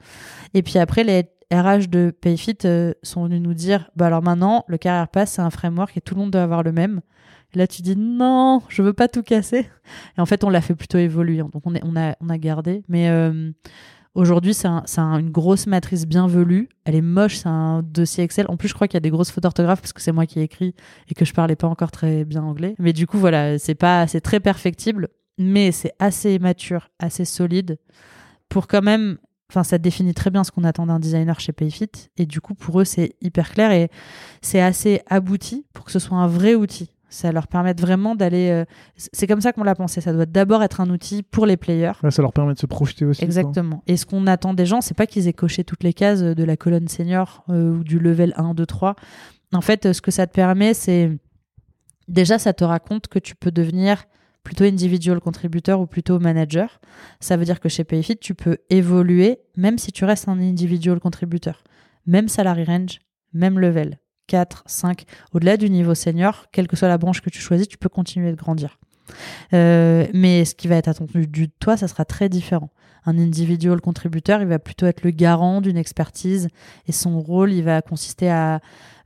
Et puis après, les RH de Payfit euh, sont venus nous dire, bah alors maintenant, le Career Pass, c'est un framework et tout le monde doit avoir le même. là, tu dis non, je veux pas tout casser. Et en fait, on l'a fait plutôt évoluer. Donc on, est, on, a, on a gardé. Mais euh, Aujourd'hui, c'est une grosse matrice bien velue. Elle est moche, c'est un dossier Excel. En plus, je crois qu'il y a des grosses fautes d'orthographe parce que c'est moi qui ai écrit et que je parlais pas encore très bien anglais. Mais du coup, voilà, c'est pas, c'est très perfectible, mais c'est assez mature, assez solide pour quand même. Enfin, ça définit très bien ce qu'on attend d'un designer chez Payfit. Et du coup, pour eux, c'est hyper clair et c'est assez abouti pour que ce soit un vrai outil. Ça leur permet vraiment d'aller. Euh, c'est comme ça qu'on l'a pensé. Ça doit d'abord être un outil pour les players. ça leur permet de se projeter aussi. Exactement. Et ce qu'on attend des gens, c'est pas qu'ils aient coché toutes les cases de la colonne senior euh, ou du level 1, 2, 3. En fait, ce que ça te permet, c'est. Déjà, ça te raconte que tu peux devenir plutôt individual contributeur ou plutôt manager. Ça veut dire que chez Payfit, tu peux évoluer même si tu restes un individual contributeur. Même salary range, même level. 4, 5, au-delà du niveau senior, quelle que soit la branche que tu choisis, tu peux continuer de grandir. Euh, mais ce qui va être attendu de toi, ça sera très différent. Un individual contributeur, il va plutôt être le garant d'une expertise et son rôle, il va consister à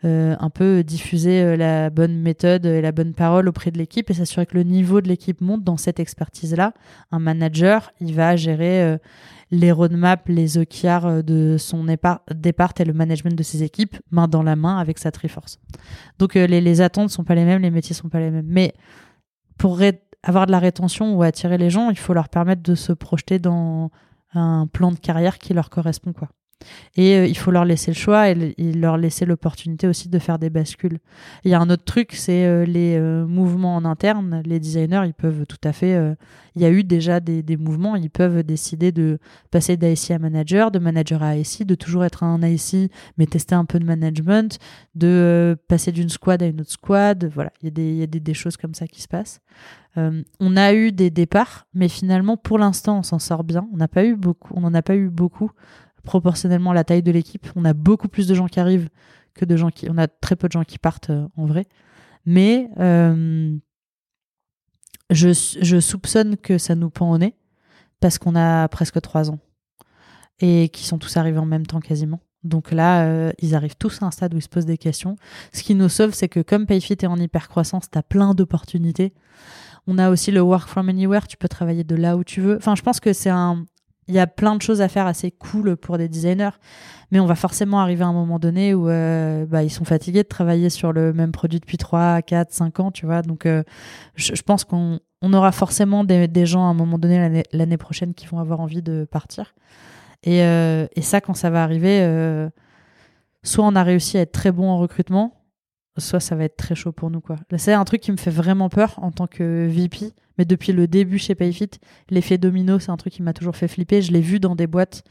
euh, un peu diffuser euh, la bonne méthode et la bonne parole auprès de l'équipe et s'assurer que le niveau de l'équipe monte dans cette expertise-là. Un manager, il va gérer les roadmaps, les OKR euh, de son départ et le management de ses équipes, main dans la main avec sa Triforce. Donc euh, les, les attentes sont pas les mêmes, les métiers sont pas les mêmes. Mais pour avoir de la rétention ou attirer les gens, il faut leur permettre de se projeter dans un plan de carrière qui leur correspond, quoi. Et euh, il faut leur laisser le choix et, leur laisser l'opportunité aussi de faire des bascules. Il y a un autre truc, c'est euh, les euh, mouvements en interne. Les designers, ils peuvent tout à fait. il y a eu déjà des, mouvements. Ils peuvent décider de passer d'IC à manager, de manager à IC, de toujours être un IC mais tester un peu de management, de passer d'une squad à une autre squad. Voilà, il y a des, il y a des, des choses comme ça qui se passent. on a eu des départs, mais finalement, pour l'instant, on s'en sort bien. On n'a pas eu beaucoup. On n'en a pas eu beaucoup proportionnellement à la taille de l'équipe. On a beaucoup plus de gens qui arrivent que de gens qui. On a très peu de gens qui partent en vrai. Mais je, je soupçonne que ça nous pend au nez parce qu'on a presque trois ans et qui sont tous arrivés en même temps quasiment. Donc là, euh, ils arrivent tous à un stade où ils se posent des questions. Ce qui nous sauve, c'est que comme PayFit est en hyper-croissance, tu as plein d'opportunités. On a aussi le work from anywhere, tu peux travailler de là où tu veux. Enfin, je pense que c'est un... Il y a plein de choses à faire assez cool pour des designers, mais on va forcément arriver à un moment donné où euh, bah, ils sont fatigués de travailler sur le même produit depuis 3, 4, 5 ans, tu vois. Donc, euh, je, pense qu'on on aura forcément des, gens à un moment donné l'année prochaine qui vont avoir envie de partir. Et, euh, et ça, quand ça va arriver, soit on a réussi à être très bon en recrutement, soit ça va être très chaud pour nous. quoi. C'est un truc qui me fait vraiment peur en tant que VP. Mais depuis le début chez Payfit, l'effet domino, c'est un truc qui m'a toujours fait flipper. Je l'ai vu dans des boîtes.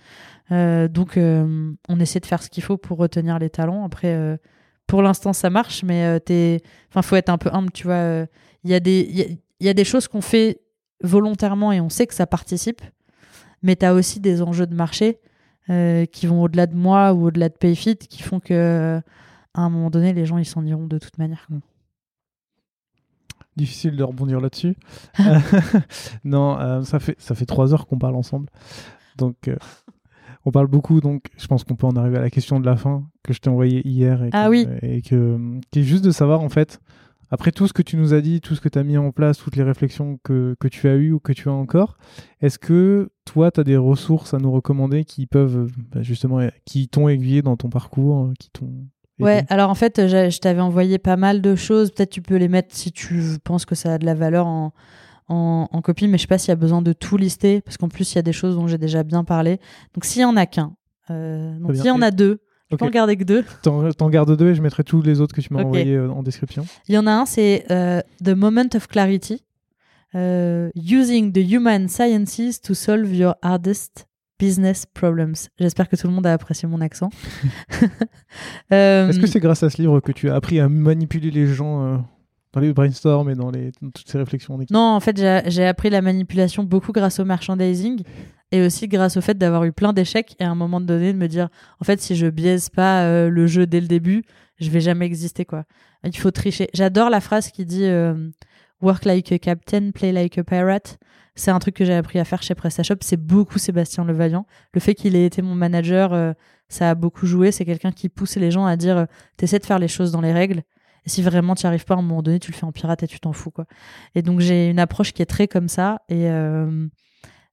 Euh, donc, euh, on essaie de faire ce qu'il faut pour retenir les talents. Après, euh, pour l'instant, ça marche, mais t'es... Enfin, faut être un peu humble, tu vois. Il y, a des... il y a des choses qu'on fait volontairement et on sait que ça participe mais tu as aussi des enjeux de marché qui vont au-delà de moi ou au-delà de Payfit qui font que à un moment donné, les gens ils s'en iront de toute manière. Difficile de rebondir là-dessus. non, euh, ça fait ça fait trois heures qu'on parle ensemble, donc euh, on parle beaucoup. Donc je pense qu'on peut en arriver à la question de la fin que je t'ai envoyée hier et, ah oui. et que qui est juste de savoir en fait après tout ce que tu nous as dit, tout ce que tu as mis en place, toutes les réflexions que, que tu as eues ou que tu as encore, est-ce que toi, tu as des ressources à nous recommander qui peuvent, bah, justement, qui t'ont aiguillé dans ton parcours, euh, qui t'ont Ouais, alors en fait, je t'avais envoyé pas mal de choses. Peut-être tu peux les mettre si tu penses que ça a de la valeur en, en, copie, mais je sais pas s'il y a besoin de tout lister, parce qu'en plus, il y a des choses dont j'ai déjà bien parlé. Donc s'il y en a qu'un, euh, donc s'il y en a deux, je okay. peux en garder que deux. T'en gardes deux et je mettrai tous les autres que tu m'as envoyés euh, en description. Il y en a un, c'est euh, The Moment of Clarity. Using the human sciences to solve your hardest business problems. J'espère que tout le monde a apprécié mon accent. euh... Est-ce que c'est grâce à ce livre que tu as appris à manipuler les gens euh, dans les brainstorms et dans, les, dans toutes ces réflexions en équipe? Non, en fait, j'ai appris la manipulation beaucoup grâce au merchandising et aussi grâce au fait d'avoir eu plein d'échecs et à un moment donné de me dire en fait si je biaise pas euh, le jeu dès le début je vais jamais exister quoi il faut tricher j'adore la phrase qui dit work like a captain play like a pirate c'est un truc que j'ai appris à faire chez PrestaShop. C'est beaucoup Sébastien Levaillant le fait qu'il ait été mon manager euh, ça a beaucoup joué. C'est quelqu'un qui pousse les gens à dire t'essaies de faire les choses dans les règles. Et si vraiment tu n'y arrives pas à un moment donné tu le fais en pirate et tu t'en fous quoi. Et donc j'ai une approche qui est très comme ça. Et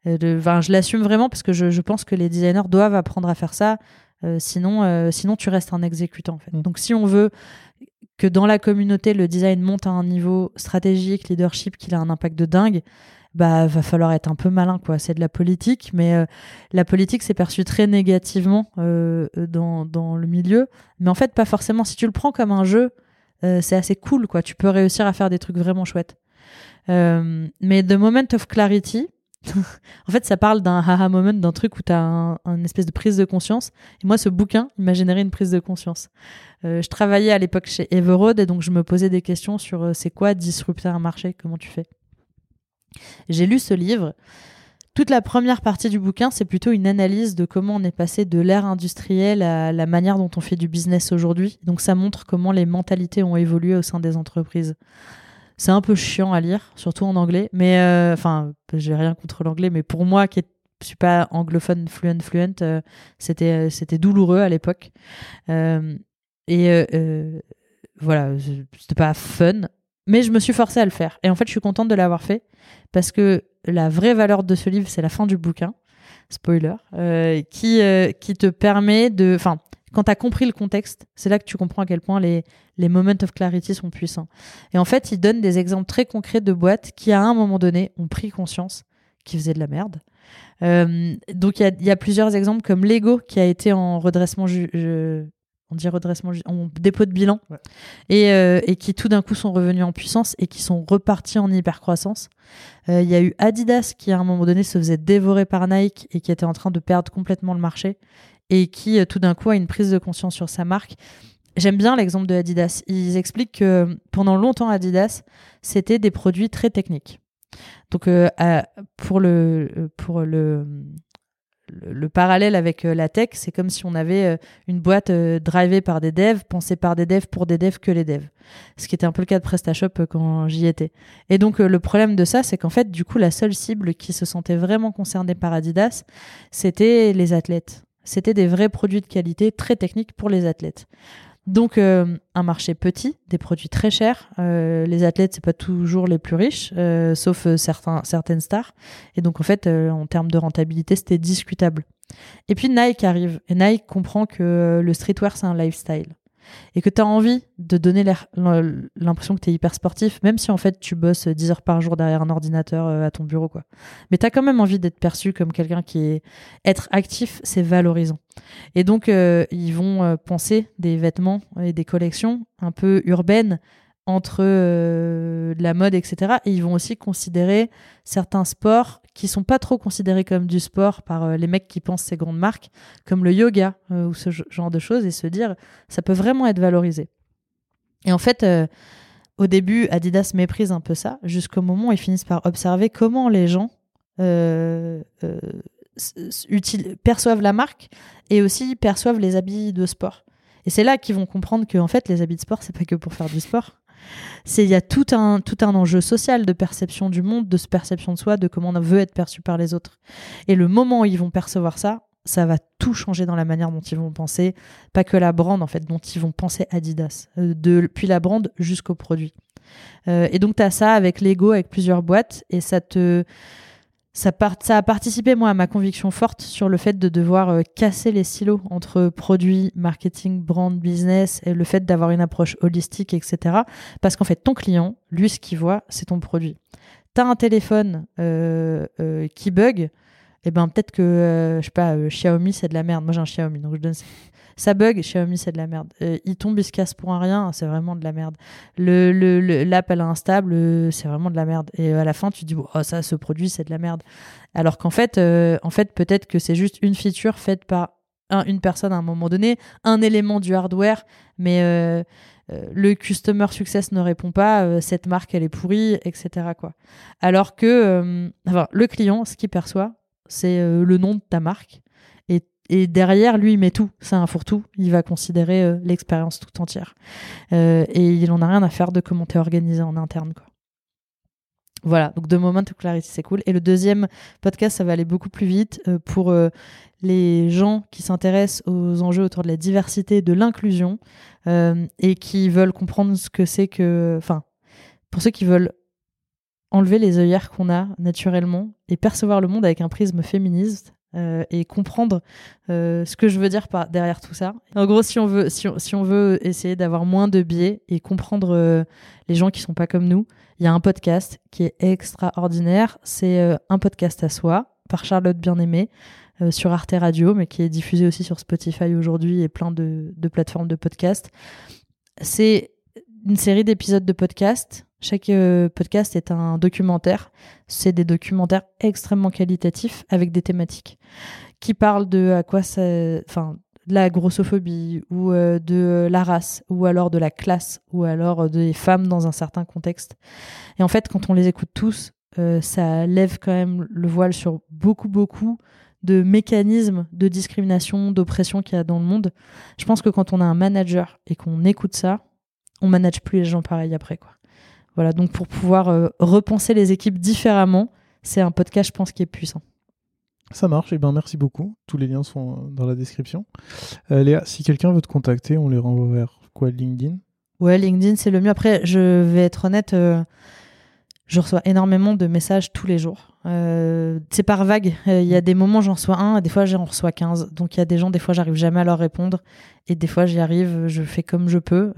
euh, je l'assume vraiment parce que je, pense que les designers doivent apprendre à faire ça. Euh, sinon, euh, tu restes un exécutant. Donc, si on veut que dans la communauté, le design monte à un niveau stratégique, leadership, qu'il a un impact de dingue, bah, va falloir être un peu malin, quoi. C'est de la politique, mais la politique, c'est perçu très négativement dans, dans le milieu. Mais en fait, pas forcément. Si tu le prends comme un jeu, c'est assez cool, quoi. Tu peux réussir à faire des trucs vraiment chouettes. mais The Moment of Clarity, en fait, ça parle d'un haha moment, d'un truc où tu as un, espèce de prise de conscience. Et moi, ce bouquin, il m'a généré une prise de conscience. Euh, je travaillais à l'époque chez Everode et donc je me posais des questions sur euh, c'est quoi disrupter un marché, comment tu fais? J'ai lu ce livre. Toute la première partie du bouquin, c'est plutôt une analyse de comment on est passé de l'ère industrielle à la manière dont on fait du business aujourd'hui. Donc ça montre comment les mentalités ont évolué au sein des entreprises. C'est un peu chiant à lire, surtout en anglais. Mais euh, enfin, j'ai rien contre l'anglais, mais pour moi qui ne suis pas anglophone fluent fluent, euh, c'était euh, c'était douloureux à l'époque. et voilà, c'était pas fun, mais je me suis forcée à le faire. Et en fait, je suis contente de l'avoir fait parce que la vraie valeur de ce livre, c'est la fin du bouquin. Spoiler, qui qui te permet de, enfin, quand tu as compris le contexte, c'est là que tu comprends à quel point les, les moments of clarity sont puissants. Et en fait, il donne des exemples très concrets de boîtes qui, à un moment donné, ont pris conscience qu'ils faisaient de la merde. Euh, donc, il y a, y a, plusieurs exemples comme Lego qui a été en redressement, on dit redressement, en dépôt de bilan, ouais. et, euh, et, qui tout d'un coup sont revenus en puissance et qui sont repartis en hyper-croissance. Euh, il y a eu Adidas qui, à un moment donné, se faisait dévorer par Nike et qui était en train de perdre complètement le marché et qui euh, tout d'un coup a une prise de conscience sur sa marque. J'aime bien l'exemple de Adidas. Ils expliquent que pendant longtemps Adidas, c'était des produits très techniques. Donc euh, pour le pour le le, le parallèle avec euh, la tech, c'est comme si on avait euh, une boîte euh, drivée par des devs, pensée par des devs pour des devs que les devs. Ce qui était un peu le cas de PrestaShop quand j'y étais. Et donc le problème de ça, c'est qu'en fait, du coup, la seule cible qui se sentait vraiment concernée par Adidas, c'était les athlètes. C'était des vrais produits de qualité très techniques pour les athlètes. Donc euh, un marché petit, des produits très chers. Euh, les athlètes, c'est pas toujours les plus riches, euh, sauf euh, certains, certaines stars. Et donc en fait, euh, en termes de rentabilité, c'était discutable. Et puis Nike arrive. Et Nike comprend que euh, le streetwear, c'est un lifestyle. Et que tu as envie de donner l'impression que tu es hyper sportif, même si en fait tu bosses 10 heures par jour derrière un ordinateur euh, à ton bureau. quoi. Mais tu as quand même envie d'être perçu comme quelqu'un qui est... Être actif, c'est valorisant. Et donc, euh, ils vont euh, penser des vêtements et des collections un peu urbaines entre la mode, etc. Et ils vont aussi considérer certains sports qui sont pas trop considérés comme du sport par euh, les mecs qui pensent ces grandes marques, comme le yoga euh, ou ce ge- genre de choses, et se dire ça peut vraiment être valorisé. Et en fait, euh, au début, Adidas méprise un peu ça, jusqu'au moment où ils finissent par observer comment les gens perçoivent la marque et aussi perçoivent les habits de sport. Et c'est là qu'ils vont comprendre que en fait les habits de sport c'est pas que pour faire du sport. C'est il y a tout un tout un enjeu social de perception du monde, de perception de soi, de comment on veut être perçu par les autres. Et le moment où ils vont percevoir ça, ça va tout changer dans la manière dont ils vont penser, pas que la brand en fait, dont ils vont penser Adidas, euh, depuis la brand jusqu'au produit. Euh, et donc tu as ça avec Lego, avec plusieurs boîtes, et ça te ça, a participé, moi, à ma conviction forte sur le fait de devoir euh, casser les silos entre produits, marketing, brand, business, et le fait d'avoir une approche holistique, etc. Parce qu'en fait, ton client, lui, ce qu'il voit, c'est ton produit. T'as un téléphone euh, euh, qui bug, et ben peut-être que, je sais pas, Xiaomi, c'est de la merde. Moi, j'ai un Xiaomi, donc je donne ça. Bug, Xiaomi, c'est de la merde. Euh, il tombe, il se casse pour un rien, c'est vraiment de la merde. Le, l'app, elle est instable, euh, c'est vraiment de la merde. Et à la fin, tu dis, oh, ça, ce produit, c'est de la merde. Alors qu'en fait, euh, peut-être que c'est juste une feature faite par un- une personne à un moment donné, un élément du hardware, mais euh, le customer success ne répond pas, cette marque, elle est pourrie, etc. Alors que le client, ce qu'il perçoit, c'est le nom de ta marque. Et, derrière, lui, il met tout. C'est un fourre-tout. Il va considérer euh, l'expérience tout entière. Euh, et il en a rien à faire de comment t'es organisé en interne. Quoi. Voilà, donc The Moment of Clarity, c'est cool. Et le deuxième podcast, ça va aller beaucoup plus vite euh, pour les gens qui s'intéressent aux enjeux autour de la diversité, de l'inclusion, et qui veulent comprendre ce que c'est que... Enfin, pour ceux qui veulent enlever les œillères qu'on a naturellement et percevoir le monde avec un prisme féministe euh, et comprendre euh, ce que je veux dire par derrière tout ça. En gros, si on veut, essayer d'avoir moins de biais et comprendre euh, les gens qui sont pas comme nous, il y a un podcast qui est extraordinaire. C'est un podcast à soi par Charlotte Bien-Aimée sur Arte Radio, mais qui est diffusé aussi sur Spotify aujourd'hui et plein de, de plateformes de podcast. C'est une série d'épisodes de podcast. Chaque euh, podcast est un documentaire. C'est des documentaires extrêmement qualitatifs avec des thématiques qui parlent de à quoi enfin, la grossophobie ou euh, de la race ou alors de la classe ou alors des femmes dans un certain contexte. Et en fait, quand on les écoute tous, euh, ça lève quand même le voile sur beaucoup, beaucoup de mécanismes de discrimination, d'oppression qu'il y a dans le monde. Je pense que quand on a un manager et qu'on écoute ça, on manage plus les gens pareil après quoi. Voilà, donc pour pouvoir euh, repenser les équipes différemment, c'est un podcast, je pense, qui est puissant. Ça marche, et ben merci beaucoup. Tous les liens sont euh, dans la description. Euh, Léa, si quelqu'un veut te contacter, on les renvoie vers quoi LinkedIn? Ouais, LinkedIn, c'est le mieux. Après, je vais être honnête, euh, je reçois énormément de messages tous les jours. Euh, c'est par vague. Il y a des moments, j'en reçois un, et des fois, j'en reçois 15. Donc, il y a des gens, des fois, j'arrive jamais à leur répondre. Et des fois, j'y arrive, je fais comme je peux.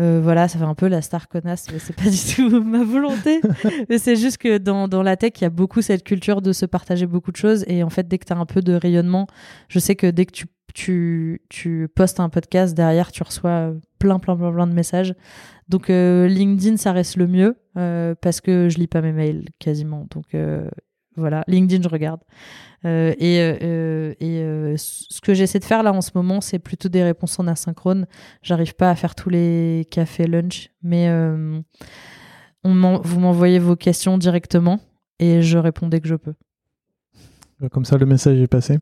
Euh, voilà, ça fait un peu la star connasse, mais c'est pas du tout ma volonté. mais c'est juste que dans, dans la tech, il y a beaucoup cette culture de se partager beaucoup de choses. Et en fait, dès que tu as un peu de rayonnement, je sais que dès que tu, tu, tu postes un podcast, derrière, tu reçois plein, plein, plein, plein de messages. Donc, euh, LinkedIn, ça reste le mieux euh, parce que je lis pas mes mails quasiment. Donc, euh, voilà, LinkedIn, je regarde. Euh, et euh, et euh, ce que j'essaie de faire là en ce moment, c'est plutôt des réponses en asynchrone. J'arrive pas à faire tous les cafés lunch, mais on vous m'envoyez vos questions directement et je réponds dès que je peux. Comme ça, le message est passé.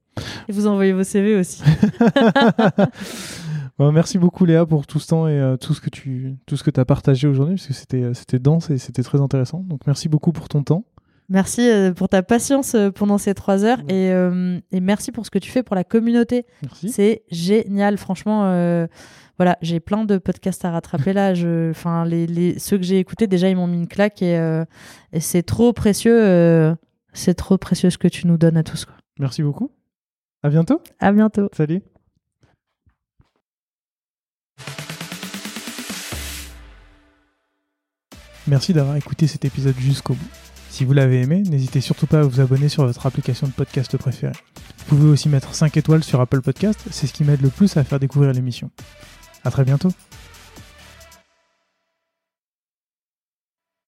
Et vous envoyez vos CV aussi. merci beaucoup Léa pour tout ce temps et tout ce que tu tout ce que as partagé aujourd'hui parce que c'était c'était dense et c'était très intéressant. Donc merci beaucoup pour ton temps. Merci euh, pour ta patience pendant ces trois heures et, et, merci pour ce que tu fais pour la communauté. C'est génial, franchement. voilà, j'ai plein de podcasts à rattraper là. Enfin, les, les, ceux que j'ai écoutés déjà, ils m'ont mis une claque et, et c'est trop précieux. c'est trop précieux ce que tu nous donnes à tous. Quoi. Merci beaucoup. À bientôt. À bientôt. Salut. Merci d'avoir écouté cet épisode jusqu'au bout. Si vous l'avez aimé, n'hésitez surtout pas à vous abonner sur votre application de podcast préférée. Vous pouvez aussi mettre 5 étoiles sur Apple Podcast, c'est ce qui m'aide le plus à faire découvrir l'émission. A très bientôt